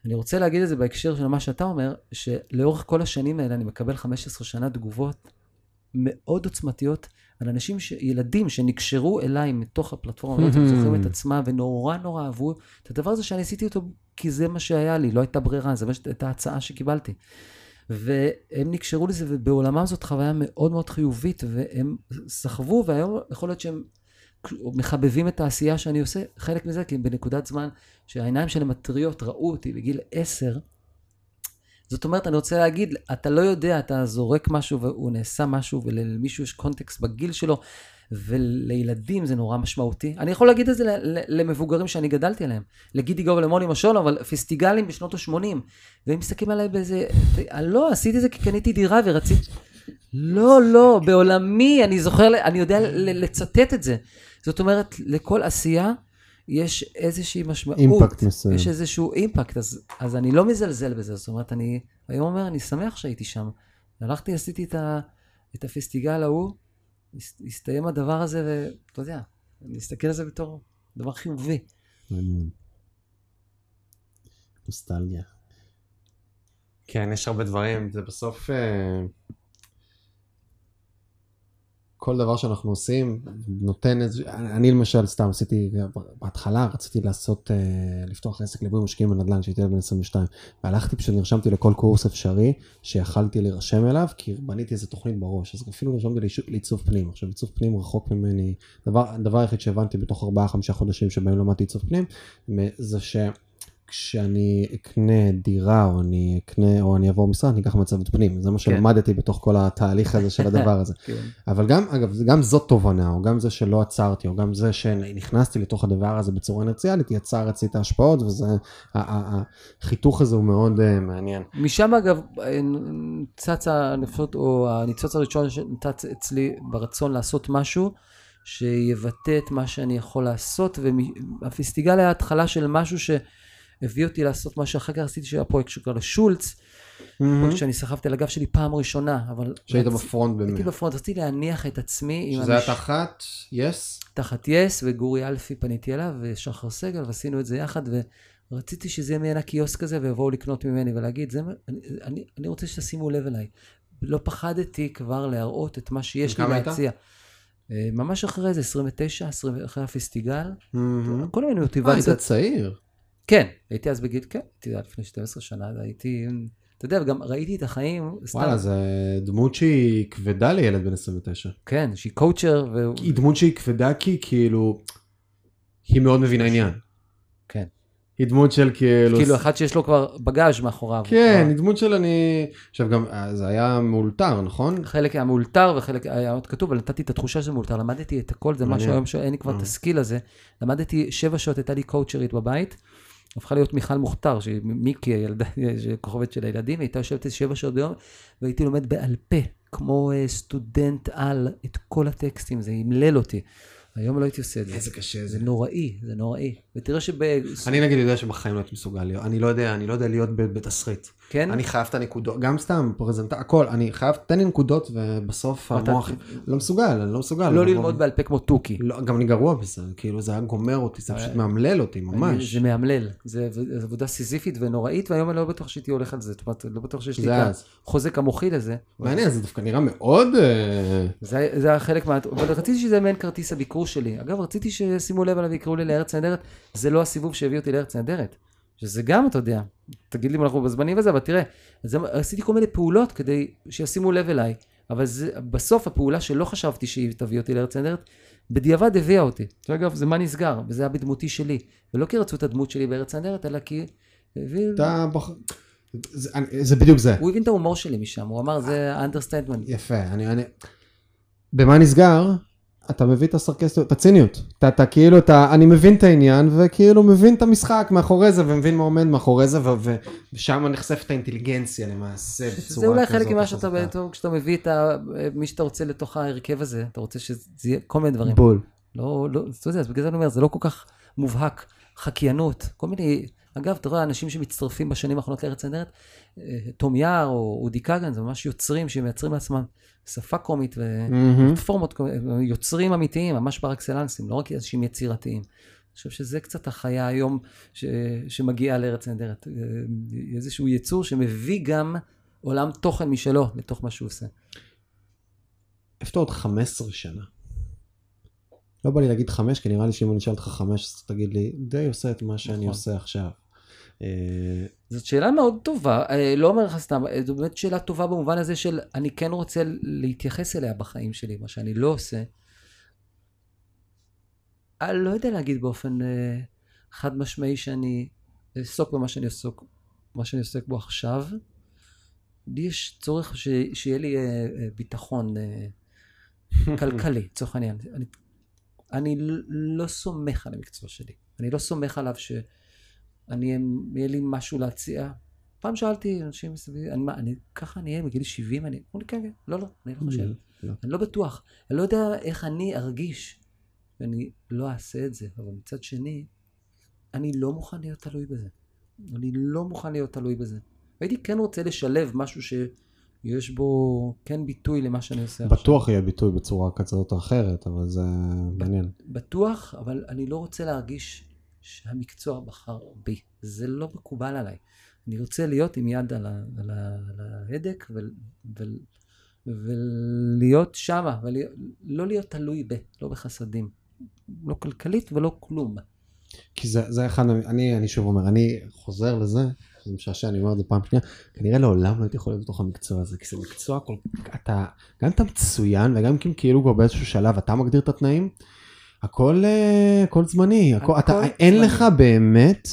אני רוצה להגיד את זה בהקשר של מה שאתה אומר, שלאורך כל השנים האלה אני מקבל 15 שנה תגובות מאוד עוצמתיות על אנשים, ש... ילדים שנקשרו אליי מתוך הפלטפורמה, [LAUGHS] אם זוכרים את עצמם, ונורא נורא אהבו את הדבר הזה שאני עשיתי אותו כי זה מה שהיה לי, לא הייתה ברירה, זו הייתה ההצעה שקיבלתי. והם נקשרו לזה, ובעולמם זאת חוויה מאוד מאוד חיובית, והם סחבו, והיום יכול להיות שהם מחבבים את העשייה שאני עושה, חלק מזה, כי בנקודת זמן שהעיניים שלהם הטריות ראו אותי בגיל עשר, זאת אומרת, אני רוצה להגיד, אתה לא יודע, אתה זורק משהו והוא נעשה משהו, ולמישהו יש קונטקסט בגיל שלו, ולילדים זה נורא משמעותי. אני יכול להגיד את זה למבוגרים שאני גדלתי עליהם, לגידי גוב ולמוני משול, אבל פסטיגלים בשנות ה-80, והם מסתכלים עליי באיזה, "אה, לא, עשיתי את זה כי קניתי דירה ורציתי... לא, לא, בעולמי, אני זוכר, אני יודע לצטט את זה. זאת אומרת, לכל עשייה יש איזושהי משמעות. אימפקט מסוים. יש איזשהו אימפקט, אז, אז אני לא מזלזל בזה. זאת אומרת, אני היום אומר, אני שמח שהייתי שם. הלכתי, עשיתי את, ה, את הפסטיגל ההוא, הסתיים הדבר הזה, ואתה יודע, אני אסתכל על זה בתור דבר חיובי. מעניין. נוסטלגיה. כן, יש הרבה דברים, זה בסוף... אה, כל דבר שאנחנו עושים נותן איזה... אני למשל סתם עשיתי, בהתחלה רציתי לעשות, אה, לפתוח עסק ליווי משקיעים בנדל"ן כשהייתי בן 22, והלכתי פשוט נרשמתי לכל קורס אפשרי שיכלתי להירשם אליו, כי בניתי איזה תוכנית בראש, אז אפילו נרשמתי לעיצוב פנים. עכשיו עיצוב פנים רחוק ממני, דבר, הדבר היחיד שהבנתי בתוך 4-5 חודשים שבהם למדתי עיצוב פנים, זה ש... כשאני אקנה דירה, או אני אקנה, או אני אעבור משרד, אני אקח מצבת פנים. זה מה שלמדתי בתוך כל התהליך הזה של הדבר הזה. [LAUGHS] כן. אבל גם, אגב, גם זאת תובנה, או גם זה שלא עצרתי, או גם זה שנכנסתי לתוך הדבר הזה בצורה אינרציאלית, יצר אצלי את ההשפעות, וזה, החיתוך הזה הוא מאוד אה, מעניין. משם אגב אה, צץ הנפשות, או הניצוץ הראשון שנצץ אצלי ברצון לעשות משהו שיבטא את מה שאני יכול לעשות, והפסטיגל היה התחלה של משהו שהביא אותי לעשות מה שאחר כך עשיתי, שהיה פרויקט שקורא לו שולץ, פרויקט שאני סחבתי על הגב שלי פעם ראשונה, אבל... שהיית ב front הייתי באמת. ב front, רציתי להניח את עצמי שזה היה תחת, יס? תחת יס, וגורי אלפי פניתי אליו, ושחר סגל, ועשינו את זה יחד, ורציתי שזה יהיה מעין הקיוסק הזה, ויבואו לקנות ממני ולהגיד, זה, אני, אני, אני רוצה שתשימו לב אליי. לא פחדתי כבר להראות את מה שיש לי? להציע. אה, ממש אחרי זה, 29, 20, אחרי הפסטיגל. כל מיני אה, היית מוטיבציות. צעיר. כן, הייתי אז בגיל, כן, הייתי לפני 12 שנה, הייתי, אתה יודע, וגם ראיתי את החיים, סתם, וואלה, זה דמות שהיא כבדה לילד בן 29. כן, שהיא קואוצ'ר, ו... היא דמות שהיא כבדה כי כאילו, היא מאוד מבינה עניין. כן. היא דמות של כאילו... כאילו אחד שיש לו כבר בגאז' מאחוריו. כן, כבר- היא דמות של אני... עכשיו גם, אה, זה היה מאולתר, נכון? חלק היה מאולתר וחלק היה עוד כתוב, אבל נתתי את התחושה שזה מאולתר, למדתי את הכל, זה. משהו היום שאין לי כבר את אה. הסקיל הזה. למדתי שבע שעות, הייתה לי קואוצ'רית בבית, הפכה להיות מיכל מוכתר, שהיא מיקי, הילדה, כוכבת של הילדים, הייתה יושבת איזה שבע שעות ביום, והייתי לומד בעל פה, כמו אה, סטודנט על, את כל הטקסטים, זה אמלל אותי. היום לא הייתי עושה את זה. איזה קשה זה נוראי, זה נוראי. ותראה שב... אני נגיד יודע שבחיים לא הייתי מסוגל להיות, אני לא יודע, אני לא יודע להיות בתסריט. כן? אני חייב את הנקודות, גם סתם פרזנטה, הכל, אני חייב, תן לי נקודות ובסוף המוח, לא מסוגל, אני לא מסוגל. לא ללמוד בעל פה כמו תוכי. לא, גם אני גרוע בזה, כאילו זה היה גומר אותי, זה פשוט מאמלל אותי ממש. זה מאמלל, זה עבודה סיזיפית ונוראית, והיום אני לא בטוח שהייתי הולך על זה, זאת אומרת, לא בטוח שיש לי את אז. החוזק המוחי לזה. מעניין, זה דווקא נראה מאוד... אה, זה היה חלק מה... אבל רציתי שזה מעין כרטיס הביקור שלי. אגב, רציתי שישימו לב עליו ויקראו לי לארץ נהדרת. זה לא הסיבוב שהביא אותי לארץ נהדרת. שזה גם, אתה יודע, תגיד לי אם אנחנו בזמנים וזה, אבל תראה, זה, עשיתי כל מיני פעולות כדי שישימו לב אליי. אבל זה, בסוף הפעולה שלא חשבתי שהיא תביא אותי לארץ נהדרת, בדיעבד הביאה אותי. אגב, זה מה נסגר, וזה היה בדמותי שלי. ולא כי רצו את הדמות שלי בארץ נהדרת, אלא כי... אתה בח... זה, זה בדיוק זה. הוא הבין את ההומור שלי משם, הוא אמר, זה ה understatement. יפה, אני... אני... במה נסגר? אתה מביא את הסרקסטיות, את הציניות. אתה, אתה כאילו, אתה, אני מבין את העניין, וכאילו מבין את המשחק מאחורי זה, ומבין מה עומד מאחורי זה, ו- ושם נחשפת האינטליגנציה למעשה, בצורה כזאת. זה אולי חלק ממה שאתה. בעצם, כשאתה מביא את ה, מי שאתה רוצה לתוך ההרכב הזה, אתה רוצה שזה יהיה כל מיני דברים. בול. לא, לא, אתה יודע, אז בגלל זה אני אומר, זה לא כל כך מובהק, חקיינות, כל מיני, אגב, אתה רואה, אנשים שמצטרפים בשנים האחרונות לארץ אה, תום יער או אודי כגן, זה ממש יוצרים שמייצרים לעצמם שפה קומית. ופלטפורמות, קומיות, יוצרים אמיתיים, ממש פר אקסלנסים, לא רק אנשים יצירתיים. אני חושב שזה קצת החיה היום ש, שמגיעה לארץ נהדרת. אה, איזשהו יצור שמביא גם עולם תוכן משלו לתוך מה שהוא עושה. איפה אתה עוד 15 שנה? לא בא לי להגיד חמש, כי נראה לי שאם אני אשאל אותך חמש, אז תגיד לי, די עושה את מה שאני נכון. עושה עכשיו. אה, זאת שאלה מאוד טובה, אה, לא אומר לך סתם, אה, זו באמת שאלה טובה במובן הזה של אני כן רוצה להתייחס אליה בחיים שלי, מה שאני לא עושה. אני לא יודע להגיד באופן חד משמעי שאני אעסוק במה שאני עוסק, מה שאני עוסק בו עכשיו. לי יש צורך ש, שיהיה לי ביטחון [LAUGHS] כלכלי, לצורך העניין. אני, אני לא סומך על המקצוע שלי. אני לא סומך עליו שאני, יהיה לי משהו להציע. פעם שאלתי אנשים מסביבי, אני, מה, אני, ככה אני אהיה בגיל 70? אני, אמרו לי, כן, כן, לא, לא, אני לא חושב. לא. אני לא בטוח. אני לא יודע איך אני ארגיש, ואני לא אעשה את זה. אבל מצד שני, אני לא מוכן להיות תלוי בזה. אני לא מוכן להיות תלוי בזה. הייתי כן רוצה לשלב משהו שיש בו כן ביטוי למה שאני עושה עכשיו. בטוח יהיה ביטוי בצורה כזאת או אחרת, אבל זה מעניין. בטוח, אבל אני לא רוצה להרגיש שהמקצוע בחר בי. זה לא מקובל עליי. אני רוצה להיות עם יד על, ה, על, ה, על ההדק ו, ו, ולהיות שמה, ולא להיות תלוי ב, לא בחסדים. לא כלכלית ולא כלום. כי זה, זה אחד, אני, אני שוב אומר, אני חוזר לזה, זה משעשע, אני אומר את זה פעם שנייה, כנראה לעולם לא הייתי יכול להיות בתוך המקצוע הזה, כי זה מקצוע כל אתה, גם אתה מצוין, וגם כאילו כבר באיזשהו שלב אתה מגדיר את התנאים, הכל, אה, הכל זמני, הכל, הכל אתה, אין זמני. לך באמת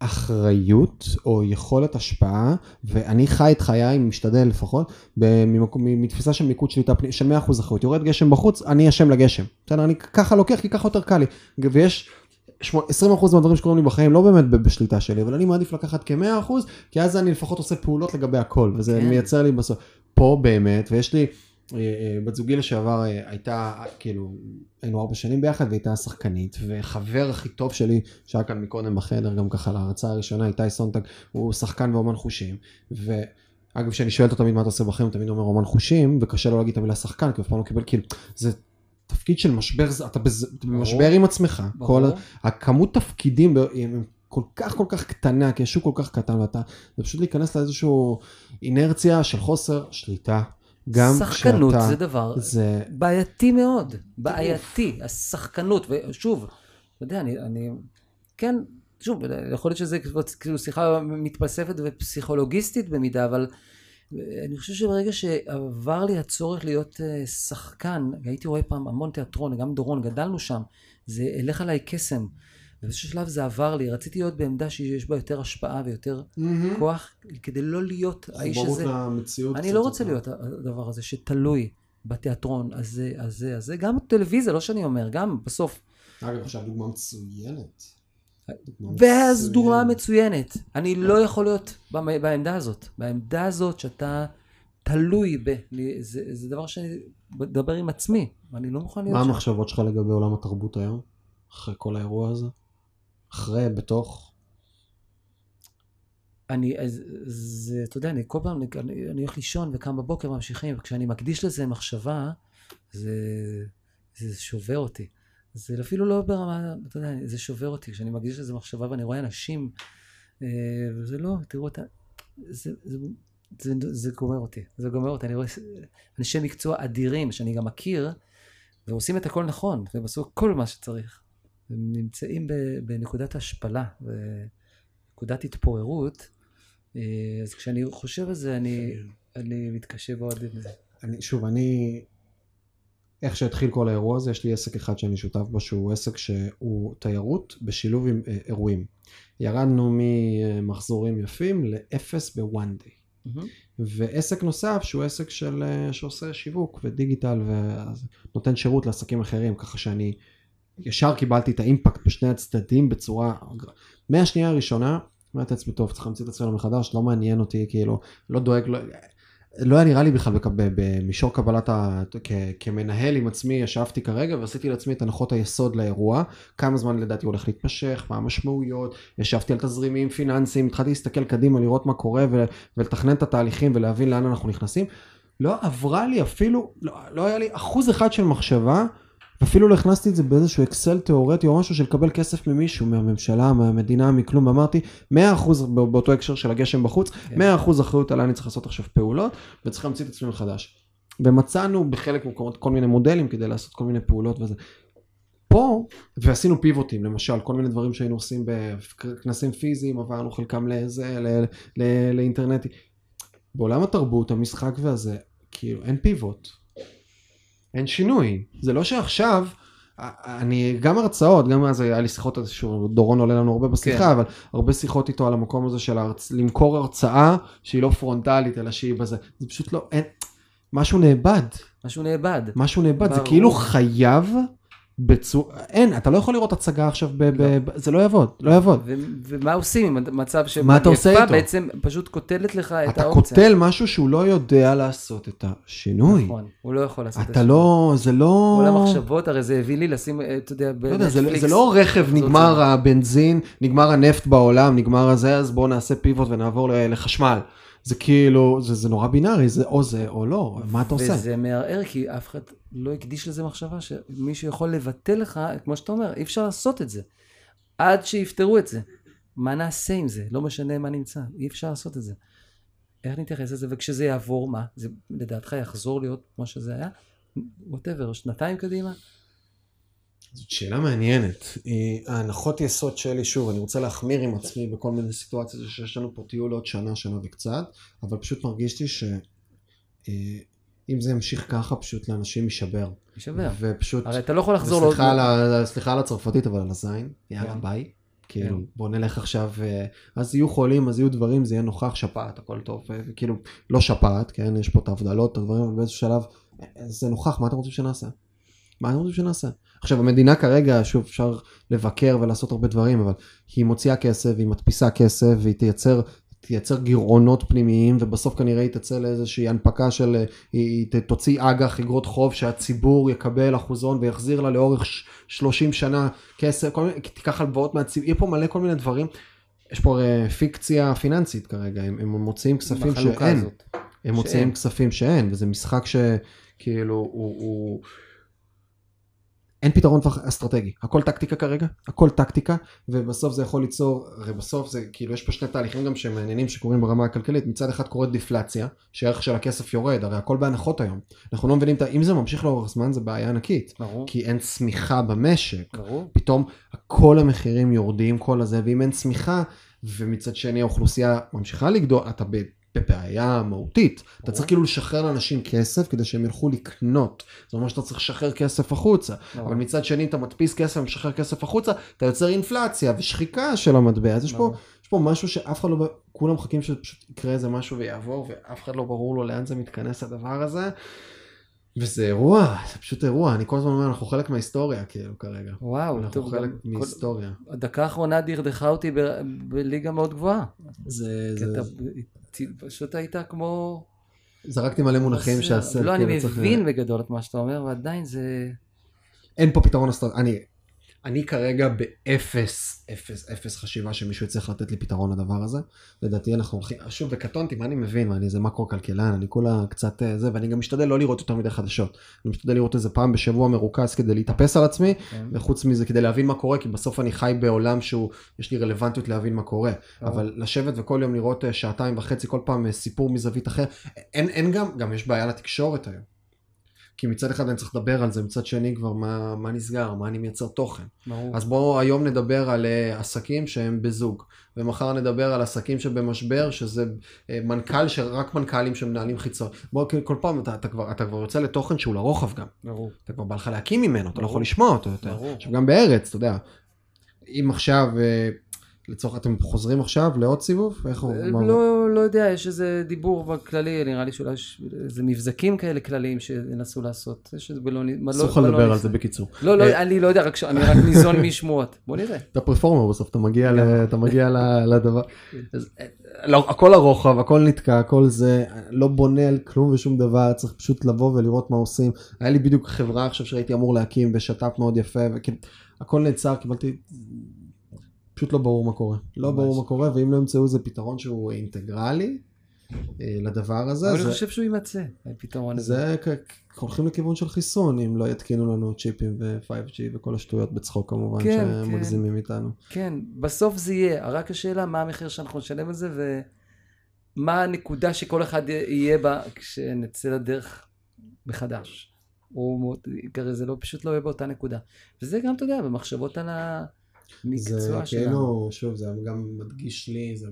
אחריות או יכולת השפעה, ואני חי את חיי, משתדל לפחות, במקום- מתפיסה של מיקוד שליטה פנים, של 100% אחריות. יורד גשם בחוץ, אני אשם לגשם. בסדר, אני ככה לוקח, כי ככה יותר קל לי. ויש... שמונה- 20% מהדברים שקורים לי בחיים לא באמת בשליטה שלי, אבל אני מעדיף לקחת כ-100%, כי אז אני לפחות עושה פעולות לגבי הכל, וזה כן. מייצר לי בסוף. פה באמת, ויש לי, בת זוגי לשעבר אה, הייתה, אה, כאילו, היינו ארבע שנים ביחד והייתה שחקנית, וחבר הכי טוב שלי, שהיה כאן מקודם בחדר, גם ככה להרצאה הראשונה, איתי סונטג, הוא שחקן ואומן חושים, ואגב, כשאני שואל אותו תמיד מה אתה עושה בחיים, הוא תמיד אומר אומן חושים, וקשה לו להגיד את המילה שחקן, כי הוא אף פעם לא קיבל, כאילו, זה תפקיד של משבר, אתה במשבר עם עצמך, כל ברור. הכמות הכמות תפקידים הם כל כך כל כך קטנה, כי השוק כל כך קטן, ואתה, זה פשוט להיכנס לאיזשהו אינרציה של חוסר שליטה. גם שחקנות כשאתה... זה דבר זה... בעייתי מאוד, בעייתי, השחקנות, ושוב, אתה יודע, אני, אני, כן, שוב, יכול להיות שזה כאילו שיחה מתפלספת ופסיכולוגיסטית במידה, אבל אני חושב שברגע שעבר לי הצורך להיות אה, שחקן, הייתי רואה פעם המון תיאטרון, גם דורון, גדלנו שם, זה הלך עליי קסם. ובאיזשהו שלב זה עבר לי, רציתי להיות בעמדה שיש בה יותר השפעה ויותר כוח, כדי לא להיות האיש הזה. למציאות אני לא רוצה. להיות הדבר הזה שתלוי בתיאטרון הזה, הזה, הזה, גם בטלוויזיה, לא שאני אומר, גם בסוף. אגב, עכשיו דוגמה מצוינת. ואז דוגמה מצוינת. אני לא יכול להיות בעמדה הזאת. בעמדה הזאת שאתה תלוי ב... זה, זה דבר שאני מדבר עם עצמי, ואני לא מוכן להיות מה שם. המחשבות שלך לגבי עולם התרבות היום? אחרי כל האירוע הזה? אחרי, בתוך? אני, אז, זה, אתה יודע, אני כל פעם, אני, אני הולך לישון וקם בבוקר ממשיכים, וכשאני מקדיש לזה מחשבה, זה, זה שובר אותי. זה אפילו לא ברמה, אתה יודע, זה שובר אותי, כשאני מקדיש לזה מחשבה ואני רואה אנשים, אה, וזה לא, תראו את ה... זה, זה, זה, זה גומר אותי, זה גומר אותי, אני רואה אנשי מקצוע אדירים שאני גם מכיר, ועושים את הכל נכון, והם עשו כל מה שצריך. הם נמצאים בנקודת השפלה, ונקודת התפוררות, אה, אז כשאני חושב על זה, אני, אני מתקשה מאוד עם זה. אני, שוב, אני... איך שהתחיל כל האירוע הזה, יש לי עסק אחד שאני שותף בו, שהוא עסק שהוא תיירות בשילוב עם אה, אירועים. ירדנו ממחזורים יפים לאפס בוואן דיי. ועסק נוסף שהוא עסק של, אה, שעושה שיווק ודיגיטל ונותן שירות לעסקים אחרים, ככה שאני ישר קיבלתי את האימפקט בשני הצדדים בצורה... מהשנייה הראשונה, אמרתי לעצמי, טוב, צריך להמציא את עצמנו מחדש, לא מעניין אותי, כאילו, לא דואג, לא, לא היה נראה לי בכלל במישור קבלת ה... כ, כמנהל עם עצמי, ישבתי כרגע ועשיתי לעצמי את הנחות היסוד לאירוע, כמה זמן לדעתי הולך להתמשך, מה המשמעויות, ישבתי על תזרימים פיננסיים, התחלתי להסתכל קדימה, לראות מה קורה ו, ולתכנן את התהליכים ולהבין לאן אנחנו נכנסים. לא עברה לי אפילו, לא, לא היה לי אחוז אחד של מחשבה, אפילו לא הכנסתי את זה באיזשהו אקסל תיאורטי או משהו של לקבל כסף ממישהו, מהממשלה, מהמדינה, מכלום, ואמרתי 100% בא- באותו הקשר של הגשם בחוץ, 100% אחריות עליי אני צריך לעשות עכשיו פעולות, וצריך להמציא את עצמי מחדש. ומצאנו בחלק מהמקומות כל מיני מודלים כדי לעשות כל מיני פעולות וזה. פה, ועשינו פיבוטים, למשל, כל מיני דברים שהיינו עושים בכנסים פיזיים, עברנו חלקם לזה, לאינטרנטי. בעולם התרבות, המשחק והזה, כאילו, אין פיבוט. אין שינוי. זה לא שעכשיו, אני, גם הרצאות, גם אז היה לי שיחות, דורון עולה לנו הרבה בשיחה, כן. אבל הרבה שיחות איתו על המקום הזה של הרצ... למכור הרצאה שהיא לא פרונטלית, אלא שהיא בזה. זה פשוט לא, אין, משהו נאבד. משהו נאבד. משהו נאבד, זה ברור. כאילו חייב בצורה, אין, אתה לא יכול לראות הצגה עכשיו, ב... ב... ב... זה לא יעבוד, לא יעבוד. ו- ומה עושים עם מצב מה אתה עושה שמגפה איתו? בעצם פשוט קוטלת לך את אתה האופציה. קוטל משהו שהוא לא יודע לעשות את השינוי. נכון, הוא לא יכול לעשות את אתה זה. לא, זה לא... כל המחשבות, הרי זה הביא לי לשים, אה, אתה יודע, לא יודע, זה, בנטפליקס. זה לא רכב, נגמר. הבנזין, נגמר הנפט בעולם, נגמר הזה, אז בואו נעשה פיבוט ונעבור לחשמל. זה כאילו, זה, זה נורא בינארי, זה או זה או לא, מה אתה עושה? וזה מערער, כי אף אחד לא הקדיש לזה מחשבה, שמישהו יכול לבטל לך, כמו שאתה אומר, אי אפשר לעשות את זה. עד שיפתרו את זה. מה נעשה עם זה? לא משנה מה נמצא, אי אפשר לעשות את זה. איך נתייחס לזה? וכשזה יעבור, מה? זה לדעתך יחזור להיות כמו שזה היה? ווטאבר, שנתיים קדימה? זאת שאלה מעניינת. אה, ההנחות יסוד שלי, שוב, אני רוצה להחמיר עם עצמי בכל מיני סיטואציות שיש לנו פה טיול עוד שנה, שנה וקצת, אבל פשוט מרגיש לי שאם זה ימשיך ככה, פשוט לאנשים יישבר. יישבר. ופשוט, הרי אתה לא יכול לחזור לעוד... וסליחה על סליחה על הצרפתית, אבל על הזין, יאללה כן. ביי. כאילו, כן. בוא נלך עכשיו, אה, אז יהיו חולים, אז יהיו דברים, זה יהיה נוכח, שפעת, הכל טוב, אה, וכאילו, לא שפעת, כן, יש פה את ההבדלות, את הדברים, אבל באיזשהו שלב, אה, זה נוכח, מה אתם רוצים שנעשה? מה אתם רוצים שנעשה? עכשיו, המדינה כרגע, שוב, אפשר לבקר ולעשות הרבה דברים, אבל היא מוציאה כסף, היא מדפיסה כסף, והיא תייצר... תייצר גירעונות פנימיים ובסוף כנראה היא תצא לאיזושהי הנפקה של, אה, היא תוציא אג"ח, אגרות חוב שהציבור יקבל אחוזון ויחזיר לה לאורך ש- 30 שנה כסף, כל מיני, תיקח הלוואות מהציבור, יהיה פה מלא כל מיני דברים. יש פה הרי פיקציה פיננסית כרגע, הם, הם מוציאים כספים שאין, הזאת. הם מוציאים. כספים שאין, וזה משחק שכאילו הוא, הוא... אין פתרון אסטרטגי, הכל טקטיקה כרגע, הכל טקטיקה, ובסוף זה יכול ליצור, הרי בסוף זה, כאילו יש פה שני תהליכים גם שמעניינים שקורים ברמה הכלכלית, מצד אחד קורית דיפלציה, שערך של הכסף יורד, הרי הכל בהנחות היום, אנחנו לא מבינים, אם זה ממשיך לאורך זמן זה בעיה ענקית, ברור, כי אין צמיחה במשק, ברור. פתאום כל המחירים יורדים כל הזה, ואם אין צמיחה, ומצד שני האוכלוסייה ממשיכה לגדול, אתה בבעיה מהותית. אתה צריך כאילו לשחרר לאנשים כסף כדי שהם ילכו לקנות. זה אומר שאתה צריך לשחרר כסף החוצה. ברור. אבל מצד שני אתה מדפיס כסף ומשחרר כסף החוצה, אתה יוצר אינפלציה ושחיקה של המטבע. אז יש פה, ברור. יש פה משהו שאף אחד לא, כולם מחכים שפשוט יקרה איזה משהו ויעבור, ואף אחד לא ברור לו לאן זה מתכנס הדבר הזה. וזה אירוע, זה פשוט אירוע, אני כל הזמן אומר, אנחנו חלק מההיסטוריה כאילו כרגע. וואו, אנחנו טוב, חלק גם כל- מהיסטוריה. הדקה האחרונה דרדכה אותי ב- בליגה מאוד גבוהה. זה, זה, אתה פשוט היית כמו... זרקתי מלא מונחים שהסרט, לא, אני כאילו, מבין בגדול את מה שאתה אומר, ועדיין זה... אין פה פתרון אסטרטגי, אני, אני כרגע באפס, אפס, אפס חשיבה שמישהו יצטרך לתת לי פתרון לדבר הזה. לדעתי אנחנו הולכים, שוב, וקטונתי, מה אני מבין, אני איזה מקרו כלכלן, אני כולה קצת אה, זה, ואני גם משתדל לא לראות יותר מדי חדשות. אני משתדל לראות איזה פעם בשבוע מרוכז כדי להתאפס על עצמי, כן. וחוץ מזה כדי להבין מה קורה, כי בסוף אני חי בעולם שהוא, יש לי רלוונטיות להבין מה קורה. אבל לשבת וכל יום לראות אה, שעתיים וחצי, כל פעם אה, סיפור מזווית אחר, אין, אין גם, גם יש בעיה לתקשורת היום. כי מצד אחד אני צריך לדבר על זה, מצד שני כבר מה, מה נסגר, מה אני מייצר תוכן. ברור. אז בואו היום נדבר על uh, עסקים שהם בזוג, ומחר נדבר על עסקים שבמשבר, שזה uh, מנכ"ל, שרק מנכ"לים שמנהלים חיצון. בואו כל פעם אתה, אתה, כבר, אתה כבר יוצא לתוכן שהוא לרוחב גם. ברור. אתה כבר בא לך להקים ממנו, אתה לא ברור. יכול לשמוע אותו יותר. ברור. עכשיו גם בארץ, אתה יודע, אם עכשיו, אה, לצורך, אתם חוזרים עכשיו לעוד סיבוב? איך הוא? מה- לא, לא יודע, יש איזה דיבור בכללי, נראה לי שאולי יש איזה מבזקים כאלה כלליים שינסו לעשות. יש איזה בלון... אסור לך לדבר על זה בקיצור. לא, לא, אה, אני לא יודע, רק אני רק ניזון [LAUGHS] משמועות. בוא נראה. אתה פרפורמר בסוף, אתה מגיע, ל, אתה מגיע [LAUGHS] לדבר. כן. אז, אה, לא, הכל הרוחב, הכל נתקע, הכל זה, לא בונה על כלום ושום דבר, צריך פשוט לבוא ולראות מה עושים. היה לי בדיוק חברה עכשיו שהייתי אמור להקים בשת"פ מאוד יפה, וכאילו, הכל נעצר, קיבלתי, פשוט לא ברור מה קורה. לא. ברור מה קורה, ואם לא ימצאו איזה פתרון שהוא אינטגרלי אה, לדבר הזה, אבל אני חושב שהוא יימצא, הפתרון הזה. זה הולכים לכיוון של חיסון, אם לא יתקינו לנו צ'יפים ו-5G וכל השטויות בצחוק כמובן, כן, שמגזימים איתנו. כן, בסוף זה יהיה, רק השאלה מה המחיר שאנחנו נשלם על זה ומה הנקודה שכל אחד יהיה בה כשנצא לדרך מחדש. הוא כזה זה לא, פשוט לא יהיה באותה נקודה. וזה גם, אתה יודע, במחשבות על זה שלנו. כאילו, שוב, זה גם מדגיש לי, זה,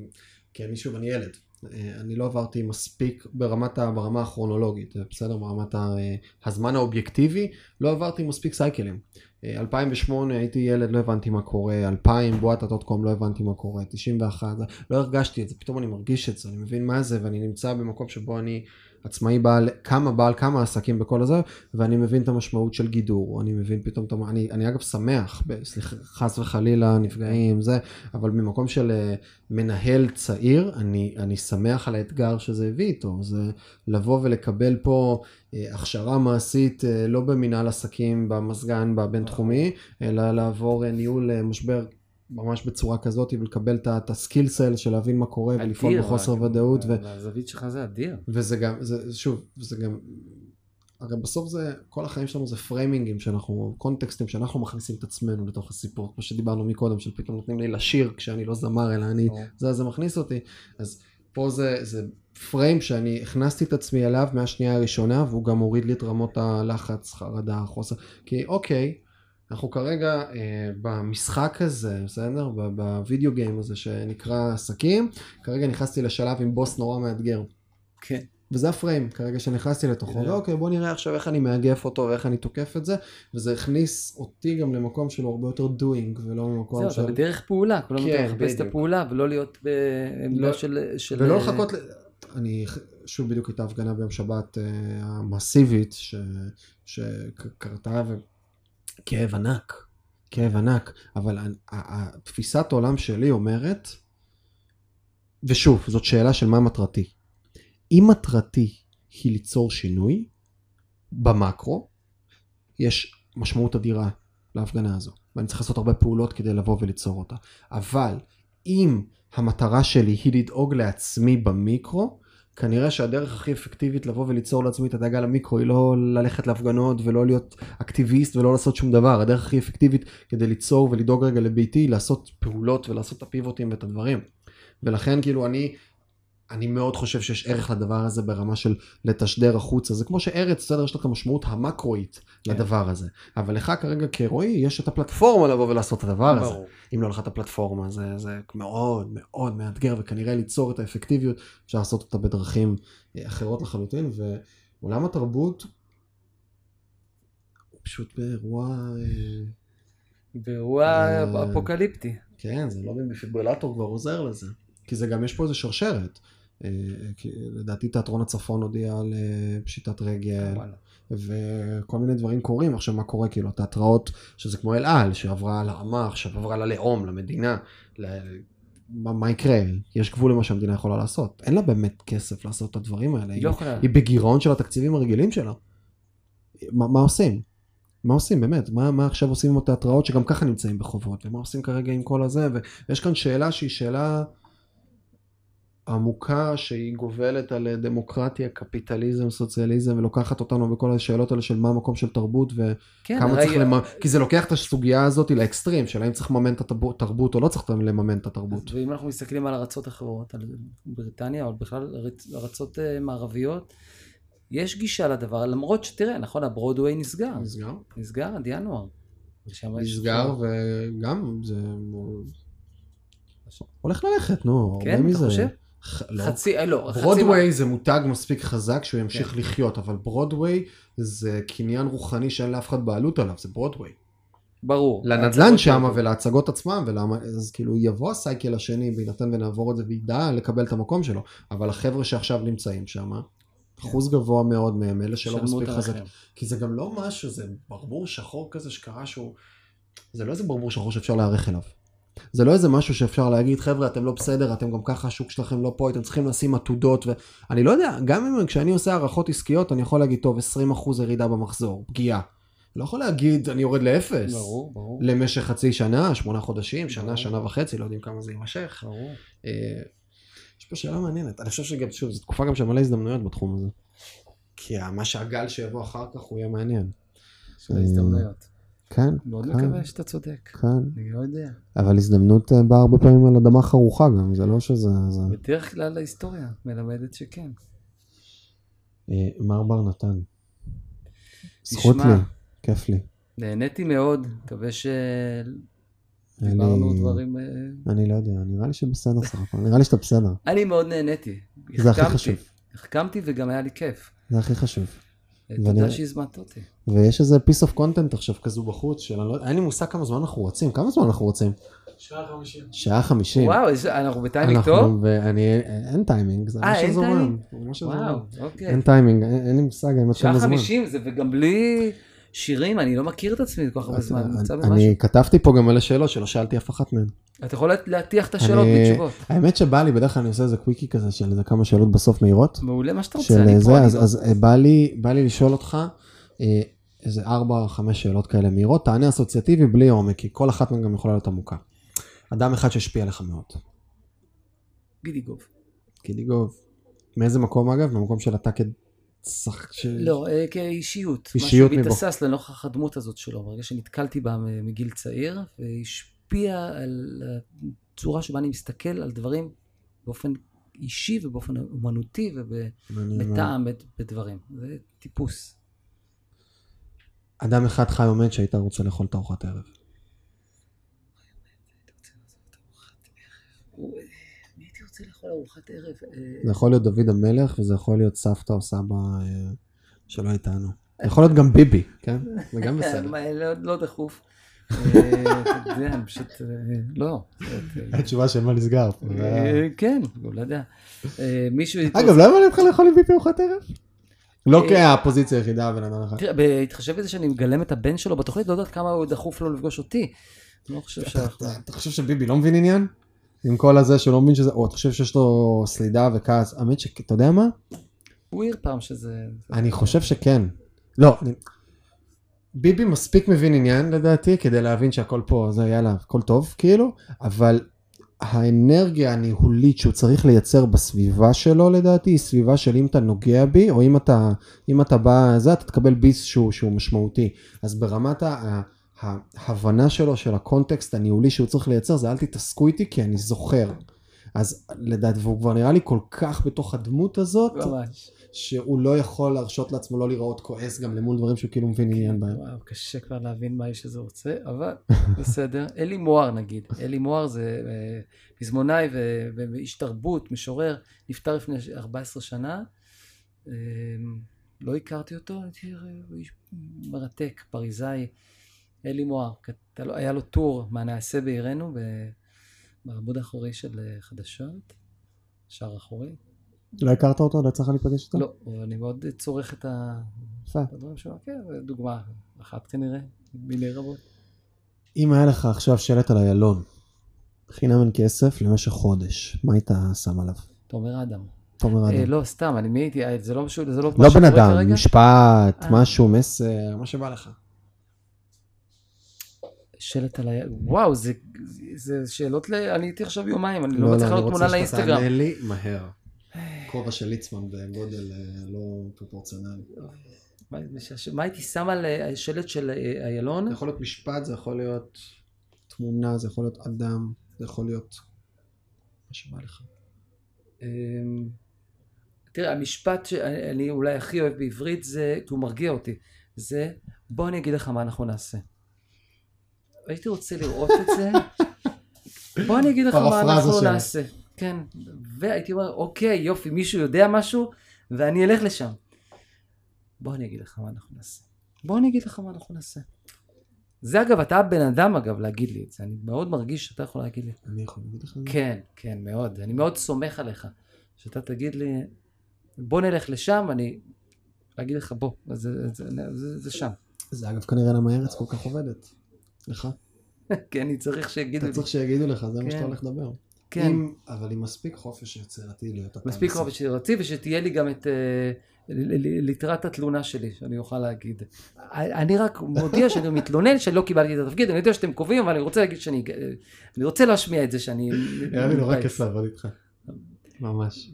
כי אני שוב, אני ילד. אה, אני לא עברתי מספיק ברמת ה, ברמה הכרונולוגית, זה בסדר? ברמת ה, אה, הזמן האובייקטיבי, לא עברתי מספיק סייקלים. אה, 2008 הייתי ילד, לא הבנתי מה קורה, 2000 בועת הדוט-קום, לא הבנתי מה קורה, 91, זה- לא הרגשתי את זה, פתאום אני מרגיש את זה, אני מבין מה זה, ואני נמצא במקום שבו אני עצמאי בעל כמה בעל כמה עסקים בכל הזה, ואני מבין את המשמעות של גידור, אני מבין פתאום, אני, אני אגב שמח, סליחה, חס וחלילה, נפגעים, זה, אבל ממקום של אה, מנהל צעיר, אני, אני שמח על האתגר שזה הביא איתו, זה לבוא ולקבל פה אה, הכשרה מעשית, אה, לא במנהל עסקים במזגן בבין תחומי, אלא לעבור אה, ניהול אה, משבר. ממש בצורה כזאת ולקבל את הסקיל סל של להבין מה קורה ולפעול בחוסר רק- ודאות ו- הזווית שלך זה אדיר. וזה גם, זה, שוב, זה גם, הרי בסוף זה, כל החיים שלנו זה פריימינגים שאנחנו, קונטקסטים שאנחנו מכניסים את עצמנו לתוך הסיפור, כמו שדיברנו מקודם, של פתאום נותנים לי לשיר כשאני לא זמר, אלא אני. זה, זה מכניס אותי, אז פה זה, זה פריים שאני הכנסתי את עצמי אליו מהשנייה הראשונה, והוא גם הוריד לי את רמות הלחץ, חרדה, חוסר, כי אוקיי, אנחנו כרגע אה, במשחק הזה, בסדר? בווידאו גיים הזה שנקרא עסקים, כרגע נכנסתי לשלב עם בוס נורא מאתגר. כן. וזה הפריים כרגע שנכנסתי לתוכו, כן. ואוקיי בוא נראה עכשיו איך אני מאגף אותו ואיך אני תוקף את זה, וזה הכניס אותי גם למקום של הרבה יותר doing ולא ממקום זהו, של... אתה בדרך פעולה, כולם כן, לחפש את. הפעולה ולא להיות בעמדה לא- של... של- ולא לחכות, אני, שוב בדיוק הייתה הפגנה ביום שבת אה, המסיבית ש- שקרתה, וכאב ענק, כאב ענק, אבל התפיסת העולם שלי אומרת, ושוב, זאת שאלה של מה מטרתי. אם מטרתי היא ליצור שינוי במקרו, יש משמעות אדירה להפגנה הזו, ואני צריך לעשות הרבה פעולות כדי לבוא וליצור אותה. אבל אם המטרה שלי היא לדאוג לעצמי במיקרו, כנראה שהדרך הכי אפקטיבית לבוא וליצור לעצמי את הדאגה למיקרו היא לא ללכת להפגנות ולא להיות אקטיביסט ולא לעשות שום דבר. הדרך הכי אפקטיבית כדי ליצור ולדאוג רגע לביתי לעשות פעולות ולעשות את הפיבוטים ואת הדברים. ולכן כאילו אני, אני מאוד חושב שיש ערך לדבר הזה ברמה של לתשדר החוצה. זה כמו שארץ, בסדר, יש לה את המשמעות המקרואית כן. לדבר הזה. אבל לך כרגע כרועי יש את הפלטפורמה לבוא ולעשות את הדבר הזה. ברור. אם לא לך את הפלטפורמה זה, זה מאוד מאוד מאתגר וכנראה ליצור את האפקטיביות אפשר לעשות אותה בדרכים אה, אחרות לחלוטין ועולם התרבות הוא פשוט באירוע, אה, באירוע אה, אפוקליפטי. כן זה לא בדפיברילטור כבר עוזר לזה כי זה גם יש פה איזה שרשרת. אה, לדעתי תיאטרון הצפון הודיע על אה, פשיטת רגל. וכל מיני דברים קורים עכשיו מה קורה כאילו התיאטראות שזה כמו אל על שעברה לעמה עכשיו עברה ללאום למדינה ל... מה, מה יקרה יש גבול למה שהמדינה יכולה לעשות אין לה באמת כסף לעשות את הדברים האלה היא לא. היא בגירעון של התקציבים הרגילים שלה. מה, מה עושים? מה עושים באמת? מה, מה עכשיו עושים עם התיאטראות שגם ככה נמצאים בחובות ומה עושים כרגע עם כל הזה ויש כאן שאלה שהיא שאלה עמוקה שהיא גובלת על דמוקרטיה, קפיטליזם, סוציאליזם ולוקחת אותנו בכל השאלות האלה של מה המקום של תרבות כן, וכמה הרי- צריך לממן, כי זה לוקח את הסוגיה הזאת לאקסטרים של האם צריך לממן את התרבות או לא צריך לממן את התרבות. ואם אנחנו מסתכלים על ארצות אחרות, על בריטניה, או בכלל ארצ- ארצות אה, מערביות, יש גישה לדבר, למרות שתראה, נכון, הברודוויי נסגר, נסגר? נסגר עד ינואר. נסגר וגם זה הולך ללכת נו הרבה כן, אתה מזה. חושב? לא. חצי, אה, לא, חצי... ברודוויי זה מותג מספיק חזק שהוא ימשיך כן. לחיות אבל ברודוויי זה קניין רוחני שאין לאף אחד בעלות עליו זה ברודוויי. ברור. לנדל"ן שם. ולהצגות עצמם ולמה אז כאילו יבוא הסייקל השני בהינתן ונעבור את זה וידע לקבל את המקום שלו אבל החבר'ה שעכשיו נמצאים שם אחוז גבוה מאוד מהם אלה שלא מספיק חזק. כי זה גם לא משהו זה ברבור שחור כזה שקרה שהוא זה לא איזה ברבור שחור שאפשר להיערך אליו. זה לא איזה משהו שאפשר להגיד חבר'ה אתם לא בסדר אתם גם ככה השוק שלכם לא פה אתם צריכים לשים עתודות ואני לא יודע גם אם כשאני עושה הערכות עסקיות אני יכול להגיד טוב 20% ירידה במחזור פגיעה. לא יכול להגיד אני יורד לאפס. ברור, ברור. למשך חצי שנה, שמונה חודשים, שנה, ברור. שנה וחצי, לא יודעים כמה זה יימשך. ברור. אה, יש פה שאלה מעניינת. אני חושב שגם, שוב, זו תקופה גם של מלא הזדמנויות בתחום הזה. כי מה שהגל שיבוא אחר כך הוא יהיה מעניין. של ההזדמנויות. כן, מאוד כן, מקווה שאתה צודק. כן. אני לא יודע. אבל הזדמנות אה, באה הרבה פעמים על אדמה חרוכה גם, זה לא שזה... זה... בדרך כלל ההיסטוריה מלמדת שכן. אה, מר בר נתן. זכות. לי, כיף לי. נהניתי מאוד, מקווה אני- שדיברנו דברים... אה, אני לא יודע, נראה לי שבסדר סך הכל, נראה לי שאתה בסדר. אני מאוד נהניתי. זה הכי. חשוב. החכמתי וגם היה לי כיף. זה הכי חשוב. אה, ואני- תודה שהזמנת אותי. ויש איזה piece of content עכשיו כזו בחוץ, של אני לא יודע, אין לי מושג כמה זמן אנחנו רוצים, כמה זמן אנחנו רוצים? שעה חמישים. שעה חמישים. וואו, יש- אנחנו בטיימינג אנחנו- טוב? ואני, אין טיימינג, זה אה, מה אין שזורם. טיימינג? וואו, אוקיי. אין טיימינג, אין אין לי מושג שעה כמה זמן. חמישים זה וגם בלי שירים, אני לא מכיר את עצמי כל כך הרבה אז, זמן. אני. כתבתי פה גם מלא שאלות שלא שאלתי אף אחת מהן. אתה יכול להטיח את השאלות אני- בתשובות. האמת שבא לי, בדרך כלל אני עושה איזה קוויקי כזה של איזה כמה שאלות בסוף מהירות. מעולה מה שאתה רוצה, אני פה, אז, אז אה, בא לי, בא לי לשאול אותך אה, איזה ארבע, חמש שאלות כאלה מהירות, תענה אסוציאטיבי בלי עומק, כי כל אחת מהן גם יכולה להיות עמוקה. אדם אחד שהשפיע עליך מאוד. גידיגוב. גידיגוב. מאיזה מקום אגב? מהמקום של אתה כשח... ש... לא, אה, כאישיות. אישיות מבו. מתסס לנוכח הדמות הזאת שלו, ברגע שנתקלתי בה מגיל צעיר, והשפיע על הצורה שבה אני מסתכל על דברים באופן אישי ובאופן אומנותי. ובטעם בדברים. זה טיפוס. אדם אחד חי עומד שהיית רוצה לאכול את ארוחת הערב. רוצה לאכול ארוחת ערב? אה, זה יכול להיות דוד המלך, וזה יכול להיות סבתא או סבא אה, שלא איתנו. זה יכול להיות גם ביבי, כן? זה גם [LAUGHS] בסדר. מה, לא- לא דחוף. אה, אתה יודע, אני פשוט, אה, לא. התשובה של מה נסגר. אה, כן, לא יודע. אה, מישהו... אגב, לא היה מעניין אותך לאכול עם ביבי ארוחת ערב? לא אה, כהפוזיציה היחידה, בן אדם אחד. תראה, בהתחשב בזה שאני מגלם את הבן שלו בתוכנית, לא יודעת כמה הוא דחוף לו לפגוש אותי. אני לא חושב שאנחנו... אתה חושב שביבי לא מבין עניין? עם כל הזה שהוא לא מבין שזה, או אתה חושב שיש לו סלידה וכעס? האמת שאתה יודע מה? הוא העיר פעם שזה... אני חושב שכן. לא, אני... ביבי מספיק מבין עניין לדעתי כדי להבין שהכל פה, זה יאללה, הכל טוב כאילו, אבל האנרגיה הניהולית שהוא צריך לייצר בסביבה שלו לדעתי, היא סביבה של אם אתה נוגע בי, או אם אתה, אם אתה בא, זה, אתה תקבל ביס שהוא, שהוא משמעותי. אז ברמת ה... ההבנה שלו של הקונטקסט הניהולי שהוא צריך לייצר זה אל תתעסקו איתי כי אני זוכר. אז לדעת, והוא כבר נראה לי כל כך בתוך הדמות הזאת, ממש. שהוא לא יכול להרשות לעצמו לא להיראות כועס גם למול דברים שהוא כאילו מבין עניין בהם. וואו, קשה כבר להבין מה האיש הזה רוצה, אבל [LAUGHS] בסדר. אלי מוהר נגיד, אלי מוהר זה אה, פזמונאי ו- ואיש תרבות, משורר, נפטר לפני 14 שנה. אה, לא הכרתי אותו, הייתי, אה, איש מרתק, פריזאי. אלי מוהר, היה לו טור מה נעשה בעירנו בעמוד האחורי של אה, חדשות, שער אחורי. לא הכרת אותו? לא יצא לך להיפגש איתו? לא, אני מאוד צורך את הדברים שלו. כן, דוגמה אחת כנראה, מיני רבות. אם היה לך עכשיו שלט על איילון, חינם אין כסף למשך חודש, מה היית שם עליו? תומר אדם. תומר אה, אדם. לא, סתם, אני מי הייתי, אה, זה לא משהו, זה לא לא בן אדם? משפט. משהו, מסר, מה שבא לך. שלט על ה... וואו, זה, זה שאלות ל... אני הייתי עכשיו יומיים, אני לא לא, מצליח אני לעלות רוצה תמונה שאתה לאינסטגרם. תענה לי מהר. כובע של ליצמן בגודל אה, לא פרופורציונלי. מה- הייתי שם על אה, שלט של אה, איילון? זה יכול להיות משפט, זה יכול להיות תמונה, זה יכול להיות אדם, זה יכול להיות מה שבא לך. אמ, תראה, המשפט שאני אולי הכי אוהב בעברית זה, כי הוא מרגיע אותי, זה בוא אני אגיד לך מה אנחנו נעשה. הייתי רוצה לראות את זה, [LAUGHS] בוא אני אגיד לך מה אנחנו שלה. נעשה. כן, והייתי אומר, אוקיי, יופי, מישהו יודע משהו, ואני אלך לשם. בוא אני אגיד לך מה אנחנו נעשה. בוא אני אגיד לך מה אנחנו נעשה. זה אגב, אתה הבן אדם אגב להגיד לי את זה, אני מאוד מרגיש שאתה יכול להגיד לי. אני יכול להגיד לך? כן, כן, מאוד. אני מאוד סומך עליך. שאתה תגיד לי, בוא נלך לשם, אני אגיד לך, בוא, זה, זה, זה, זה שם. זה אגב כנראה למה ארץ כל כך עובדת. לך. [LAUGHS] כן, אני צריך שיגידו אתה לי. צריך שיגידו לך, זה מה כן. שאתה הולך לדבר. כן, אבל עם מספיק חופש יצירתי להיות אתה. מספיק. חופש יצירתי, ושתהיה לי גם את אה, ליטרת התלונה שלי, שאני אוכל להגיד. אני רק מודיע שאני [LAUGHS] מתלונן שלא קיבלתי את התפקיד, אני יודע שאתם קובעים, אבל אני רוצה להגיד שאני... אני רוצה להשמיע את זה שאני... [LAUGHS] נראה לי נורא. כיף לעבוד איתך. ממש.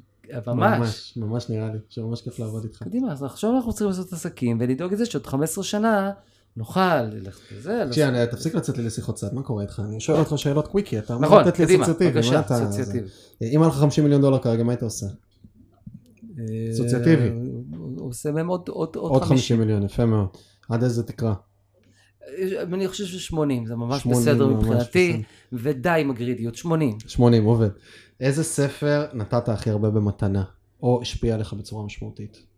ממש. ממש, ממש נראה לי, שממש כיף לעבוד איתך. קדימה, אז עכשיו אנחנו צריכים לעשות עסקים ולדאוג לזה שעוד 15 שנה נוכל ללכת לזה. שיאן, תפסיק לצאת לי לשיחות צד, מה קורה איתך? אני שואל אותך שאלות קוויקי, אתה אמור נכון, לתת לי קדימה, אסוציאטיבי, מה בבקשה, אתה... אסוציאטיבי. זה? אם היה לך 50 מיליון דולר כרגע, מה היית עושה? אסוציאטיבי. אה, הוא עושה מהם עוד עוד- עוד עוד 50 50. מיליון, יפה מאוד. עד איזה תקרה? אני חושב ש-80, זה ממש 80, בסדר ממש מבחינתי, בסדר. ודי עם הגרידיות, 80. 80, עובד. איזה ספר נתת הכי הרבה במתנה, או השפיע עליך בצורה משמעותית?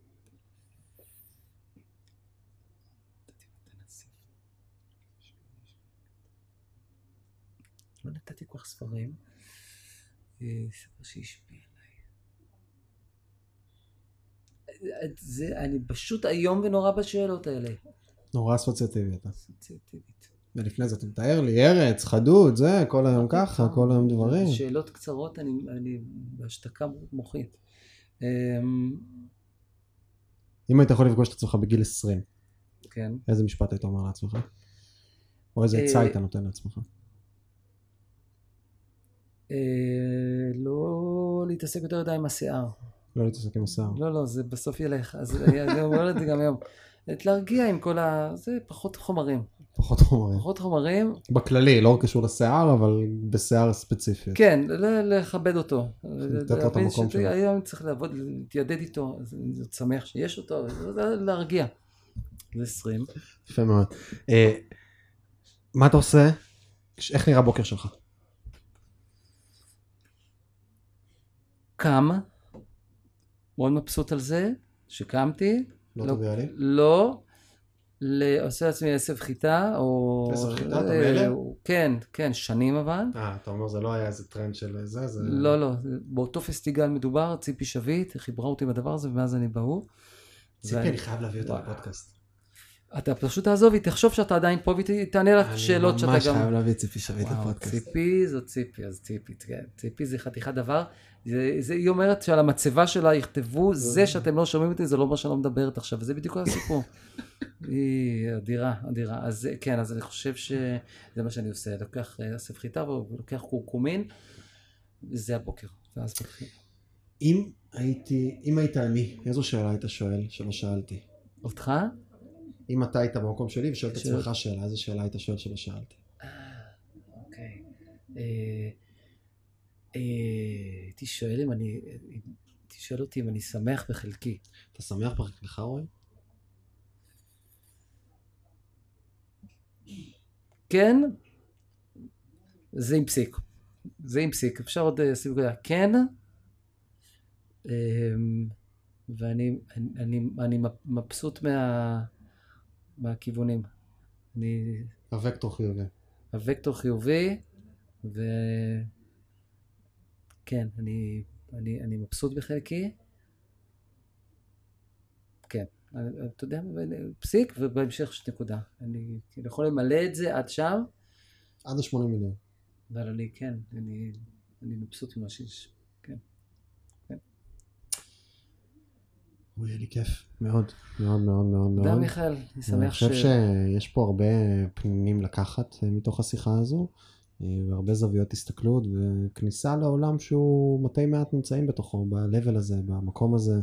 לא נתתי כל כך ספרים. אה, ספר שהשפיע עליי. אה, זה, אני פשוט איום ונורא בשאלות האלה. נורא אסוציאטיבי אתה. אסוציאטיבית. ולפני זה אתה מתאר לי, ארץ, חדות, זה, כל היום ככה, כל היום דברים. שאלות קצרות, אני, אני בהשתקה מוחית. אמ, אם היית יכול לפגוש את עצמך בגיל 20, כן. איזה משפט היית אומר לעצמך? או איזה אה, עצה היית נותן לעצמך? אה, לא להתעסק יותר מדי עם השיער. לא להתעסק עם השיער. לא, לא, זה בסוף ילך. אז אני אומר את זה גם היום. את להרגיע עם כל ה... זה פחות חומרים. פחות חומרים. פחות חומרים, בכללי, לא קשור לשיער, אבל בשיער ספציפי. כן, לכבד אותו. לתת לו את המקום שלו. היום צריך לעבוד, להתיידד איתו, אז אני שמח שיש אותו, זה להרגיע. זה 20. יפה מאוד. אה, מה אתה עושה? איך נראה בוקר שלך? קם, מאוד מבסוט על זה, שקמתי. לא. לא. ל- עושה לעצמי עשב חיטה, או... עשב חיטה? אתה אה, מאלה? כן, כן, שנים אבל. אה, אתה אומר זה לא היה איזה טרנד של זה, זה... לא, לא, באותו פסטיגל מדובר, ציפי שביט, חיברה אותי עם הדבר הזה, ומאז אני בהוא. ציפי, ואני- אני חייב להביא אותה. לפודקאסט. אתה פשוט תעזוב, היא תחשוב שאתה עדיין פה והיא תענה לך שאלות שאתה גם... אני ממש חייב להביא ציפי שביט לפודקאסט. ציפי זו ציפי, אז ציפי, כן. ציפי זה חתיכת דבר. זה, זה, היא אומרת שעל המצבה שלה יכתבו, זה שאתם לא שומעים אותי זה לא אומר שאני לא מדברת עכשיו, וזה בדיוק הסיפור. [LAUGHS] היא אדירה, אדירה. אז אה, כן, אז אני חושב שזה מה שאני עושה, לוקח אה, אסף חיטה ולוקח קורקומין, וזה הבוקר. ואז מתחיל. אם הייתי, אם היית אני, איזו שאלה היית שואל שלא שאלתי? אותך? אם אתה היית במקום שלי ושואל את עצמך שאלה, איזה שאלה היית שואל שלא שאלתי? אוקיי. אה, אה, הייתי שואל אם אני, הייתי שואל אותי אם אני שמח בחלקי. אתה שמח בחלקך, רועי? כן, זה עם פסיק. זה עם פסיק. אפשר עוד אה, לשים נקודה. כן, אמ, ואני אני, אני, אני מבסוט מה, מהכיוונים. אני, הוקטור חיובי. הוקטור חיובי, וכן, אני, אני, אני מבסוט בחלקי. כן, אני- אתה יודע, פסיק, ובהמשך יש נקודה. אני כאילו יכול למלא את זה עד שם, עד ה-80 מיליון. אבל אני כן, אני, אני מבסוט ממה שיש. כן. אוי, יהיה לי כיף. מאוד, מאוד מאוד מאוד מאוד. תודה מיכאל, אני אני שמח חושב שיש פה הרבה פנינים לקחת אה, מתוך השיחה הזו, והרבה זוויות הסתכלות, וכניסה לעולם שהוא מתי מעט נמצאים בתוכו, ב-level הזה, במקום הזה,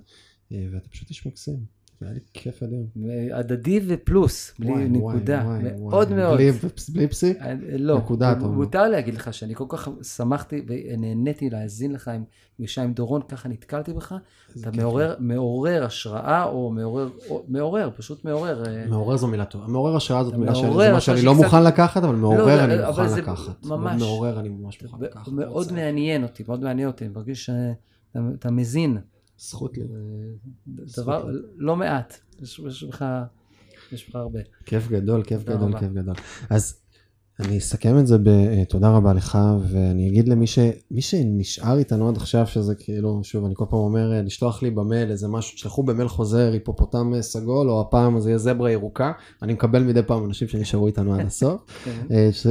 אה, ואתה פשוט איש מקסים. זה היה לי כיף אדיר. הדדי ופלוס, בלי וואי, נקודה, וואי, וואי, מאוד וואי. מאוד. בלי, בלי פסיק? אני- לא, נקודה, אומר. מותר להגיד לך שאני כל כך שמחתי ונהניתי להאזין לך עם פגישה עם דורון, ככה נתקלתי בך, אתה. מעורר, מעורר השראה או מעורר, או, מעורר, פשוט מעורר. אה, מעורר זו מילה טובה. מעורר השראה זאת מילה שאני, שאני שקצת- לא מוכן לקחת, אבל מעורר לא, אני אבל מוכן לקחת. ממש- מעורר אני ממש מוכן לקחת. מאוד. מעניין אותי, מאוד מעניין אותי, אני מרגיש שאתה אתה מזין. זכות לי. אה, דבר, לא מעט, יש יש בך, יש בך הרבה. כיף גדול, כיף גדול, רבה. כיף גדול. אז אני אסכם את זה בתודה רבה לך, ואני אגיד למי ש... מי שנשאר איתנו עד עכשיו, שזה כאילו, שוב, אני כל פעם אומר, אה, לשלוח לי במייל איזה משהו, תשלחו במייל חוזר, היפופוטם אה, סגול, או הפעם זה יהיה זברה ירוקה. אני מקבל מדי פעם אנשים שנשארו איתנו עד הסוף. [LAUGHS] כן. אה, ש-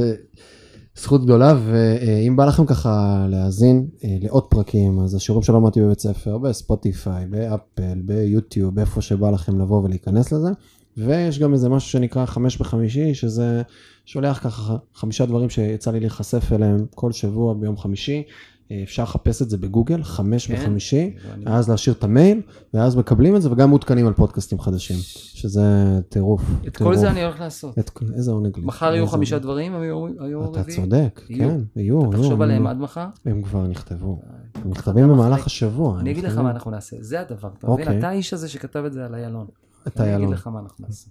זכות גדולה, ואם בא לכם ככה להאזין אה, לעוד פרקים, אז השיעורים שלא למדתי בבית ספר, בספוטיפיי, באפל, ביוטיוב, איפה שבא לכם לבוא ולהיכנס לזה. ויש גם איזה משהו שנקרא חמש בחמישי, שזה שולח ככה חמישה דברים שיצא לי להיחשף אליהם כל שבוע ביום חמישי. אה, אפשר לחפש את זה בגוגל, חמש כן. בחמישי, ואז להשאיר את המייל, ואז מקבלים את זה, וגם מעודכנים על פודקאסטים חדשים, שזה טירוף. את טירוף. כל זה אני הולך לעשות. את, איזה עונג לי. מחר יהיו חמישה עונג. דברים, היו היו אתה רביעי. צודק, יהיו. כן, יהיו, יהיו. תחשוב הם- עליהם עד מחר. הם כבר נכתבו. הם מחר נכתבים במהלך אחרי. השבוע. אני הם אגיד לך מה אנחנו נעשה, זה הדבר, אתה מבין? אוקיי. אתה האיש הזה שכתב את זה על איילון. אתה אני אגיד. לך מה אנחנו נעשה.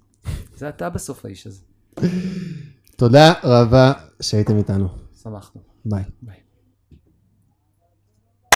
זה אתה בסוף האיש הזה. תודה רבה שהייתם איתנו. שמחנו. ביי. ביי.